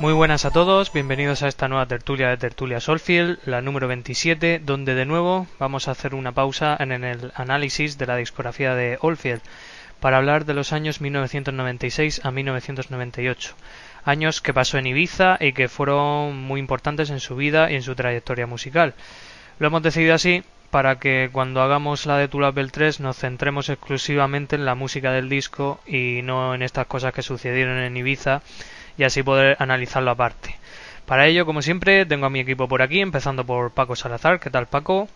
Muy buenas a todos, bienvenidos a esta nueva tertulia de Tertulia Solfield, la número 27, donde de nuevo vamos a hacer una pausa en el análisis de la discografía de Oldfield para hablar de los años 1996 a 1998, años que pasó en Ibiza y que fueron muy importantes en su vida y en su trayectoria musical. Lo hemos decidido así para que cuando hagamos la de Tulapel 3 nos centremos exclusivamente en la música del disco y no en estas cosas que sucedieron en Ibiza y así poder analizarlo aparte. Para ello, como siempre, tengo a mi equipo por aquí, empezando por Paco Salazar. ¿Qué tal, Paco?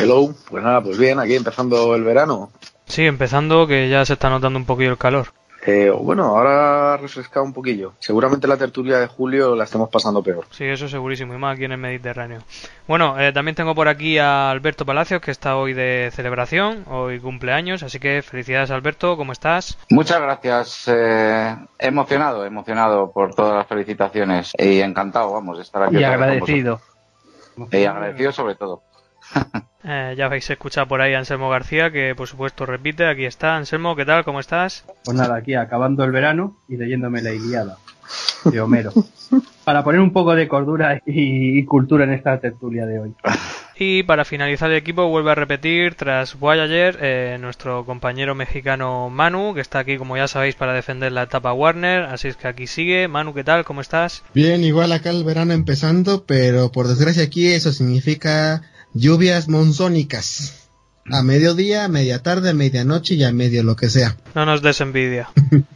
Hello, pues nada, pues bien, aquí empezando el verano. Sí, empezando que ya se está notando un poquillo el calor. Eh, bueno, ahora ha refrescado un poquillo. Seguramente la tertulia de julio la estamos pasando peor. Sí, eso segurísimo, y más aquí en el Mediterráneo. Bueno, eh, también tengo por aquí a Alberto Palacios, que está hoy de celebración, hoy cumpleaños, así que felicidades Alberto, ¿cómo estás? Muchas gracias, eh, emocionado, emocionado por todas las felicitaciones y encantado, vamos, de estar aquí. Y agradecido. Y agradecido sobre todo. Eh, ya habéis escuchado por ahí a Anselmo García, que por supuesto repite. Aquí está. Anselmo, ¿qué tal? ¿Cómo estás? Pues nada, aquí acabando el verano y leyéndome la Iliada de Homero. para poner un poco de cordura y, cultura en esta tertulia de hoy. Y para finalizar el equipo vuelve a repetir tras Voyager eh, nuestro compañero mexicano Manu, que está aquí como ya sabéis para defender la etapa Warner, así es que aquí sigue. Manu, ¿qué tal? ¿Cómo estás? Bien, igual acá el verano empezando, pero por desgracia aquí eso significa lluvias monzónicas. A mediodía, a media tarde, a medianoche y a medio lo que sea. No nos des envidia.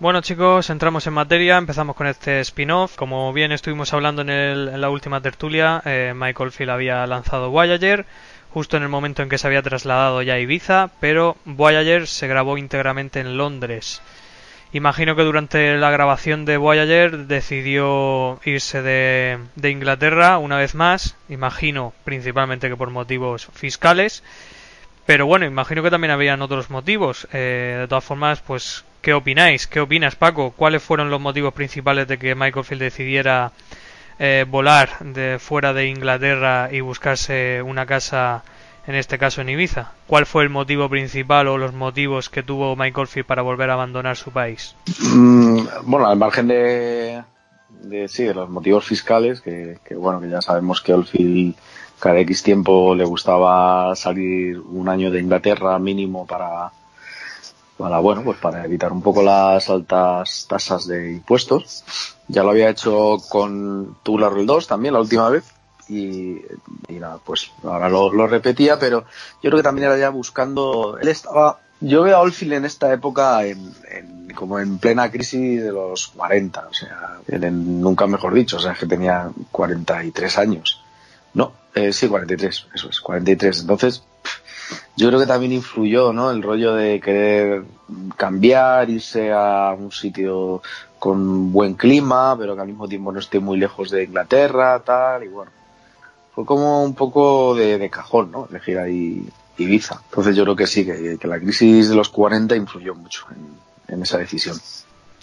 Bueno chicos, entramos en materia, empezamos con este spin-off. Como bien estuvimos hablando en, el, en la última tertulia, eh, Michael Field había lanzado Voyager, justo en el momento en que se había trasladado ya a Ibiza, pero Voyager se grabó íntegramente en Londres. Imagino que durante la grabación de Voyager decidió irse de, de Inglaterra una vez más, imagino principalmente que por motivos fiscales, pero bueno, imagino que también habían otros motivos. Eh, de todas formas, pues ¿Qué opináis? ¿Qué opinas, Paco? ¿Cuáles fueron los motivos principales de que Michael Field decidiera eh, volar de fuera de Inglaterra y buscarse una casa, en este caso en Ibiza? ¿Cuál fue el motivo principal o los motivos que tuvo Michael Field para volver a abandonar su país? Mm, bueno, al margen de, de, sí, de los motivos fiscales, que, que bueno, que ya sabemos que Oldfield cada X tiempo le gustaba salir un año de Inglaterra mínimo para para bueno pues para evitar un poco las altas tasas de impuestos ya lo había hecho con Tubular 2 también la última vez y, nada pues ahora lo, repetía pero yo creo que también era ya buscando él estaba yo veo a Olfil en esta época en, como en plena crisis de los 40 o sea nunca mejor dicho o sea que tenía 43 años no eh, sí 43 eso es 43 entonces yo creo que también influyó, ¿no? El rollo de querer cambiar, irse a un sitio con buen clima, pero que al mismo tiempo no esté muy lejos de Inglaterra, tal, y bueno. Fue como un poco de, cajón, ¿no? Elegir ahí Ibiza. Entonces yo creo que sí, que, la crisis de los 40 influyó mucho en esa decisión.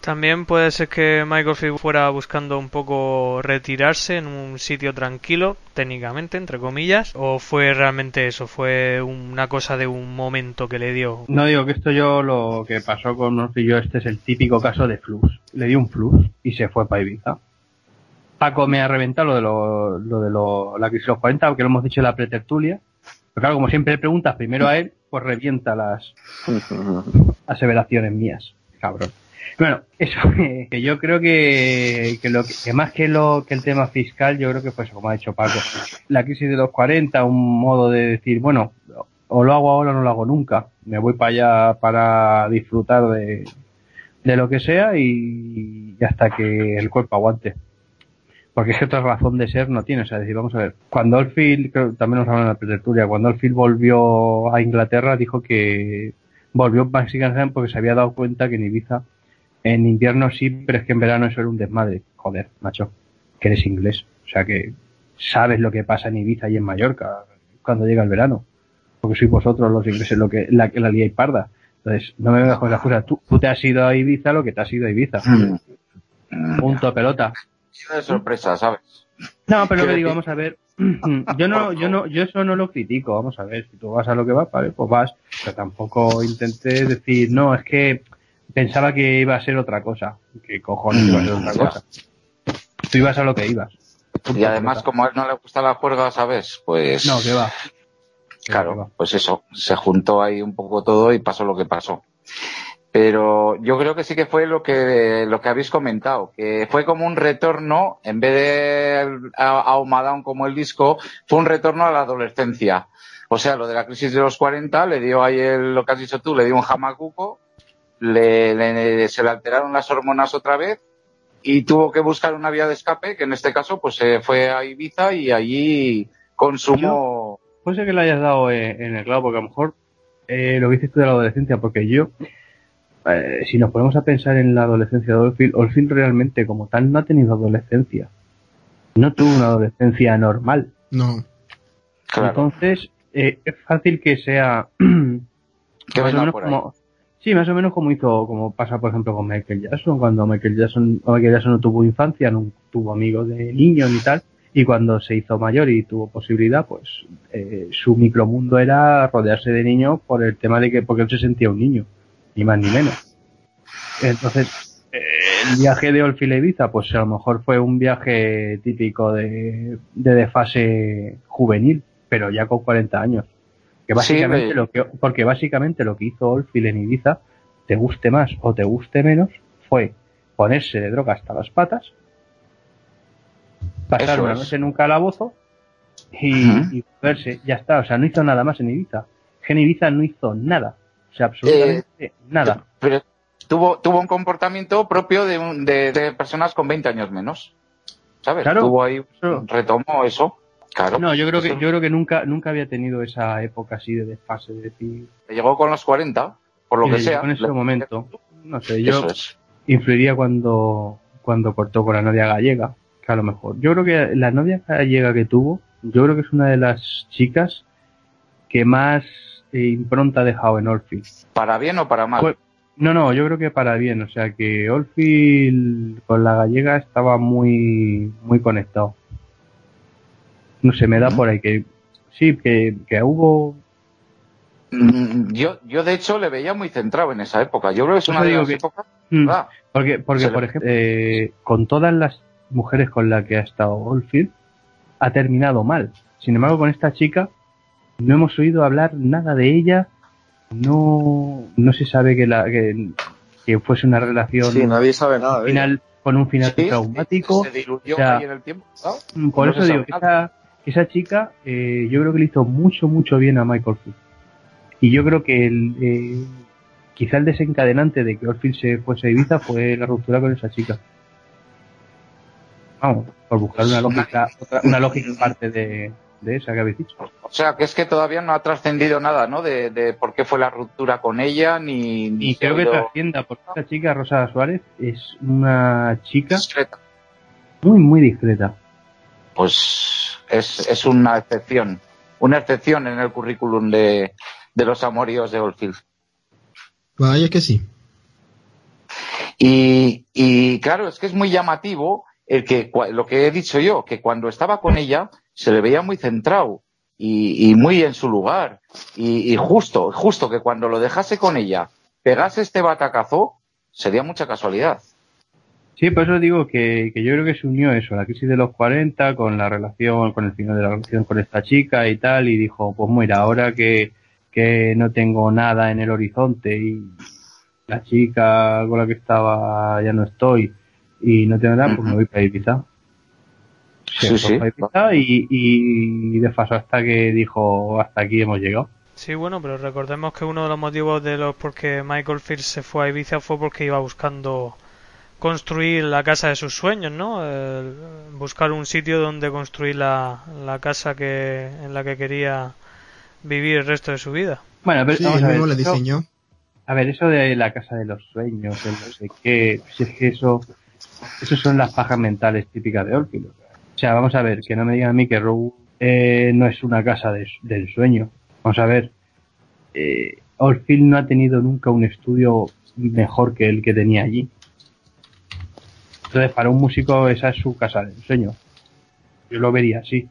También puede ser que Michael Field fuera buscando un poco retirarse en un sitio tranquilo, técnicamente, entre comillas, o fue realmente eso, fue una cosa de un momento que le dio. No digo que esto yo lo que pasó con Murphy yo, este es el típico caso de flux. Le dio un flux y se fue para Ibiza. Paco me ha reventado lo de, lo, lo de lo, la crisis de los 40, aunque lo hemos dicho en la pretertulia. Pero claro, como siempre le preguntas primero a él, pues revienta las aseveraciones mías. Cabrón. Bueno, eso que yo creo que, que lo que, más que lo que el tema fiscal, yo creo que fue eso, como ha dicho Paco, la crisis de los 40, un modo de decir, bueno, o lo hago ahora o no lo hago nunca, me voy para allá para disfrutar de, de lo que sea y, hasta que el cuerpo aguante. Porque es que otra razón de ser no tiene, o sea, decir, vamos a ver, cuando Oldfield, creo, también nos hablan en la pretertulia, cuando Oldfield volvió a Inglaterra dijo que volvió básicamente porque se había dado cuenta que en Ibiza en invierno sí, pero es que en verano eso era un desmadre. Joder, macho, que eres inglés. O sea que sabes lo que pasa en Ibiza y en Mallorca cuando llega el verano. Porque sois vosotros los ingleses lo que, la, la y parda. Entonces, no me vengas con esa cosas. Tú, te has ido a Ibiza lo que te has ido a Ibiza. Mm. Punto, pelota. De sorpresa, ¿sabes? No, pero lo que digo, vamos a ver. Yo no, yo no, yo eso no lo critico. Vamos a ver, si tú vas a lo que vas, vale, pues vas. Pero tampoco intentes decir, no, es que pensaba que iba a ser otra cosa. Que cojones iba a ser otra cosa. Tú ibas a lo que ibas. Y además, como a él no le gusta la juerga, ¿sabes? Pues. No, que va. Claro, pues eso, se juntó ahí un poco todo y pasó lo que pasó. Pero yo creo que sí que fue lo que, lo que habéis comentado, que fue como un retorno, en vez de a, a como el disco, fue un retorno a la adolescencia. O sea, lo de la crisis de los 40 le dio ahí el, lo que has dicho tú, le dio un jamacuco, le, se le alteraron las hormonas otra vez y tuvo que buscar una vía de escape, que en este caso pues se fue a Ibiza y allí consumó... Puede que le hayas dado en el clavo, porque a lo mejor eh, lo que dices tú de la adolescencia, porque yo, eh, si nos ponemos a pensar en la adolescencia de Olfil, Olfil realmente como tal no ha tenido adolescencia. No tuvo una adolescencia normal. No. Entonces, eh, es fácil que sea... más o menos como, sí, más o menos como hizo, como pasa por ejemplo con Michael Jackson, cuando Michael Jackson, Michael Jackson no tuvo infancia, no tuvo amigos de niños ni tal, y cuando se hizo mayor y tuvo posibilidad, pues eh, su micromundo era rodearse de niños por el tema de que, porque él se sentía un niño, ni más ni menos. Entonces, el viaje de Olfi Ibiza, pues a lo mejor fue un viaje típico de, de desfase juvenil, pero ya con 40 años. Que básicamente lo que, porque básicamente lo que hizo Olfi en Ibiza, te guste más o te guste menos, fue ponerse de droga hasta las patas, pasar una noche en un calabozo y, verse, ya está, o sea, no hizo nada más en Ibiza. En Ibiza no hizo nada, o sea, absolutamente eh, nada. Pero tuvo, tuvo un comportamiento propio de, de, personas con 20 años menos, ¿sabes? Claro, tuvo ahí, retomó eso. Claro. No, yo creo que yo creo que nunca nunca había tenido esa época así de desfase, de decir. Llegó con los 40, por lo que sea. En ese momento, no sé, yo influiría cuando cuando cortó con la novia gallega, a lo mejor. Yo creo que la novia gallega que tuvo, yo creo que es una de las chicas que más eh, impronta ha dejado en Orfield. ¿Para bien o para mal? no, no, yo creo que para bien. O sea que Orfield con la gallega estaba muy, muy conectado. No sé, me da por ahí que sí, que, que hubo mm, yo, yo de hecho le veía muy centrado en esa época. Yo creo que es una de las épocas. Mm, porque, porque por ejemplo, eh, con todas las mujeres con las que ha estado Oldfield, ha terminado mal. Sin embargo, con esta chica no hemos oído hablar nada de ella, no, no se sabe que, la, que, que fuese una relación. Sí, nadie sabe nada. Final, con un final traumático. Se diluyó ahí en el tiempo. Por eso digo que esa, esa chica, eh, yo creo que le hizo mucho, mucho bien a Michael Field. Y yo creo que el, eh, quizá el desencadenante de que Oldfield se fuese a Ibiza fue la ruptura con esa chica por buscar una lógica, una lógica parte de, esa que habéis dicho. O sea, que es que todavía no ha trascendido nada, ¿no? De, por qué fue la ruptura con ella, ni... ni creo que trascienda, porque esta chica, Rosa Suárez, es una chica... Discreta. Muy, muy discreta. Pues es, es una excepción. Una excepción en el currículum de, de los amoríos de Oldfield. Vaya que sí. Y, y claro, es que es muy llamativo el que, lo que he dicho yo, que cuando estaba con ella se le veía muy centrado y, muy en su lugar. Y, justo, justo que cuando lo dejase con ella pegase este batacazo, sería mucha casualidad. Sí, por eso digo que, yo creo que se unió eso, la crisis de los 40 con la relación, con el final de la relación con esta chica y tal, y dijo, pues mira, ahora que, que no tengo nada en el horizonte y la chica con la que estaba ya no estoy, y no tengo nada, pues me voy para Ibiza. Sí, sí. y, y desfasó hasta que dijo hasta aquí hemos llegado. Sí, bueno, pero recordemos que uno de los motivos de los por qué Michael Field se fue a Ibiza fue porque iba buscando construir la casa de sus sueños, ¿no? buscar un sitio donde construir la, la casa que en la que quería vivir el resto de su vida. Bueno, pero vamos a ver, le diseñó. a ver, eso de la casa de los sueños, el no sé qué, si es que eso esas son las pajas mentales típicas de Orfield. O sea, vamos a ver, que no me digan a mí que Rogue eh, no es una casa del sueño. Vamos a ver, eh, no ha tenido nunca un estudio mejor que el que tenía allí. Entonces, para un músico esa es su casa del sueño. Yo lo vería así.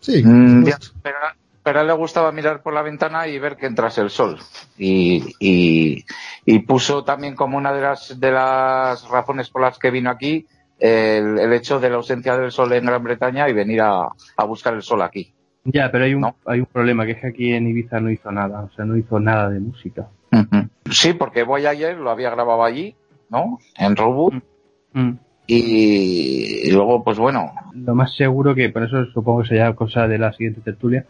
Sí, mm, pero, pero, a él le gustaba mirar por la ventana y ver que entrase el sol. y, y puso también como una de las, de las razones por las que vino aquí el, hecho de la ausencia del sol en Gran Bretaña y venir a, buscar el sol aquí. Ya, pero hay un, hay un problema, que es que aquí en Ibiza no hizo nada, o sea, no hizo nada de música. Sí, porque voy ayer, lo había grabado allí, ¿no? En Robot. Mm. Y, luego, pues bueno. Lo más seguro que, por eso supongo que sería cosa de la siguiente tertulia,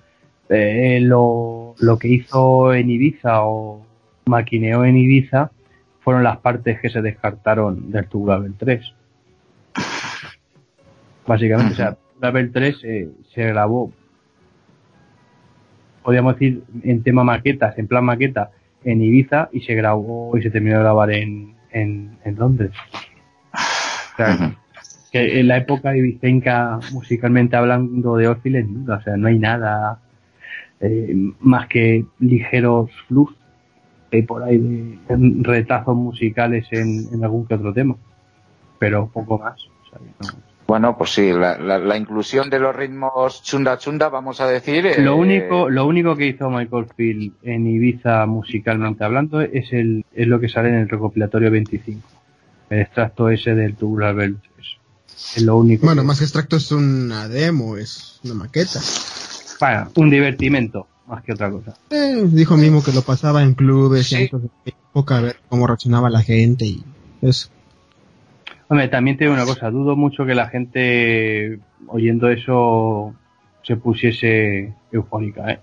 eh, lo, lo que hizo en Ibiza o maquineó en Ibiza fueron las partes que se descartaron del Tubular 3. Básicamente, o sea, Level 3 eh, se grabó, podríamos decir, en tema maquetas, en plan maqueta, en Ibiza y se grabó y se terminó de grabar en, en, Londres. O sea, que en la época ibicenca, musicalmente hablando de Orfiles, o sea, no hay nada eh, más que ligeros flux hay por ahí de, retazos musicales en, en, algún que otro tema, pero poco más. O sea, bueno, pues sí, la, inclusión de los ritmos chunda chunda, vamos a decir. Lo eh, único, lo único que hizo Michael Field en Ibiza musicalmente hablando es el, es lo que sale en el recopilatorio 25. El extracto ese del Tubular Bells. Es lo único. Bueno, más que extracto es una demo, es una maqueta. Bueno, un divertimento, más que otra cosa. Eh, dijo mismo que lo pasaba en clubes y en época a ver cómo reaccionaba la gente y eso. Hombre, también te digo una cosa, dudo mucho que la gente oyendo eso se pusiese eufórica, ¿eh?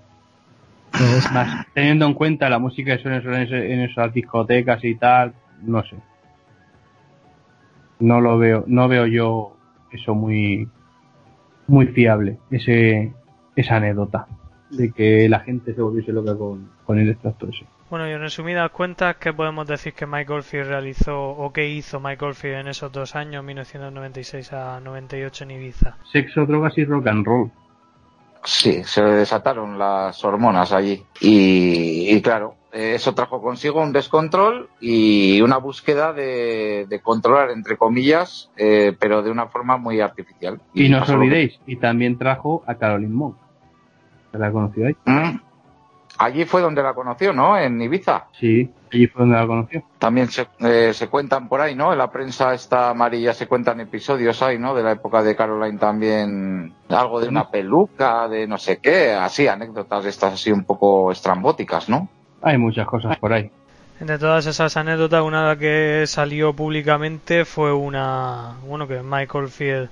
Más, teniendo en cuenta la música que suena en, esas discotecas y tal, no sé. No lo veo, no veo yo eso muy, muy fiable, ese, esa anécdota de que la gente se volviese loca con, con el extracto ese. Bueno, y en resumidas cuentas, ¿qué podemos decir que Mike Oldfield realizó o qué hizo Mike Oldfield en esos dos años, 1996 a 98 en Ibiza? Sexo, drogas y rock and roll. Sí, se desataron las hormonas allí. Y, claro, eso trajo consigo un descontrol y una búsqueda de, controlar, entre comillas, eh, pero de una forma muy artificial. Y, no os olvidéis, y también trajo a Caroline Monk. ¿La conocíais? Mm. Allí fue donde la conoció, ¿no? En Ibiza. Sí, allí fue donde la conoció. También se, eh, se cuentan por ahí, ¿no? En la prensa esta amarilla se cuentan episodios ahí, ¿no? De la época de Caroline también. Algo de una peluca, de no sé qué, así, anécdotas estas así un poco estrambóticas, ¿no? Hay muchas cosas por ahí. Entre todas esas anécdotas, una que salió públicamente fue una, bueno, que Michael Field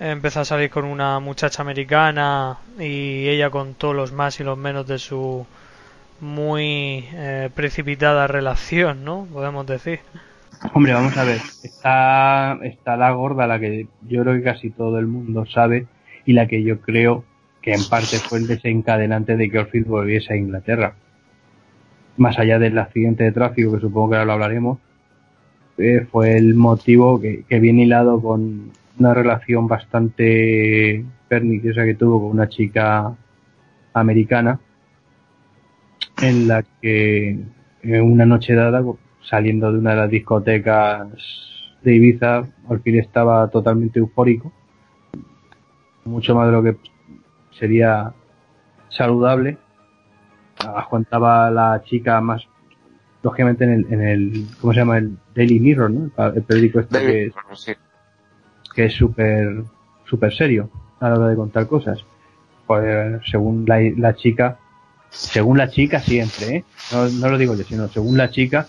empezó a salir con una muchacha americana y ella contó los más y los menos de su muy eh, precipitada relación, ¿no? Podemos decir. Hombre, vamos a ver, está, está la gorda, la que yo creo que casi todo el mundo sabe y la que yo creo que en parte fue el desencadenante de que Orfield volviese a Inglaterra. Más allá del accidente de tráfico, que supongo que ahora lo hablaremos, eh, fue el motivo que, que viene hilado con, una relación bastante perniciosa que tuvo con una chica americana en la que en una noche dada saliendo de una de las discotecas de Ibiza al fin estaba totalmente eufórico mucho más de lo que sería saludable aguantaba la chica más lógicamente en el, en el ¿cómo se llama? el Daily Mirror ¿no? el periódico este que, que es súper super serio a la hora de contar cosas. Pues según la, chica, según la chica siempre, ¿eh? no, no, lo digo yo, sino según la chica,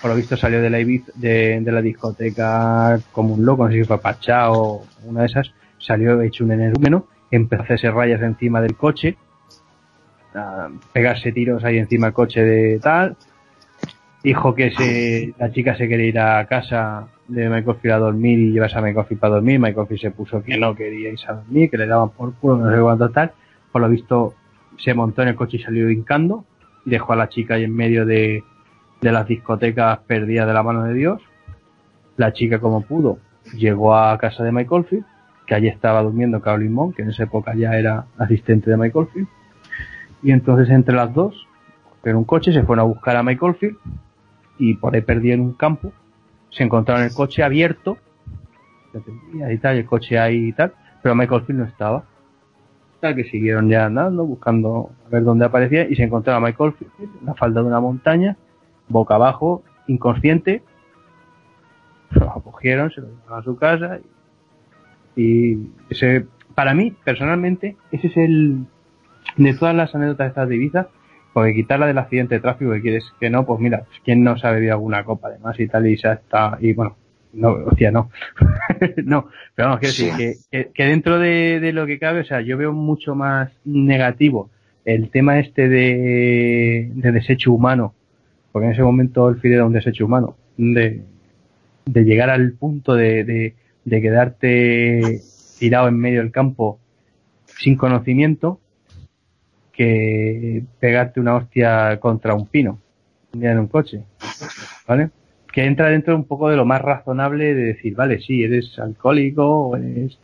por lo visto salió de la, de la discoteca como un loco, no sé si fue Pachá o una de esas, salió hecho un energúmeno, empezó a hacerse rayas encima del coche, a pegarse tiros ahí encima del coche de tal, dijo que se, la chica se quería ir a casa de Michael a dormir y llevas a Michael para dormir. Michael se puso que no quería irse a dormir, que le daban por culo, no sé cuánto tal. Por lo visto, se montó en el coche y salió hincando. Dejó a la chica ahí en medio de, de las discotecas perdidas de la mano de Dios. La chica, como pudo, llegó a casa de Michael Field, que allí estaba durmiendo Caroline Monk, que en esa época ya era asistente de Michael Field. Y entonces, entre las dos, en un coche, se fueron a buscar a Michael Field y por ahí perdieron un campo. Se encontraron el coche abierto, y tal, el coche ahí y tal, pero Michael Field no estaba. Tal que siguieron ya andando, buscando a ver dónde aparecía, y se encontraba Michael Field en la falda de una montaña, boca abajo, inconsciente. Lo acogieron, se lo llevaron a su casa Y ese, para mí, personalmente, ese es el, de todas las anécdotas de estas divisas, porque quitarla del accidente de tráfico que quieres que no, pues mira, pues quién no se ha bebido alguna copa además y tal y ya está, y bueno, no, hostia, no. no, pero vamos, quiero decir que, que, dentro de, de, lo que cabe, o sea, yo veo mucho más negativo el tema este de, de desecho humano, porque en ese momento el FIDE era un desecho humano, de, de llegar al punto de, de quedarte tirado en medio del campo sin conocimiento que pegarte una hostia contra un pino en un coche, ¿vale? Que entra dentro un poco de lo más razonable de decir, vale, sí, eres alcohólico eres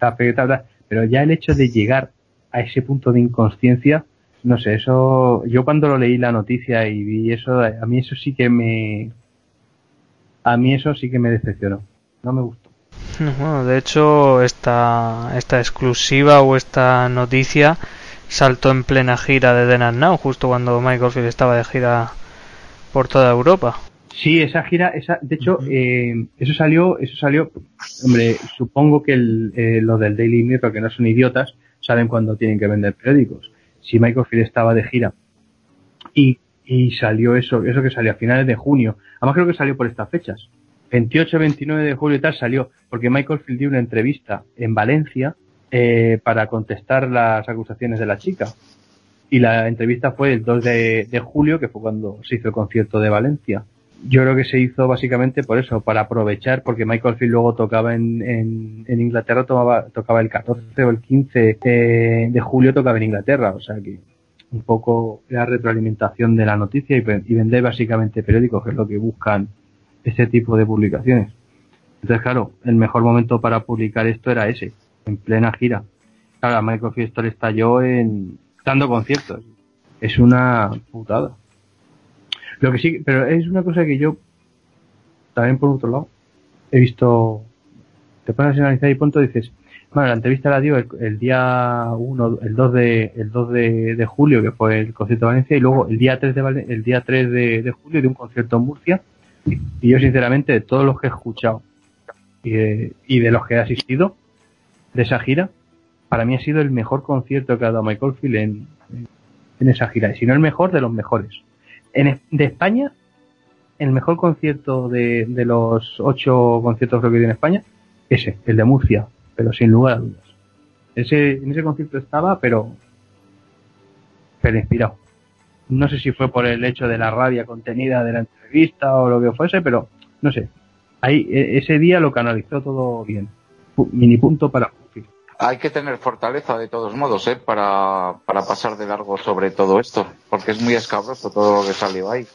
pero ya el hecho de llegar a ese punto de inconsciencia, no sé, eso, yo cuando lo leí la noticia y vi eso, a mí eso sí que me, a mí eso sí que me decepcionó, no me gustó. Bueno, de hecho, esta, esta exclusiva o esta noticia saltó en plena gira de The Now, justo cuando Michael Field estaba de gira por toda Europa. Sí, esa gira, esa, de hecho, eh, eso salió, eso salió, hombre, supongo que el, eh, los del Daily Mirror, que no son idiotas, saben cuándo tienen que vender periódicos. Si Michael Field estaba de gira y, y salió eso, eso que salió a finales de junio, además creo que salió por estas fechas, 28, 29 de julio y tal salió, porque Michael Field dio una entrevista en Valencia eh, para contestar las acusaciones de la chica. Y la entrevista fue el 2 de, julio, que fue cuando se hizo el concierto de Valencia. Yo creo que se hizo básicamente por eso, para aprovechar, porque Michael Field luego tocaba en, en, Inglaterra, tomaba, tocaba el 14 o el 15 de, julio, tocaba en Inglaterra. O sea que un poco la retroalimentación de la noticia y, y vender básicamente periódicos, que es lo que buscan ese tipo de publicaciones. Entonces, claro, el mejor momento para publicar esto era ese, en plena gira. Claro, Michael Fiesta estalló en dando conciertos. Es una putada. Lo que sí, pero es una cosa que yo también por otro lado he visto te pones a analizar y punto dices, bueno, la entrevista la dio el, día 1, el 2 de el 2 de, julio que fue el concierto de Valencia y luego el día 3 de el día 3 de, julio de un concierto en Murcia y yo sinceramente de todos los que he escuchado y y de los que he asistido de esa gira, para mí ha sido el mejor concierto que ha dado Michael Field en, en esa gira, y si no el mejor, de los mejores. En, de España, el mejor concierto de, de los ocho conciertos que he en España, ese, el de Murcia, pero sin lugar a dudas. Ese, en ese concierto estaba, pero, pero inspirado. No sé si fue por el hecho de la rabia contenida de la entrevista o lo que fuese, pero no sé. Ahí, e, ese día lo canalizó todo bien. Mini punto para hay que tener fortaleza de todos modos ¿eh? para, para pasar de largo sobre todo esto, porque es muy escabroso todo lo que salió ahí.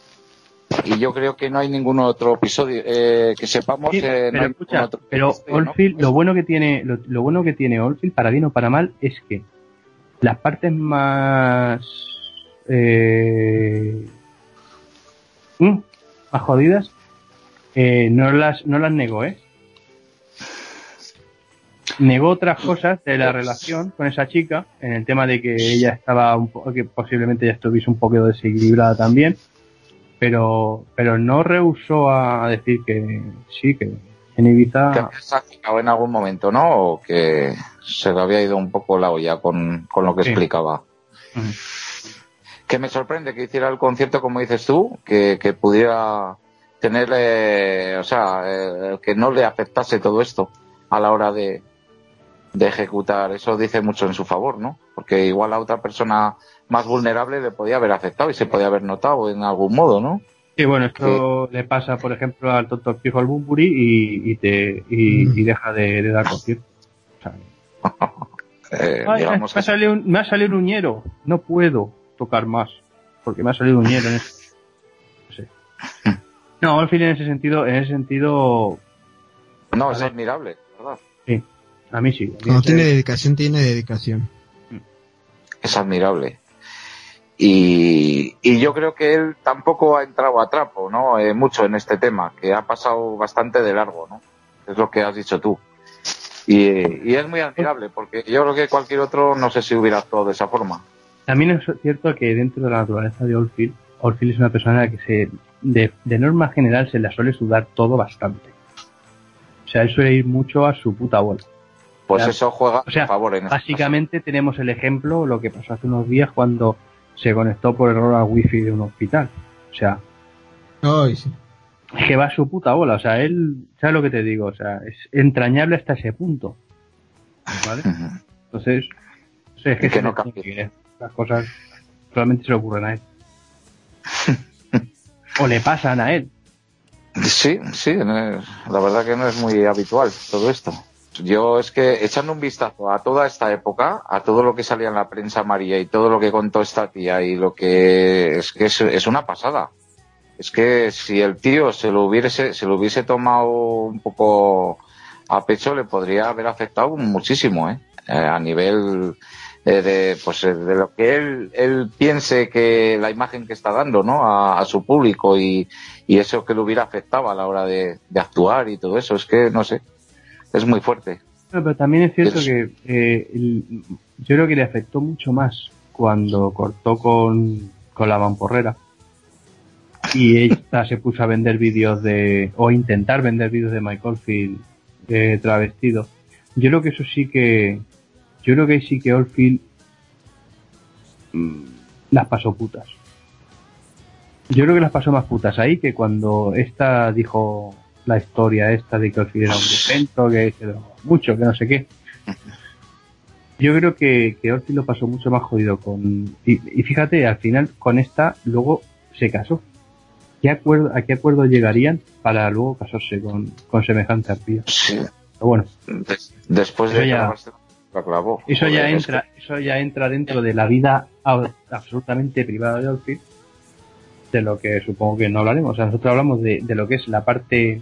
Y yo creo que no hay ningún otro episodio eh, que sepamos. Eh, pero, escucha, pero Oldfield, lo bueno que tiene, lo, bueno que tiene Oldfield, para bien o para mal, es que las partes más eh, mm, más jodidas eh, no las no las negó, ¿eh? Negó otras cosas de la relación con esa chica, en el tema de que ella estaba un que posiblemente ya estuviese un poco desequilibrada también, pero, pero no rehusó a decir que sí, que en Ibiza. Que en algún momento, ¿no? O que se le había ido un poco la olla con, con lo que explicaba. Que me sorprende que hiciera el concierto, como dices tú, que, que pudiera tener, o sea, eh, que no le afectase todo esto a la hora de, de ejecutar. Eso dice mucho en su favor, ¿no? Porque igual a otra persona más vulnerable le podía haber afectado y se podía haber notado en algún modo, ¿no? Sí, bueno, esto le pasa, por ejemplo, al tonto fijo al Bumburi y, y, te, y, mm. deja de, dar concierto. eh, me, ha salido un, me ha salido un uñero, no puedo tocar más, porque me ha salido un uñero en ese... No sé. No, al fin en ese sentido, en ese sentido... No, es admirable. A mí sí. Cuando tiene dedicación, tiene dedicación. Es admirable. Y, y, yo creo que él tampoco ha entrado a trapo, ¿no? Eh, mucho en este tema, que ha pasado bastante de largo, ¿no? Es lo que has dicho tú. Y, y es muy admirable, porque yo creo que cualquier otro no sé si hubiera actuado de esa forma. También es cierto que dentro de la naturaleza de Oldfield, Oldfield es una persona que se, de, de norma general se la suele sudar todo bastante. O sea, él suele ir mucho a su puta bola pues eso juega a favor en este Básicamente tenemos el ejemplo, lo que pasó hace unos días cuando se conectó por error al wifi de un hospital. O sea, es que va a su puta bola. O sea, él, ¿sabes lo que te digo? O sea, es entrañable hasta ese punto. ¿Vale? Entonces, es que, no Las cosas solamente se le ocurren a él. o le pasan a él. Sí, sí, la verdad que no es muy habitual todo esto. Yo es que echando un vistazo a toda esta época, a todo lo que salía en la prensa María y todo lo que contó esta tía y lo que es que es, una pasada. Es que si el tío se lo hubiese, se lo hubiese tomado un poco a pecho, le podría haber afectado muchísimo, ¿eh? eh a nivel eh, de, pues, eh, de lo que él, él piense que la imagen que está dando, ¿no? A, su público y, y, eso que le hubiera afectado a la hora de actuar y todo eso. Es que, no sé, es muy fuerte. pero también es cierto que eh, yo creo que le afectó mucho más cuando cortó con, con la mamporrera y ella se puso a vender vídeos de, o intentar vender vídeos de Michael Field eh, travestido. Yo creo que eso sí que, yo creo que sí que Oldfield mm, las pasó putas. Yo creo que las pasó más putas ahí que cuando esta dijo la historia esta de que Oldfield era un defento, que se mucho, que no sé qué. Yo creo que, que lo pasó mucho más jodido con... Y, fíjate, al final con esta luego se casó. ¿Qué acuerdo, ¿A qué acuerdo llegarían para luego casarse con, con semejante arpía? Sí. Pero bueno. después de ya, Eso ya entra, eso ya entra dentro de la vida absolutamente privada de Oldfield, de lo que supongo que no hablaremos. O sea, nosotros hablamos de, de lo que es la parte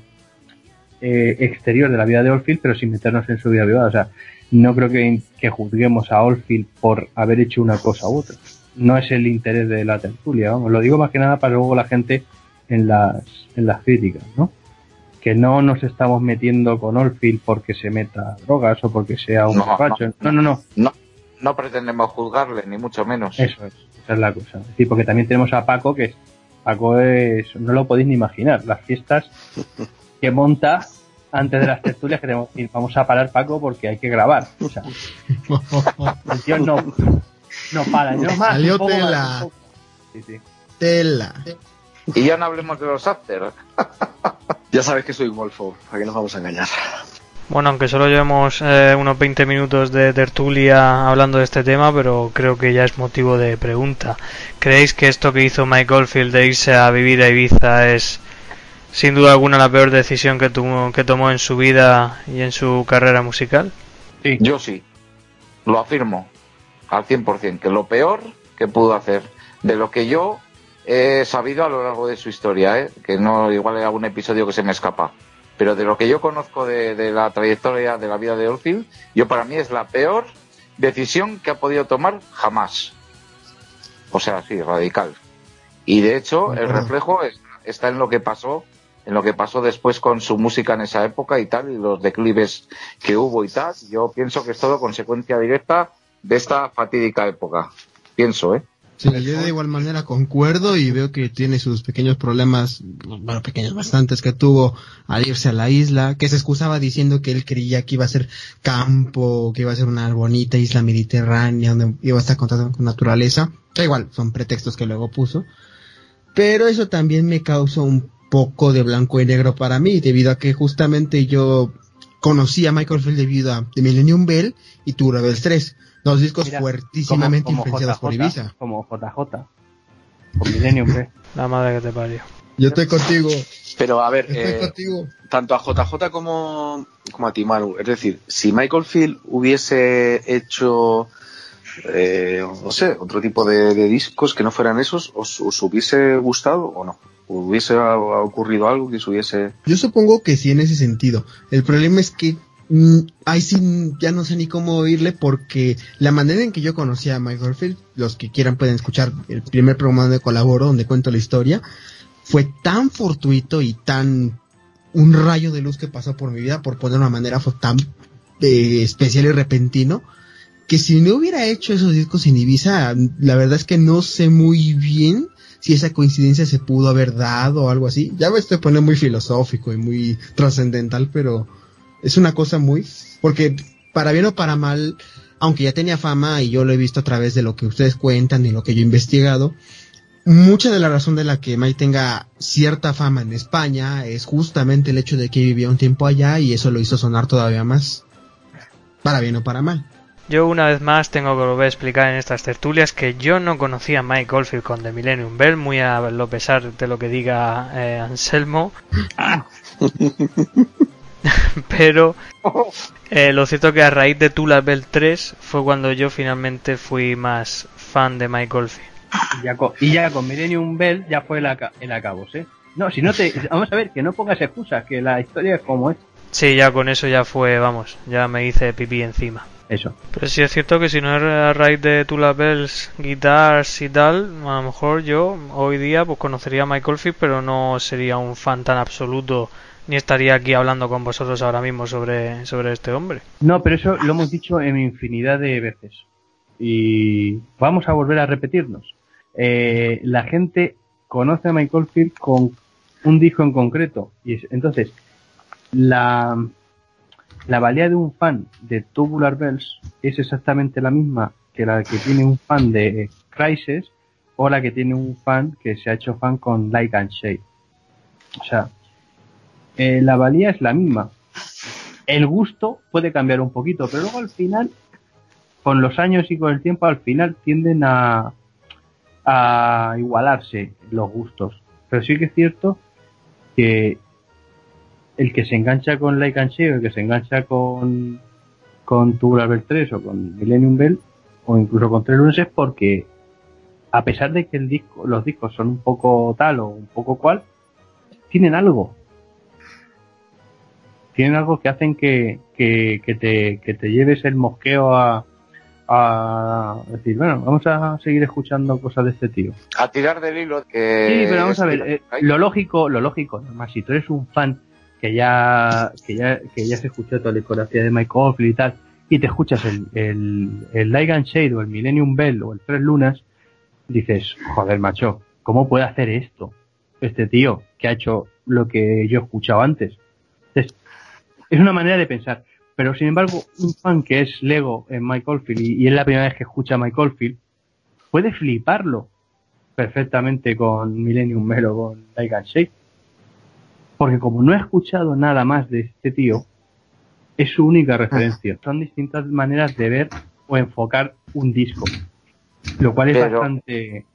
eh, exterior de la vida de Oldfield, pero sin meternos en su vida privada. O sea, no creo que, que juzguemos a Oldfield por haber hecho una cosa u otra. No es el interés de la tertulia, vamos. Lo digo más que nada para luego la gente en las, en las críticas, ¿no? Que no nos estamos metiendo con Oldfield porque se meta drogas o porque sea un no, No, no, no, no. No pretendemos juzgarle, ni mucho menos. Eso es, esa es la cosa. Es porque también tenemos a Paco, que Paco es, no lo podéis ni imaginar, las fiestas que monta antes de las tertulias que tenemos, vamos a parar Paco porque hay que grabar. O sea, el tío no, no para, no más. Salió tela. Sí, sí. Tela. Y ya no hablemos de los after. ya sabes que soy golfo, ¿a qué nos vamos a engañar? Bueno, aunque solo llevemos eh, unos 20 minutos de tertulia hablando de este tema, pero creo que ya es motivo de pregunta. ¿Creéis que esto que hizo Mike Goldfield de irse a vivir a Ibiza es sin duda alguna la peor decisión que, que tomó en su vida y en su carrera musical? Sí. Yo sí, lo afirmo al 100%, que lo peor que pudo hacer de lo que yo he sabido a lo largo de su historia, ¿eh? que no igual hay algún episodio que se me escapa, pero de lo que yo conozco de, la trayectoria de la vida de Oldfield, yo para mí es la peor decisión que ha podido tomar jamás. O sea, sí, radical. Y de hecho, el reflejo está en lo que pasó en lo que pasó después con su música en esa época y tal, y los declives que hubo y tal. Yo pienso que es todo consecuencia directa de esta fatídica época. Pienso, ¿eh? Sí, yo de igual manera concuerdo y veo que tiene sus pequeños problemas, bueno, pequeños bastantes que tuvo al irse a la isla, que se excusaba diciendo que él creía que iba a ser campo, que iba a ser una bonita isla mediterránea donde iba a estar contacto con naturaleza. Da igual, son pretextos que luego puso. Pero eso también me causó un poco de blanco y negro para mí, debido a que justamente yo conocí a Michael Field debido a The Millennium Bell y Tour Rebels 3, dos discos fuertísimamente influenciados por Ibiza. Como JJ, con Millennium Bell. La madre que te parió. Yo estoy contigo. Pero a ver, eh, tanto a JJ como, como a Timaru, es decir, si Michael Field hubiese hecho eh, no sé, otro tipo de, discos que no fueran esos, ¿os, hubiese gustado o no? ¿Hubiese ocurrido algo que se hubiese...? Yo supongo que sí en ese sentido. El problema es que mm, ahí sí ya no sé ni cómo oírle porque la manera en que yo conocí a Michael Field, los que quieran pueden escuchar el primer programa donde colaboro, donde cuento la historia, fue tan fortuito y tan un rayo de luz que pasó por mi vida, por poner una manera, tan eh, especial y repentino, que si no hubiera hecho esos discos en Ibiza, la verdad es que no sé muy bien si esa coincidencia se pudo haber dado o algo así. Ya me estoy poniendo muy filosófico y muy trascendental, pero es una cosa muy, porque para bien o para mal, aunque ya tenía fama y yo lo he visto a través de lo que ustedes cuentan y lo que yo he investigado, mucha de la razón de la que Mike tenga cierta fama en España es justamente el hecho de que vivía un tiempo allá y eso lo hizo sonar todavía más. Para bien o para mal. Yo una vez más tengo que volver a explicar en estas tertulias que yo no conocía a Mike Oldfield con The Millennium Bell, muy a lo pesar de lo que diga eh, Anselmo. Pero eh, lo cierto que a raíz de Tula Bell 3 fue cuando yo finalmente fui más fan de Mike Oldfield. Y ya con, y ya con Millennium Bell ya fue el, aca el acabos, ¿eh? No, si no te... Vamos a ver, que no pongas excusas, que la historia es como es. Sí, ya con eso ya fue, vamos, ya me hice pipí encima. Eso. Pero sí es cierto que si no era a raíz de Tula Bells, Guitars y tal, a lo mejor yo hoy día pues conocería a Michael Field, pero no sería un fan tan absoluto ni estaría aquí hablando con vosotros ahora mismo sobre, sobre este hombre. No, pero eso lo hemos dicho en infinidad de veces. Y vamos a volver a repetirnos. Eh, la gente conoce a Michael Field con un disco en concreto. Y es, entonces, la, la valía de un fan de Tubular Bells es exactamente la misma que la que tiene un fan de Crisis o la que tiene un fan que se ha hecho fan con Light and Shade. O sea, eh, la valía es la misma. El gusto puede cambiar un poquito, pero luego al final, con los años y con el tiempo, al final tienden a, a igualarse los gustos. Pero sí que es cierto que el que se engancha con Like and Share, el que se engancha con, con Tubular Bell 3 o con Millennium Bell, o incluso con Tres Lunes, es porque, a pesar de que el disco, los discos son un poco tal o un poco cual, tienen algo. Tienen algo que hacen que, que, que, te, que te lleves el mosqueo a, a decir, bueno, vamos a seguir escuchando cosas de este tío. A tirar del hilo que... Sí, pero vamos a ver, eh, lo lógico, lo lógico, más si tú eres un fan que ya, que ya, que ya se escuchó toda la discografía de Mike Oldfield y tal, y te escuchas el, el, el Light and Shade o el Millennium Bell o el Tres Lunas, dices, joder, macho, ¿cómo puede hacer esto? Este tío que ha hecho lo que yo he escuchado antes. Es, es una manera de pensar. Pero sin embargo, un fan que es Lego en Mike Oldfield y, es la primera vez que escucha a Mike puede fliparlo perfectamente con Millennium Bell o con Light and Shade porque como no he escuchado nada más de este tío, es su única referencia. Son distintas maneras de ver o enfocar un disco, lo cual es Pero, bastante... eh,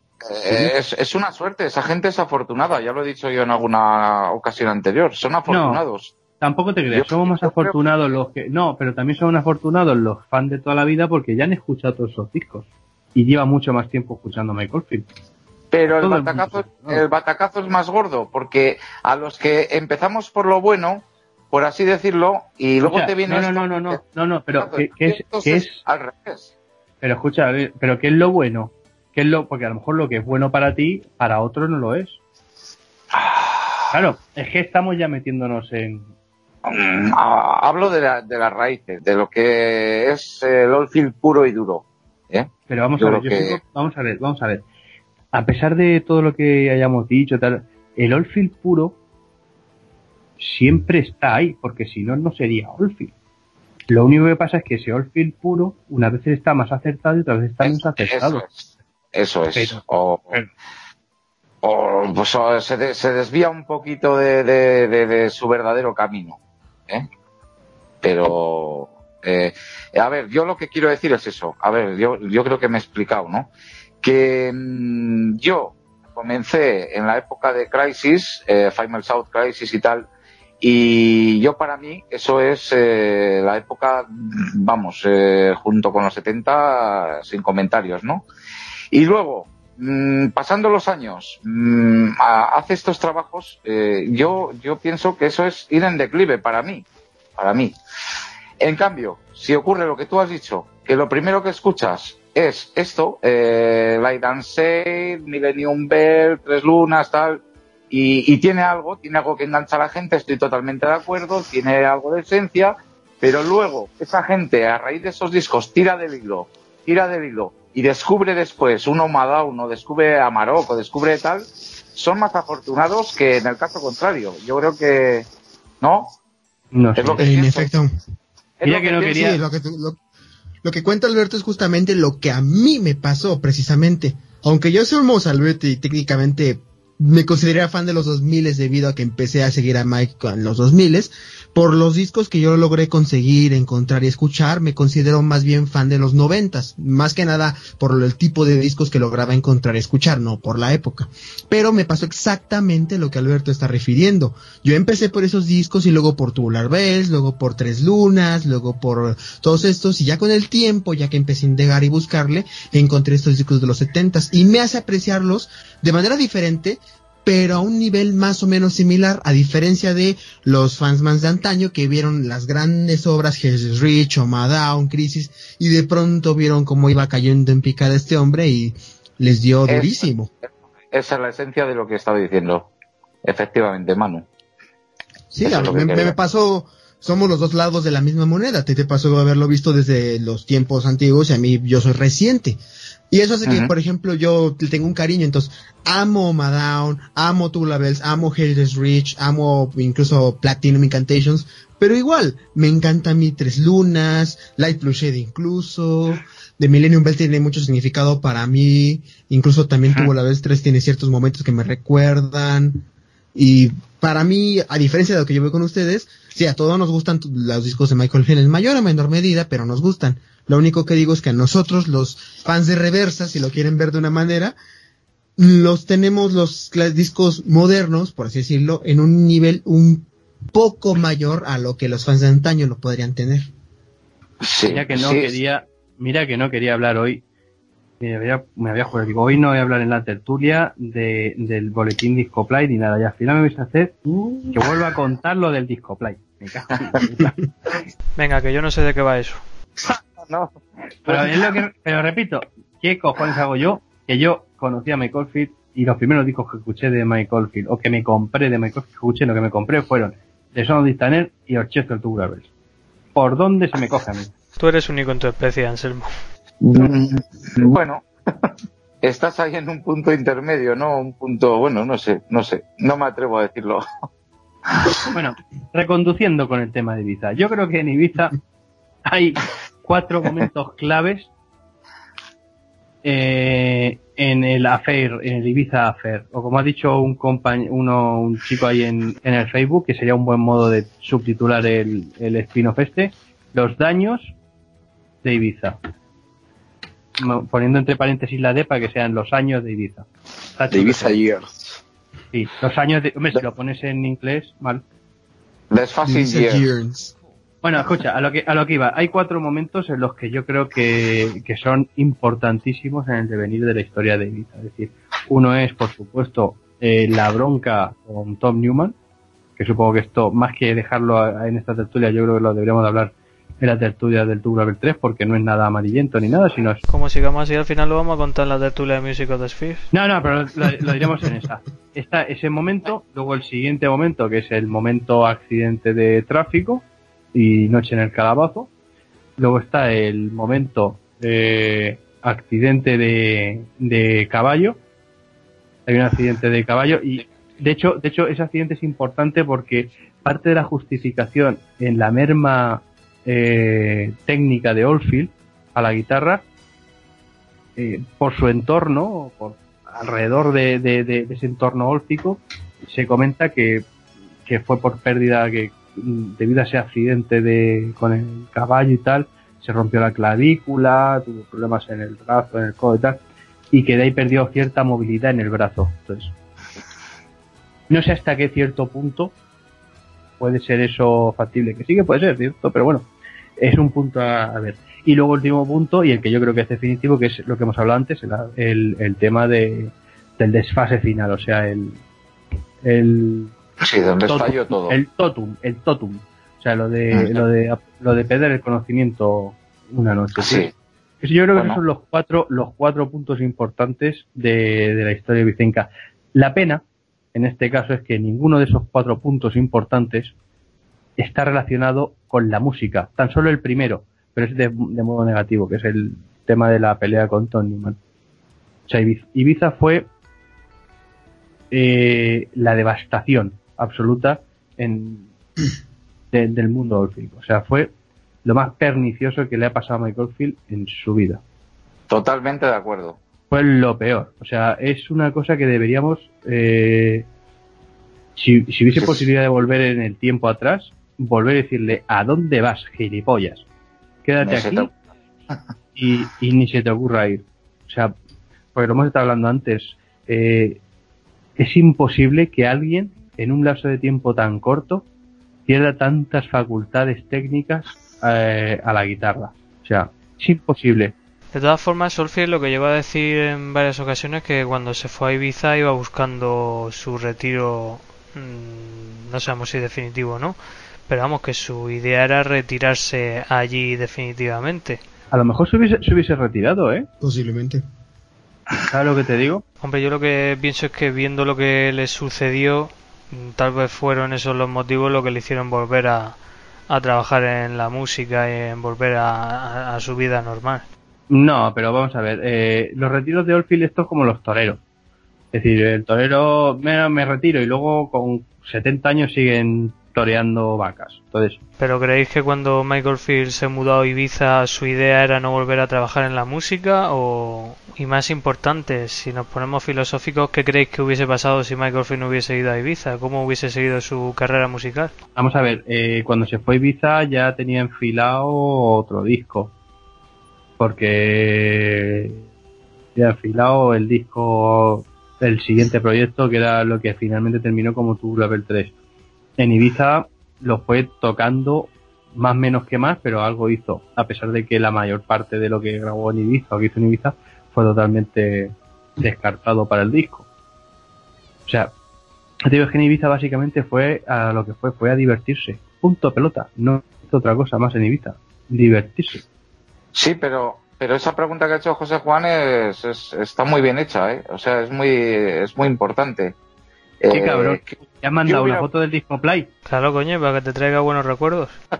Es, es una suerte, esa gente es afortunada, ya lo he dicho yo en alguna ocasión anterior, son afortunados. Tampoco te creas, somos más afortunados los que... No, pero también son afortunados los fans de toda la vida porque ya han escuchado todos esos discos. Y lleva mucho más tiempo escuchando Michael Field. Pero el batacazo, el batacazo es más gordo, porque a los que empezamos por lo bueno, por así decirlo, y luego te viene no, no, no, no, no, no, no, pero ¿qué, es, al revés. Pero escucha, pero ¿qué es lo bueno? ¿Qué es lo, porque a lo mejor lo que es bueno para ti, para otros no lo es. Claro, es que estamos ya metiéndonos en... Mm, ah, Hablo de, la- de las raíces, de lo que es el oldfield puro y duro. ¿eh? Pero vamos Yo a ver, yo que- sigo- vamos a ver, vamos a ver. A pesar de todo lo que hayamos dicho, tal, el Oldfield puro siempre está ahí, porque si no, no sería Oldfield. Lo único que pasa es que ese Oldfield puro, una vez está más acertado y otras veces está menos acertado. Eso es. Eso es. Pero- o, pero- o, pues, o se, de- se desvía un poquito de, de- de- de su verdadero camino. ¿eh? Pero, eh, a ver, yo lo que quiero decir es eso. A ver, yo, yo creo que me he explicado, ¿no? Que mm, yo comencé en la época de Crisis, eh, Final South Crisis y tal, y yo para mí eso es eh, la época, vamos, eh, junto con los 70, sin comentarios, ¿no? Y luego, mm, pasando los años, mm, a- hace estos trabajos, eh, yo, yo pienso que eso es ir en declive para mí, para mí. En cambio, si ocurre lo que tú has dicho, que lo primero que escuchas es esto, eh, Light and Shade, Millennium Bell, Tres Lunas, tal, y, y tiene algo, tiene algo que engancha a la gente, estoy totalmente de acuerdo, tiene algo de esencia, pero luego esa gente a raíz de esos discos tira del hilo, tira del hilo y descubre después uno Madonna, o descubre a Marocco, descubre tal, son más afortunados que en el caso contrario. Yo creo que, ¿no? No sé. Es lo que En pienso. efecto. Mira que no quería. lo, que, lo, que cuenta Alberto es justamente lo que a mí me pasó, precisamente. Aunque yo soy un Alberto y técnicamente me consideraría fan de los 2000 debido a que empecé a seguir a Mike en los 2000 por los discos que yo logré conseguir, encontrar y escuchar, me considero más bien fan de los noventas, más que nada por el tipo de discos que lograba encontrar y escuchar, no por la época. Pero me pasó exactamente lo que Alberto está refiriendo. Yo empecé por esos discos y luego por Tubular Bells, luego por Tres Lunas, luego por todos estos y ya con el tiempo, ya que empecé a indagar y buscarle, encontré estos discos de los setentas y me hace apreciarlos de manera diferente pero a un nivel más o menos similar, a diferencia de los fans más de antaño que vieron las grandes obras Jesus Rich o Madown, Crisis, y de pronto vieron cómo iba cayendo en picada este hombre y les dio durísimo. Esa es la esencia de lo que estaba diciendo. Efectivamente, Manu. Sí, me, me, pasó, somos los dos lados de la misma moneda. Te te pasó haberlo visto desde los tiempos antiguos y a mí yo soy reciente. Y eso hace que, por ejemplo, yo tengo un cariño, entonces amo Madown, amo Two Bells, amo Heritage Rich, amo incluso Platinum Incantations, pero igual, me encanta mi Tres Lunas, Light Blue Shade incluso, The Millennium Bell tiene mucho significado para mí, incluso también Tuvo la vez 3 tiene ciertos momentos que me recuerdan, y para mí, a diferencia de lo que yo veo con ustedes, sí, a todos nos gustan los discos de Michael Hill en mayor o menor medida, pero nos gustan. Lo único que digo es que a nosotros, los fans de reversa, si lo quieren ver de una manera, los tenemos los discos modernos, por así decirlo, en un nivel un poco mayor a lo que los fans de antaño lo podrían tener. mira que no quería, mira que no quería hablar hoy. Me había, me había jugado, digo, hoy no voy a hablar en la tertulia de, del boletín Discoplay ni nada. Y al final me vais a hacer que vuelva a contar lo del Discoplay. Venga, que yo no sé de qué va eso. no. Pero, es lo que, pero repito, ¿qué cojones hago yo? Que yo conocí a Michael Field y los primeros discos que escuché de Michael Field, o que me compré de Michael Field, escuché, lo que me compré fueron The Son of Distaner y Orchestra Tubular Bells. ¿Por dónde se me coge a mí? Tú eres único en tu especie, Anselmo. Mm, bueno, estás ahí en un punto intermedio, ¿no? Un punto, bueno, no sé, no sé, no me atrevo a decirlo. Bueno, reconduciendo con el tema de Ibiza. Yo creo que en Ibiza hay cuatro momentos claves eh, en el Affair, en el Ibiza Affair, o como ha dicho un uno, un chico ahí en, el Facebook, que sería un buen modo de subtitular el, el spin-off este, los daños de Ibiza. Poniendo entre paréntesis la D para que sean los años de Ibiza. De Ibiza Years. Sí, los años de... Hombre, si lo pones en inglés, mal. Les years. Bueno, escucha, a lo que a lo que iba, hay cuatro momentos en los que yo creo que, que son importantísimos en el devenir de la historia de Ibiza. Es decir, uno es, por supuesto, eh, la bronca con Tom Newman, que supongo que esto, más que dejarlo en esta tertulia, yo creo que lo deberíamos de hablar en la tertulia del Tubular 3, porque no es nada amarillento ni nada, sino es... Como sigamos así, al final lo vamos a contar en la tertulia de Music of the Sphere. No, no, pero lo, diremos en esa. Está ese momento, luego el siguiente momento, que es el momento accidente de tráfico, y Noche en el Calabazo. Luego está el momento de accidente de, de caballo. Hay un accidente de caballo y de hecho, de hecho ese accidente es importante porque parte de la justificación en la merma eh, técnica de Oldfield a la guitarra eh, por su entorno, por alrededor de, ese entorno ólfico, se comenta que, que fue por pérdida, que debido a ese accidente de, con el caballo y tal, se rompió la clavícula, tuvo problemas en el brazo, en el codo y tal, y que de ahí perdió cierta movilidad en el brazo. Entonces, no sé hasta qué cierto punto puede ser eso factible, que sí que puede ser, cierto, pero bueno, es un punto a, ver. Y luego último punto, y el que yo creo que es definitivo, que es lo que hemos hablado antes, el, el, tema de, del desfase final, o sea, el, el Sí, donde totum, todo. El totum, el totum. O sea, lo de, lo de, lo de perder el conocimiento una noche. Sí. yo creo que son los cuatro, los cuatro puntos importantes de, de la historia vicenca. La pena, en este caso, es que ninguno de esos cuatro puntos importantes está relacionado con la música. Tan solo el primero, pero es de, de modo negativo, que es el tema de la pelea con Tony Newman. O sea, Ibiza fue eh, la devastación absoluta en, del mundo ólfico. O sea, fue lo más pernicioso que le ha pasado a Michael Field en su vida. Totalmente de acuerdo. Fue lo peor. O sea, es una cosa que deberíamos, eh, si, si hubiese posibilidad de volver en el tiempo atrás, volver a decirle, ¿a dónde vas, gilipollas? Quédate aquí y, y, ni se te ocurra ir. O sea, porque lo hemos estado hablando antes, eh, es imposible que alguien en un lapso de tiempo tan corto pierda tantas facultades técnicas eh, a la guitarra. O sea, es imposible. De todas formas, Solfier lo que llegó a decir en varias ocasiones que cuando se fue a Ibiza iba buscando su retiro, mmm, no sabemos si definitivo o no, pero vamos, que su idea era retirarse allí definitivamente. A lo mejor se hubiese, se hubiese retirado, ¿eh? Posiblemente. ¿Sabes lo que te digo? Hombre, yo lo que pienso es que viendo lo que le sucedió, tal vez fueron esos los motivos lo que le hicieron volver a, a trabajar en la música y en volver a, a, a su vida normal. No, pero vamos a ver, eh, los retiros de Oldfield estos como los toreros. Es decir, el torero me, me retiro y luego con 70 años siguen vacas. Entonces, ¿Pero creéis que cuando Michael Field se mudó a Ibiza su idea era no volver a trabajar en la música? O, y más importante, si nos ponemos filosóficos, ¿qué creéis que hubiese pasado si Michael Field no hubiese ido a Ibiza? ¿Cómo hubiese seguido su carrera musical? vamos a ver, eh, cuando se fue a Ibiza ya tenía enfilado otro disco. Porque ya enfilado el disco, el siguiente proyecto, que era lo que finalmente terminó como Tu Level 3. En Ibiza lo fue tocando más menos que más, pero algo hizo, a pesar de que la mayor parte de lo que grabó en Ibiza o que hizo en Ibiza fue totalmente descartado para el disco. O sea, te digo es que en Ibiza básicamente fue a lo que fue, fue a divertirse. Punto pelota. No hizo otra cosa más en Ibiza. Divertirse. Sí, pero pero esa pregunta que ha hecho José Juan es, es- está muy bien hecha, ¿eh? O sea, es muy es muy importante. Qué Eh, cabrón. que- ¿Te han mandado una foto del disco Play? Claro, coño, para que te traiga buenos recuerdos.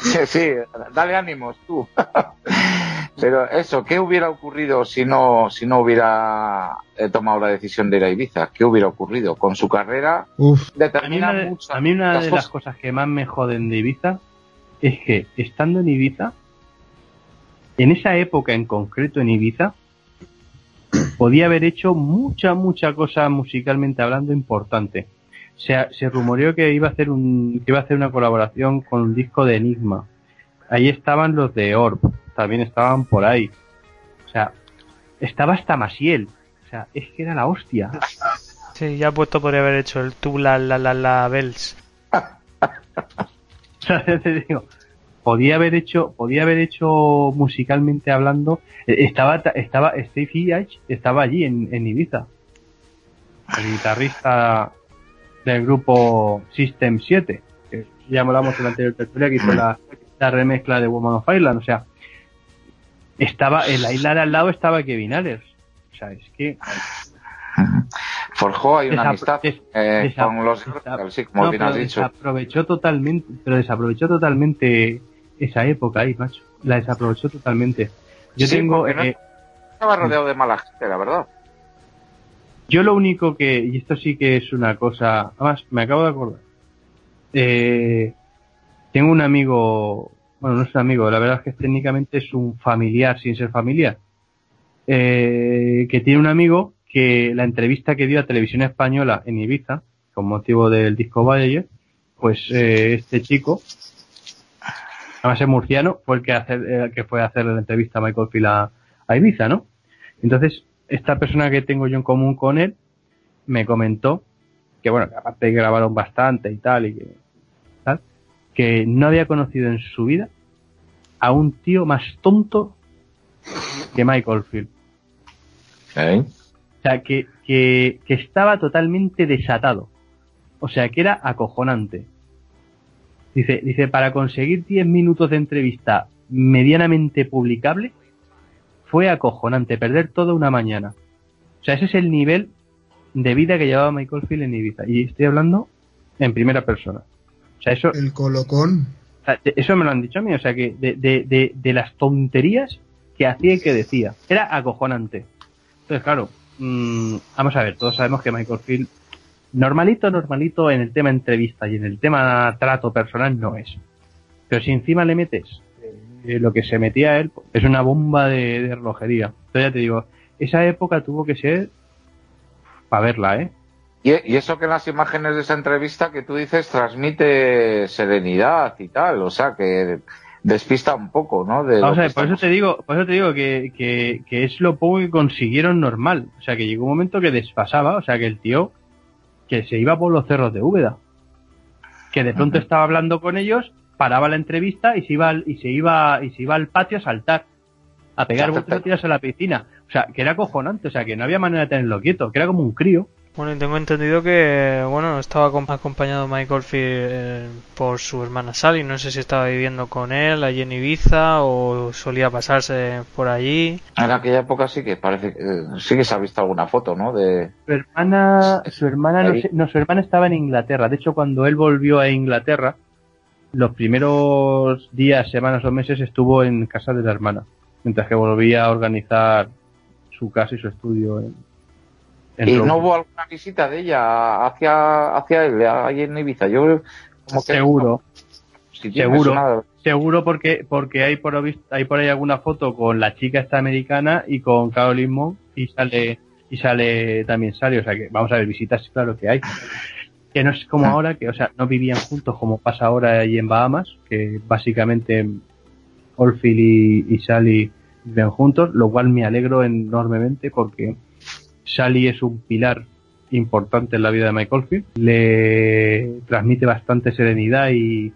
Sí, sí, dale ánimos tú. Pero eso, ¿qué hubiera ocurrido si no si no hubiera eh, tomado la decisión de ir a Ibiza? ¿Qué hubiera ocurrido con su carrera? Uf, A mí Determina una de, muchas a mí una las de las cosas que más me joden de Ibiza es que estando en Ibiza, en esa época en concreto en Ibiza, podía haber hecho mucha, mucha cosa musicalmente hablando importante. Se, se rumoreó que iba a hacer un, que iba a hacer una colaboración con un disco de Enigma. Ahí estaban los de Orb, también estaban por ahí. O sea, estaba hasta Masiel. O sea, es que era la hostia. Sí, ya puesto podría haber hecho el tu la la la la bells. O sea, te digo, podía haber hecho, podía haber hecho musicalmente hablando, eh, estaba, estaba, Steve H estaba allí en, en Ibiza. El guitarrista del grupo System 7, que ya hablamos en la anterior tertulia que hizo la, la remezcla de Woman of Ireland, o sea, estaba, en la isla de al lado estaba Kevin Allers. O sea, es que Forjó hay una amistad eh, con los sí, como no, bien has dicho. desaprovechó totalmente, pero desaprovechó totalmente esa época ahí, macho. La desaprovechó totalmente. Yo Sí, tengo, no- eh, Estaba rodeado de mala gente, la verdad. yo lo único que, y esto sí que es una cosa, además me acabo de acordar, eh, tengo un amigo, bueno, no es un amigo, la verdad es que técnicamente es un familiar sin ser familiar, eh, que tiene un amigo que la entrevista que dio a Televisión Española en Ibiza, con motivo del disco Voyager, pues eh, este chico, además es murciano, fue el que, hacer, el que fue a hacer la entrevista a Michael Field a, a Ibiza, ¿no? Entonces, esta persona que tengo yo en común con él me comentó que, bueno, que aparte grabaron bastante y tal, y que, tal, que no había conocido en su vida a un tío más tonto que Michael Field. O sea, que, que, que estaba totalmente desatado. O sea, que era acojonante. Dice, dice, para conseguir 10 minutos de entrevista medianamente publicable, fue acojonante, perder toda una mañana. O sea, ese es el nivel de vida que llevaba Michael Field en Ibiza. Y estoy hablando en primera persona. O sea, eso, el colocón. o sea, de- eso me lo han dicho a mí, o sea, que de, de, de, de las tonterías que hacía y que decía. Era acojonante. Entonces, claro, mm, vamos a ver, todos sabemos que Michael Field, normalito, normalito en el tema entrevista y en el tema trato personal no es. Pero si encima le metes eh, lo que se metía él, es una bomba de, de relojería. Entonces ya te digo, esa época tuvo que ser para verla, ¿eh? Y, eso que en las imágenes de esa entrevista que tú dices transmite serenidad y tal, o sea que despista un poco, ¿no? De o sea, por eso te digo, por eso te digo que, que, es lo poco que consiguieron normal. O sea, que llegó un momento que desfasaba, o sea, que el tío que se iba por los cerros de Úbeda, que de pronto estaba hablando con ellos, paraba la entrevista y se iba y se iba y se iba al patio a saltar, a pegar botes a la piscina. O sea, que era cojonante, o sea, que no había manera de tenerlo quieto, que era como un crío. Bueno, y tengo entendido que, bueno, estaba acompañado Michael Field eh, por su hermana Sally. No sé si estaba viviendo con él allí en Ibiza o solía pasarse por allí. En aquella época sí que parece, sí que se ha visto alguna foto, ¿no? De su hermana, su hermana no, su hermana estaba en Inglaterra. De hecho, cuando él volvió a Inglaterra, los primeros días, semanas o meses estuvo en casa de la hermana, mientras que volvía a organizar su casa y su estudio en ¿Y no hubo alguna visita de ella hacia, hacia él, ahí en Ibiza? Yo como que seguro. seguro. Seguro porque, porque hay por, hay por ahí alguna foto con la chica esta americana y con Caroline Monk y sale, y sale también sale, o sea que vamos a ver visitas, claro que hay. Que no es como ahora, que, o sea, no vivían juntos como pasa ahora allí en Bahamas, que básicamente Olfil y, y Sally viven juntos, lo cual me alegro enormemente porque Sally es un pilar importante en la vida de Michael Field, le transmite bastante serenidad y,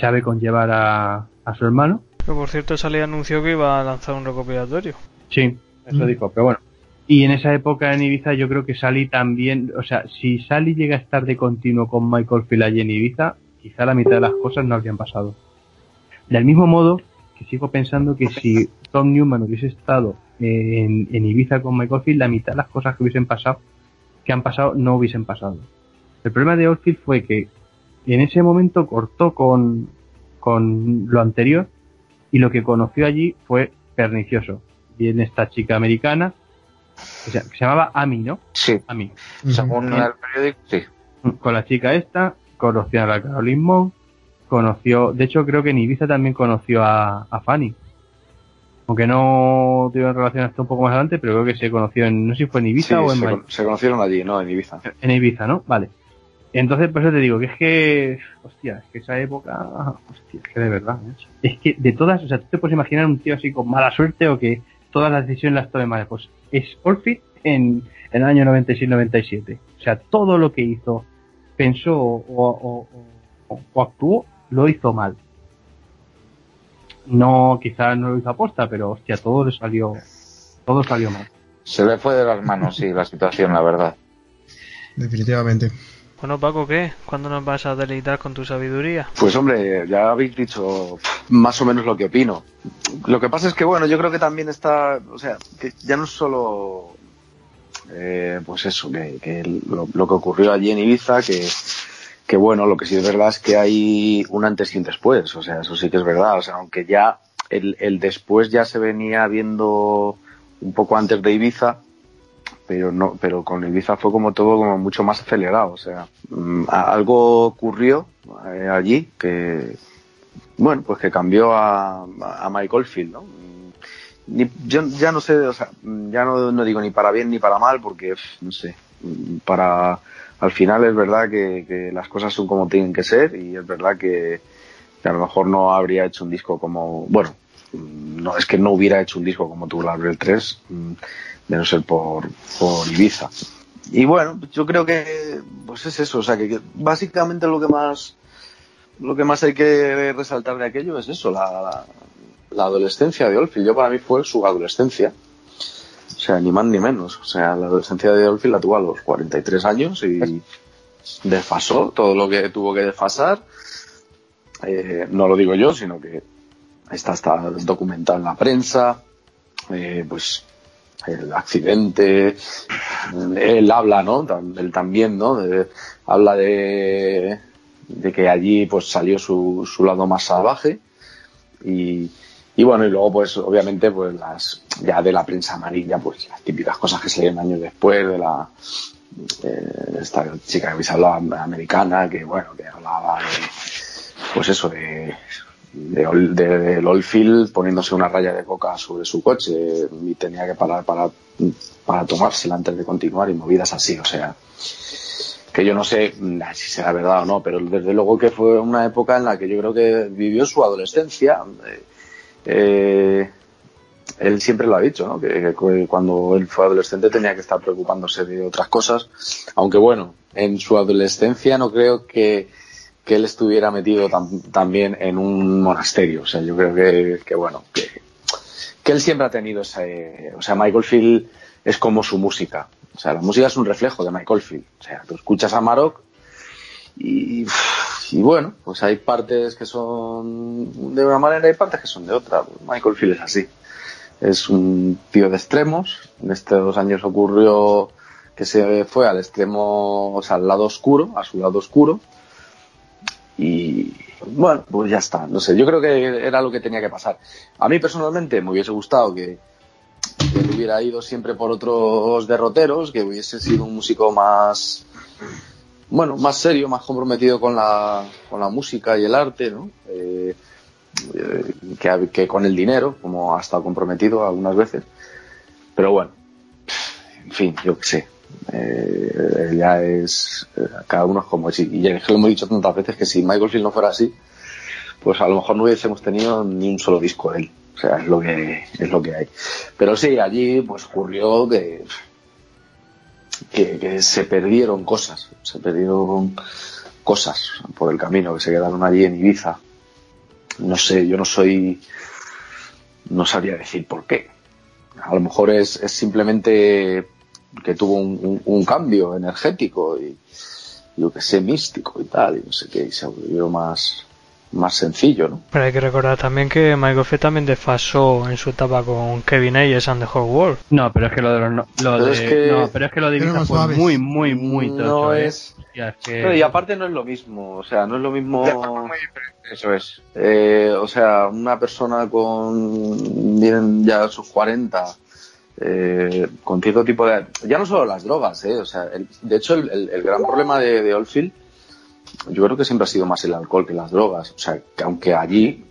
sabe conllevar a, su hermano. Pero por cierto, Sally anunció que iba a lanzar un recopilatorio. Sí, eso mm. dijo, pero bueno. Y en esa época en Ibiza yo creo que Sally también, o sea, si Sally llega a estar de continuo con Michael Field allí en Ibiza, quizá la mitad de las cosas no habrían pasado. Del mismo modo que sigo pensando que si Tom Newman hubiese estado en, Ibiza con Mike Oldfield, la mitad de las cosas que hubiesen pasado, que han pasado, no hubiesen pasado. El problema de Oldfield fue que en ese momento cortó con, con lo anterior y lo que conoció allí fue pernicioso. Viene esta chica americana, que se, llamaba Amy, ¿no? Sí. Amy. Según el periódico, sí. Con la chica esta, conoció a la Caroline Monk, conoció, de hecho creo que en Ibiza también conoció a, a Fanny aunque no tuvieron relación hasta un poco más adelante, pero creo que se conoció en, no sé si fue en Ibiza o en se, se conocieron allí, ¿no? En Ibiza. En Ibiza, ¿no? Vale. Entonces, por eso te digo que es que, hostia, es que esa época, hostia, es que de verdad, es que de todas, o sea, tú te puedes imaginar un tío así con mala suerte o que todas las decisiones las tome mal, pues es Orfit en, en el año 96-97. O sea, todo lo que hizo, pensó o, o actuó, lo hizo mal. No, quizás no lo hizo aposta, pero hostia, todo le salió, todo salió mal. Se le fue de las manos, sí, la situación, la verdad. Definitivamente. Bueno, Paco, ¿qué? ¿Cuándo nos vas a deleitar con tu sabiduría? Pues hombre, ya habéis dicho más o menos lo que opino. Lo que pasa es que, bueno, yo creo que también está, o sea, que ya no es solo, eh, pues eso, que, lo, que ocurrió allí en Ibiza, que que bueno, lo que sí es verdad es que hay un antes y un después, o sea, eso sí que es verdad, o sea, aunque ya el, el después ya se venía viendo un poco antes de Ibiza, pero no, pero con Ibiza fue como todo como mucho más acelerado, o sea, mm, algo ocurrió eh, allí que, bueno, pues que cambió a, a Michael Field, ¿no? yo ya no sé, o sea, ya no, no digo ni para bien ni para mal, porque, no sé, para al final es verdad que, las cosas son como tienen que ser y es verdad que, a lo mejor no habría hecho un disco como, bueno, no es que no hubiera hecho un disco como tuvo la Abril 3, mm, de no ser por, por Ibiza. Y bueno, yo creo que pues es eso, o sea que, básicamente lo que más lo que más hay que resaltar de aquello es eso, la, la, adolescencia de Olfi. Yo para mí fue su adolescencia o sea, ni más ni menos. O sea, la adolescencia de Dolphin la tuvo a los 43 años y desfasó todo lo que tuvo que desfasar. Eh, no lo digo yo, sino que está, está documentado en la prensa. Eh, pues el accidente, él habla, ¿no? Él también, ¿no? habla de, de que allí pues salió su, su lado más salvaje y, y bueno, y luego pues obviamente pues las ya de la prensa amarilla, pues las típicas cosas que salieron años después de la eh, esta chica que habéis hablado americana, que bueno, que hablaba de, pues eso de del de, Oldfield poniéndose una raya de coca sobre su coche y tenía que parar para, para tomársela antes de continuar y movidas así, o sea, que yo no sé si será verdad o no, pero desde luego que fue una época en la que yo creo que vivió su adolescencia. Eh, él siempre lo ha dicho, ¿no? que, cuando él fue adolescente tenía que estar preocupándose de otras cosas, aunque bueno, en su adolescencia no creo que, él estuviera metido también en un monasterio, o sea, yo creo que, bueno, que, él siempre ha tenido ese, o sea, Michael Field es como su música, o sea, la música es un reflejo de Michael Field, o sea, tú escuchas a Marok y, y bueno, pues hay partes que son de una manera y partes que son de otra, Michael Field es así es un tío de extremos. En estos años ocurrió que se fue al extremo, o sea, al lado oscuro, a su lado oscuro. Y bueno, pues ya está. No sé, yo creo que era lo que tenía que pasar. A mí personalmente me hubiese gustado que, que hubiera ido siempre por otros derroteros, que hubiese sido un músico más, bueno, más serio, más comprometido con la, con la música y el arte, ¿no? Eh, que, que, con el dinero, como ha estado comprometido algunas veces. Pero bueno, en fin, yo qué sé. Eh, ya es. Eh, cada uno es como es. Y ya lo hemos dicho tantas veces que si Michael Field no fuera así, pues a lo mejor no hubiésemos tenido ni un solo disco de él. O sea, es lo que, es lo que hay. Pero sí, allí pues ocurrió que, que, que se perdieron cosas. Se perdieron cosas por el camino, que se quedaron allí en Ibiza no sé, yo no soy, no sabría decir por qué. A lo mejor es, es simplemente que tuvo un, cambio energético y yo que sé, místico y tal, y no sé qué, y se volvió más, más sencillo, ¿no? Pero hay que recordar también que Michael Fee también desfasó en su etapa con Kevin Ayers and the Whole World. No, pero es que lo de los, lo de, no, pero es que lo de Ibiza fue muy, muy, muy tocho, no ¿eh? es... y aparte no es lo mismo, o sea, no es lo mismo... Eso es. Eh, o sea, una persona con... vienen ya sus 40... Eh, con cierto tipo de... Ya no solo las drogas, ¿eh? O sea, de hecho, el, el, gran problema de, de Oldfield yo creo que siempre ha sido más el alcohol que las drogas. O sea, que aunque allí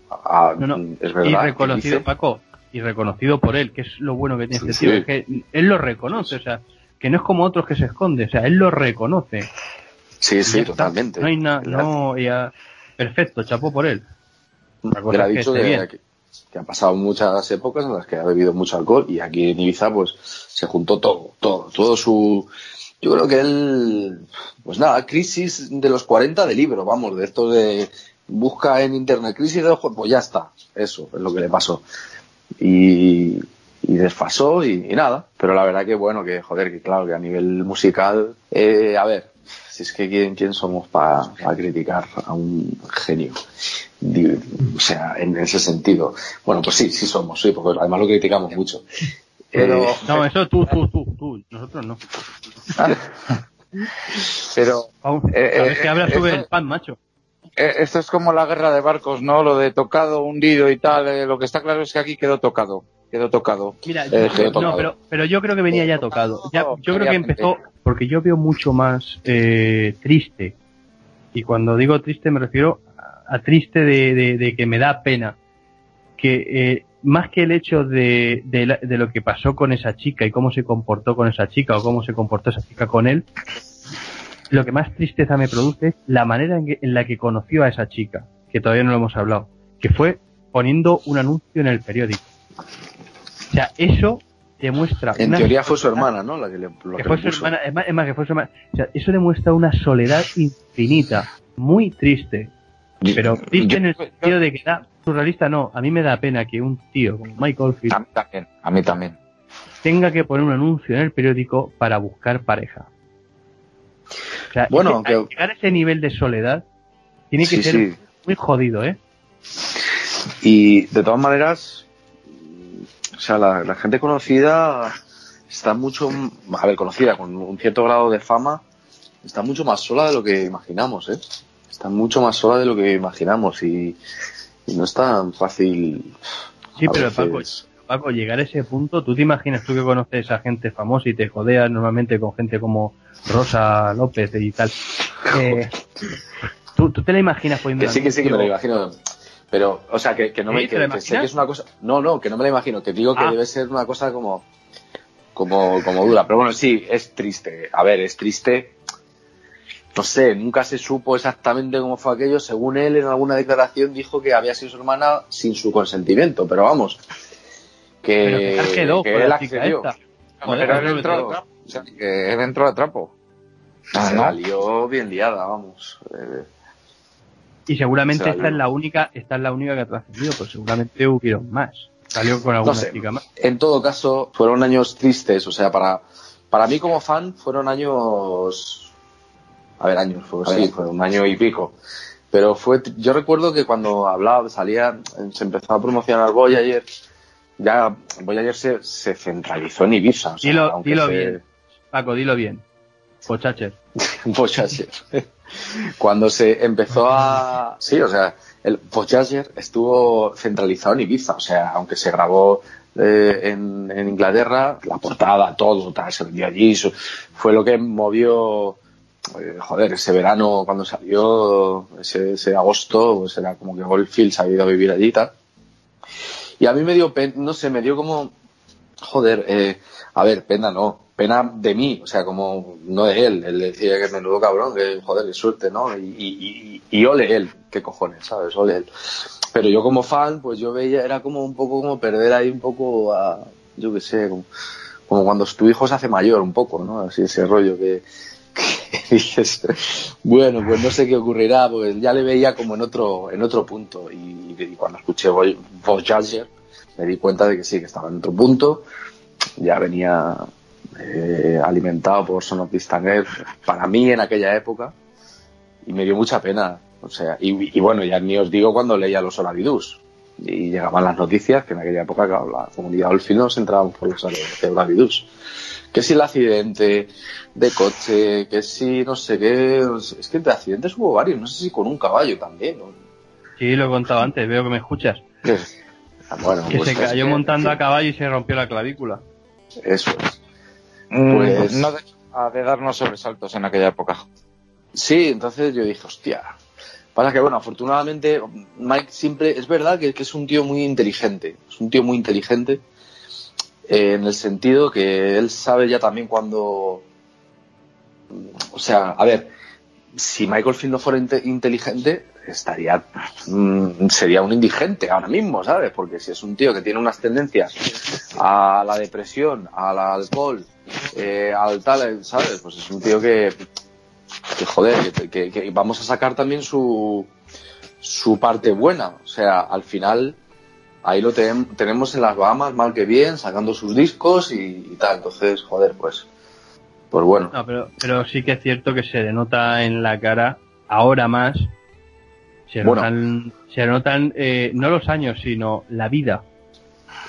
es verdad. Y reconocido, Paco, y reconocido por él, que es lo bueno que tiene este tío, es que él lo reconoce, o sea, que no es como otros que se esconde, o sea, él lo reconoce. Sí, sí, totalmente. No hay nada, no, ya, perfecto, chapó por él. Él ha dicho que, que, han pasado muchas épocas en las que ha bebido mucho alcohol y aquí en Ibiza pues se juntó todo, todo, todo su, yo creo que él, pues nada, crisis de los 40 de libro, vamos, de esto de busca en internet crisis de ojos, pues ya está, eso es lo que le pasó. Y, y desfasó y, nada, pero la verdad que bueno, que joder, que claro, que a nivel musical, eh, a ver, si es que quién, quién somos para criticar a un genio. O sea, en ese sentido. Bueno, pues sí, sí somos, sí, porque además lo criticamos mucho. Pero, eh, no, eso tú, tú, tú, tú, nosotros no. Pero. Eh, que hablas sobre el pan, macho. Eh, esto es como la guerra de barcos, ¿no? Lo de tocado, hundido y tal. Eh, lo que está claro es que aquí quedó tocado. Quedó tocado. Mira, no, pero, pero yo creo que venía ya tocado. Ya, yo creo que empezó, porque yo veo mucho más eh, triste. Y cuando digo triste me refiero a, triste de, de, de, que me da pena. Que eh, más que el hecho de, de, lo que pasó con esa chica y cómo se comportó con esa chica o cómo se comportó esa chica con él, lo que más tristeza me produce es la manera en, la que conoció a esa chica, que todavía no lo hemos hablado, que fue poniendo un anuncio en el periódico. O sea, eso demuestra... En teoría fue su hermana, ¿no? La que, le, fue su hermana, es más, que fue su hermana. O sea, eso demuestra una soledad infinita, muy triste. Pero triste en el sentido de que da surrealista no, a mí me da pena que un tío como Michael Field a mí también, a mí también tenga que poner un anuncio en el periódico para buscar pareja. O sea, bueno, llegar a ese nivel de soledad tiene que ser muy jodido, ¿eh? Y de todas maneras, o sea, la, gente conocida está mucho, a ver, conocida con un cierto grado de fama, está mucho más sola de lo que imaginamos, ¿eh? Está mucho más sola de lo que imaginamos y no es tan fácil. Sí, pero Paco, llegar a ese punto, ¿tú te imaginas tú que conoces a gente famosa y te jodeas normalmente con gente como Rosa López y tal? Eh, ¿tú, te la imaginas poniendo Sí, que sí, que me lo imagino. Pero, o sea, que, no me que, sé que es una cosa. No, no, que no me la imagino, que digo que ah. debe ser una cosa como, como, como dura. Pero bueno, sí, es triste. A ver, es triste. No sé, nunca se supo exactamente cómo fue aquello. Según él, en alguna declaración dijo que había sido su hermana sin su consentimiento. Pero vamos, que, pero que, él accedió. Pero él entró, que él entró a trapo. Ah, salió bien liada, vamos. Eh, y seguramente esta es la única, esta es la única que ha trascendido, pues seguramente hubieron más. Salió con alguna chica más. En todo caso, fueron años tristes, o sea, para, para mí como fan fueron años, a ver, años, fue, sí, fue un año y pico. Pero fue, yo recuerdo que cuando hablaba, salía, se empezó a promocionar Voyager, ya Voyager se, se centralizó en Ibiza. dilo, dilo bien. Paco, dilo bien. Pochacher. Pochacher. Cuando se empezó a... Sí, o sea, el Voyager estuvo centralizado en Ibiza, o sea, aunque se grabó eh, en, Inglaterra, la portada, todo, tal, se vendió allí, fue lo que movió, eh, joder, ese verano cuando salió, ese, agosto, pues era como que Goldfield se ha ido a vivir allí y. Y a mí me dio, no sé, me dio como, joder, eh, a ver, pena no, pena de mí, o sea, como no de él. Él decía que menudo cabrón, que joder, qué suerte, ¿no? Y, y, y, ole él, qué cojones, ¿sabes? Ole él. Pero yo como fan, pues yo veía, era como un poco como perder ahí un poco a, yo qué sé, como, cuando tu hijo se hace mayor un poco, ¿no? Así ese rollo que, bueno, pues no sé qué ocurrirá, pues ya le veía como en otro, en otro punto. Y, cuando escuché Voyager, me di cuenta de que sí, que estaba en otro punto, ya venía eh, alimentado por Son of para mí en aquella época, y me dio mucha pena. O sea, y, bueno, ya ni os digo cuando leía los Oravidus. Y llegaban las noticias que en aquella época la comunidad Olfino se entraban por los Oravidus. Que si el accidente de coche, que si no sé qué. Es que de accidentes hubo varios, no sé si con un caballo también. Sí, lo he contado antes, veo que me escuchas. Bueno, que pues se cayó montando a caballo y se rompió la clavícula. Eso es. Mm, pues no de, de darnos sobresaltos en aquella época. Sí, entonces yo dije, hostia. Pasa que, bueno, afortunadamente Mike siempre, es verdad que, es un tío muy inteligente, es un tío muy inteligente eh, en el sentido que él sabe ya también cuando, o sea, a ver, si Michael Field no fuera inteligente, estaría, mm, sería un indigente ahora mismo, ¿sabes? Porque si es un tío que tiene unas tendencias a la depresión, al alcohol, eh, al tal, ¿sabes? Pues es un tío que, que joder, que, vamos a sacar también su, su parte buena. O sea, al final, ahí lo tenemos en las Bahamas, mal que bien, sacando sus discos y, tal. Entonces, joder, pues, pues bueno. pero, pero sí que es cierto que se denota en la cara, ahora más, se notan, se notan eh, no los años, sino la vida.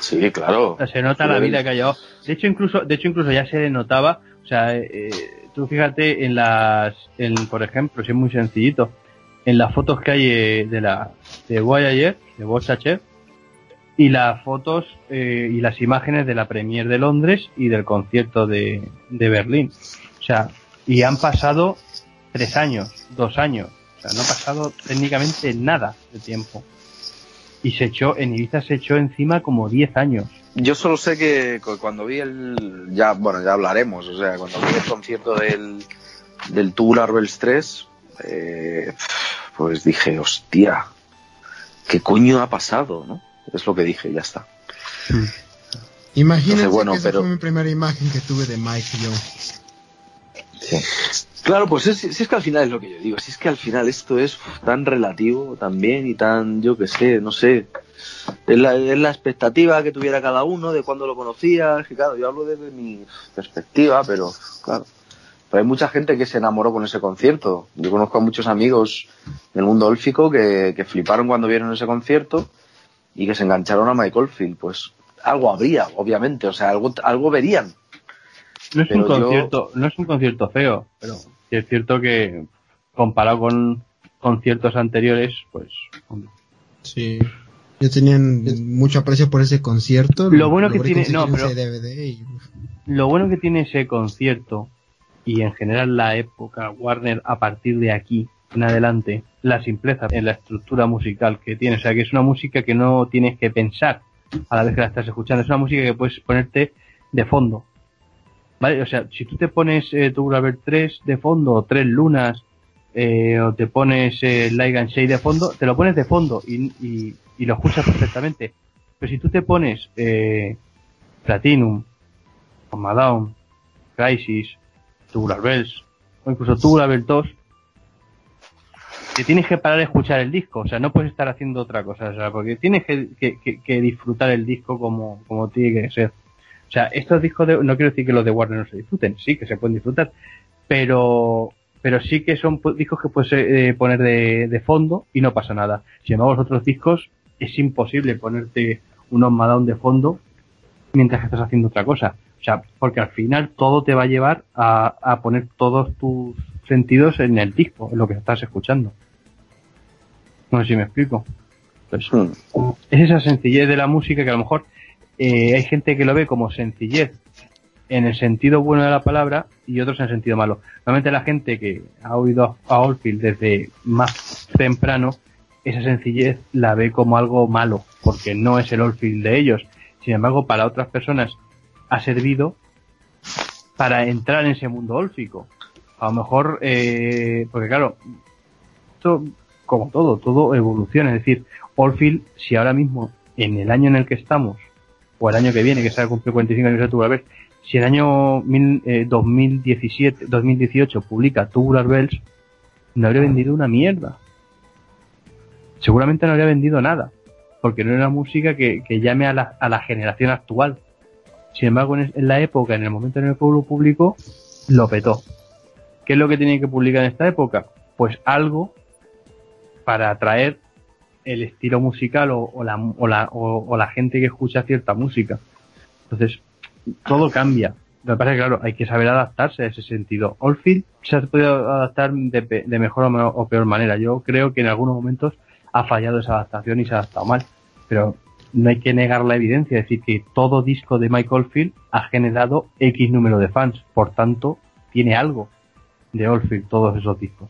Sí, claro. se nota la vida que ha llevado. De hecho, incluso, de hecho, incluso ya se denotaba, o sea, eh, tú fíjate en las, en, por ejemplo, si es muy sencillito, en las fotos que hay eh, de la, de Voyager, de Voyager, y las fotos eh, y las imágenes de la Premier de Londres y del concierto de, de Berlín. O sea, y han pasado tres años, dos años. O sea, no ha pasado técnicamente nada de tiempo y se echó, en Ibiza se echó encima como 10 años. Yo solo sé que cuando vi el, ya, bueno, ya hablaremos, o sea, cuando vi el concierto del, del Tour Arbels 3, eh, pues dije, hostia, ¿qué coño ha pasado, no? Es lo que dije, ya está. Hmm. Imagínate bueno, que pero... fue mi primera imagen que tuve de Mike y yo. Sí. Claro, pues si es, que al final es lo que yo digo, si es que al final esto es tan relativo también y tan, yo qué sé, no sé, es la, es la, expectativa que tuviera cada uno de cuando lo conocía, que claro, yo hablo desde mi perspectiva, pero claro, pero hay mucha gente que se enamoró con ese concierto. Yo conozco a muchos amigos del mundo élfico que, que fliparon cuando vieron ese concierto y que se engancharon a Michael Field, pues algo habría, obviamente, o sea, algo, algo verían. No es un concierto, no es un concierto feo, pero es cierto que comparado con conciertos anteriores, pues. Sí. Yo tenía mucho aprecio por ese concierto. Lo bueno que tiene, no, pero, lo bueno que tiene ese concierto y en general la época Warner a partir de aquí en adelante la simpleza en la estructura musical que tiene. O sea, que es una música que no tienes que pensar a la vez que la estás escuchando. Es una música que puedes ponerte de fondo. ¿Vale? O sea, si tú te pones eh, tu Graver 3 de fondo, o tres lunas, eh, o te pones eh, Light and Shade de fondo, te lo pones de fondo y, y, lo escuchas perfectamente. Pero si tú te pones eh, Platinum, Down, Crisis, Tubular Bells, o incluso Tubular Bells 2, tienes que parar a escuchar el disco, o sea, no puedes estar haciendo otra cosa, o sea, porque tienes que, que, disfrutar el disco como, como tiene que ser. O sea, estos discos de, no quiero decir que los de Warner no se disfruten, sí que se pueden disfrutar, pero, pero sí que son discos que puedes eh, poner de, de, fondo y no pasa nada. Si embargo, los otros discos es imposible ponerte unos Maddown de fondo mientras estás haciendo otra cosa. O sea, porque al final todo te va a llevar a poner todos tus sentidos en el disco, en lo que estás escuchando. No sé si me explico. Pues, Es esa sencillez de la música que a lo mejor eh, hay gente que lo ve como sencillez en el sentido bueno de la palabra y otros en el sentido malo. Normalmente la gente que ha oído a Oldfield desde más temprano, esa sencillez la ve como algo malo, porque no es el Oldfield de ellos. Sin embargo, para otras personas ha servido para entrar en ese mundo ólfico. A lo mejor, eh, porque claro, esto, como todo, todo evoluciona. Es decir, Oldfield, si ahora mismo, en el año en el que estamos, o el año que viene, que se ha cumplido 45 años de Tubular Bells, si el año mil, eh, 2017, 2018 publica Tubular Bells, no habría vendido una mierda. Seguramente no habría vendido nada, porque no era música que, llame a la, a la, generación actual. Sin embargo, en, la época, en el momento en el que lo publicó, lo petó. ¿Qué es lo que tenía que publicar en esta época? Pues algo para atraer el estilo musical o, la, o, la, o, la gente que escucha cierta música. Entonces, todo cambia. Lo que pasa claro, hay que saber adaptarse a ese sentido. Oldfield se ha podido adaptar de, mejor o peor manera. Yo creo que en algunos momentos ha fallado esa adaptación y se ha adaptado mal. Pero no hay que negar la evidencia, decir, que todo disco de Michael Field ha generado X número de fans. Por tanto, tiene algo de Oldfield, todos esos discos.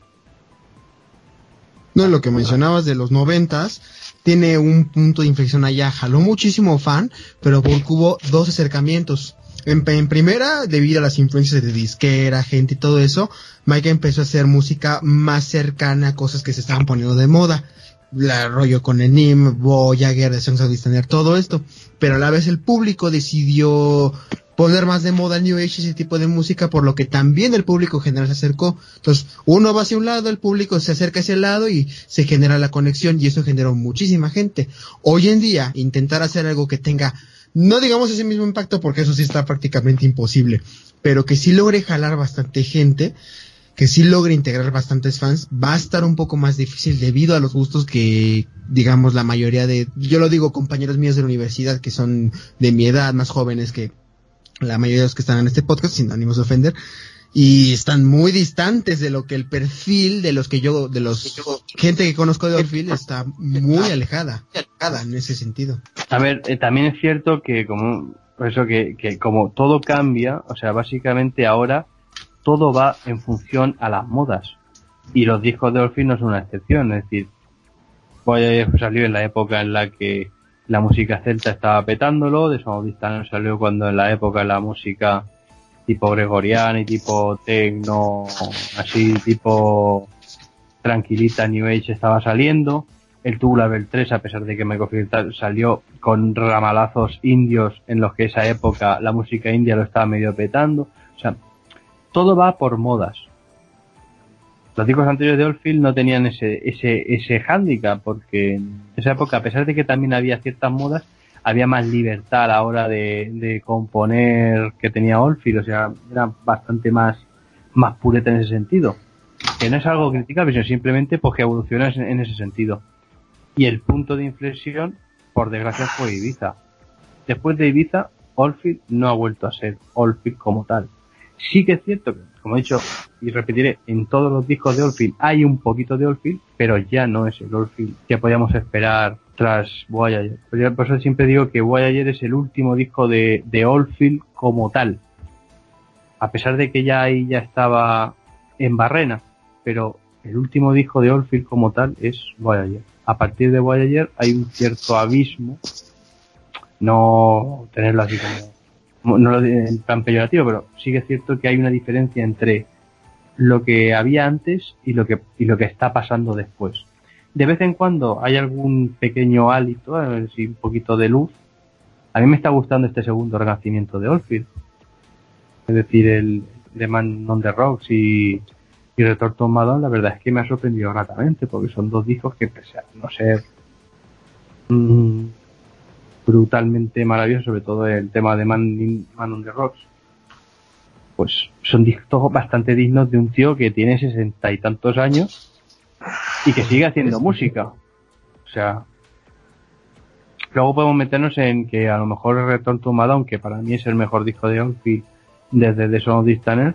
No, lo que mencionabas de los noventas, tiene un punto de inflexión allá. Jaló muchísimo fan, pero porque hubo dos acercamientos. En, primera, debido a las influencias de disquera, gente y todo eso, Mike empezó a hacer música más cercana a cosas que se estaban poniendo de moda. La rollo con Enim, Voyager, The Songs of Distant todo esto. Pero a la vez el público decidió poner más de moda el New Age ese tipo de música, por lo que también el público general se acercó. Entonces, uno va hacia un lado, el público se acerca hacia el lado y se genera la conexión y eso generó muchísima gente. Hoy en día, intentar hacer algo que tenga, no digamos ese mismo impacto porque eso sí está prácticamente imposible, pero que sí logre jalar bastante gente, que sí logre integrar bastantes fans, va a estar un poco más difícil debido a los gustos que, digamos, la mayoría de, yo lo digo, compañeros míos de la universidad que son de mi edad, más jóvenes que la mayoría de los que están en este podcast, sin ánimos de ofender, y están muy distantes de lo que el perfil de los que yo, de los gente que conozco de Orfield está muy alejada, alejada en ese sentido. A ver, eh, también es cierto que como, eso que, que como todo cambia, o sea, básicamente ahora todo va en función a las modas. Y los discos de Orfield no son una excepción, es decir, pues salió en la época en la que la música celta estaba petándolo, de no salió cuando en la época la música tipo gregoriana y tipo tecno, así tipo tranquilita New Age estaba saliendo. El Tubular Bell 3, a pesar de que Michael salió con ramalazos indios en los que esa época la música india lo estaba medio petando. O sea, todo va por modas. Los discos anteriores de Oldfield no tenían ese, ese, ese hándicap, porque en esa época, a pesar de que también había ciertas modas, había más libertad a la hora de, de componer que tenía Oldfield, o sea, era bastante más, más pureta en ese sentido. Que no es algo criticable, sino simplemente porque evoluciona en ese sentido. Y el punto de inflexión, por desgracia, fue Ibiza. Después de Ibiza, Oldfield no ha vuelto a ser Oldfield como tal. Sí que es cierto que, como he dicho y repetiré, en todos los discos de Oldfield hay un poquito de Oldfield, pero ya no es el Oldfield que podíamos esperar tras Voyager. Por eso siempre digo que Voyager es el último disco de, de Oldfield como tal. A pesar de que ya ahí ya estaba en barrena, pero el último disco de Oldfield como tal es Voyager. A partir de Voyager hay un cierto abismo, no tenerlo así como, no lo en plan peyorativo, pero sí que es cierto que hay una diferencia entre lo que había antes y lo que, y lo que está pasando después. De vez en cuando hay algún pequeño hálito, a un poquito de luz. A mí me está gustando este segundo renacimiento de Oldfield. Es decir, el de Man on the Rocks y, y Retorno Madonna, la verdad es que me ha sorprendido gratamente, porque son dos discos que, pese a no ser mm, brutalmente maravillosos, sobre todo el tema de Man, Man on the Rocks, pues son discos bastante dignos de un tío que tiene sesenta y tantos años y que sigue haciendo música. O sea, luego podemos meternos en que a lo mejor el Return to aunque para mí es el mejor disco de Onfi desde The Son of Distaner,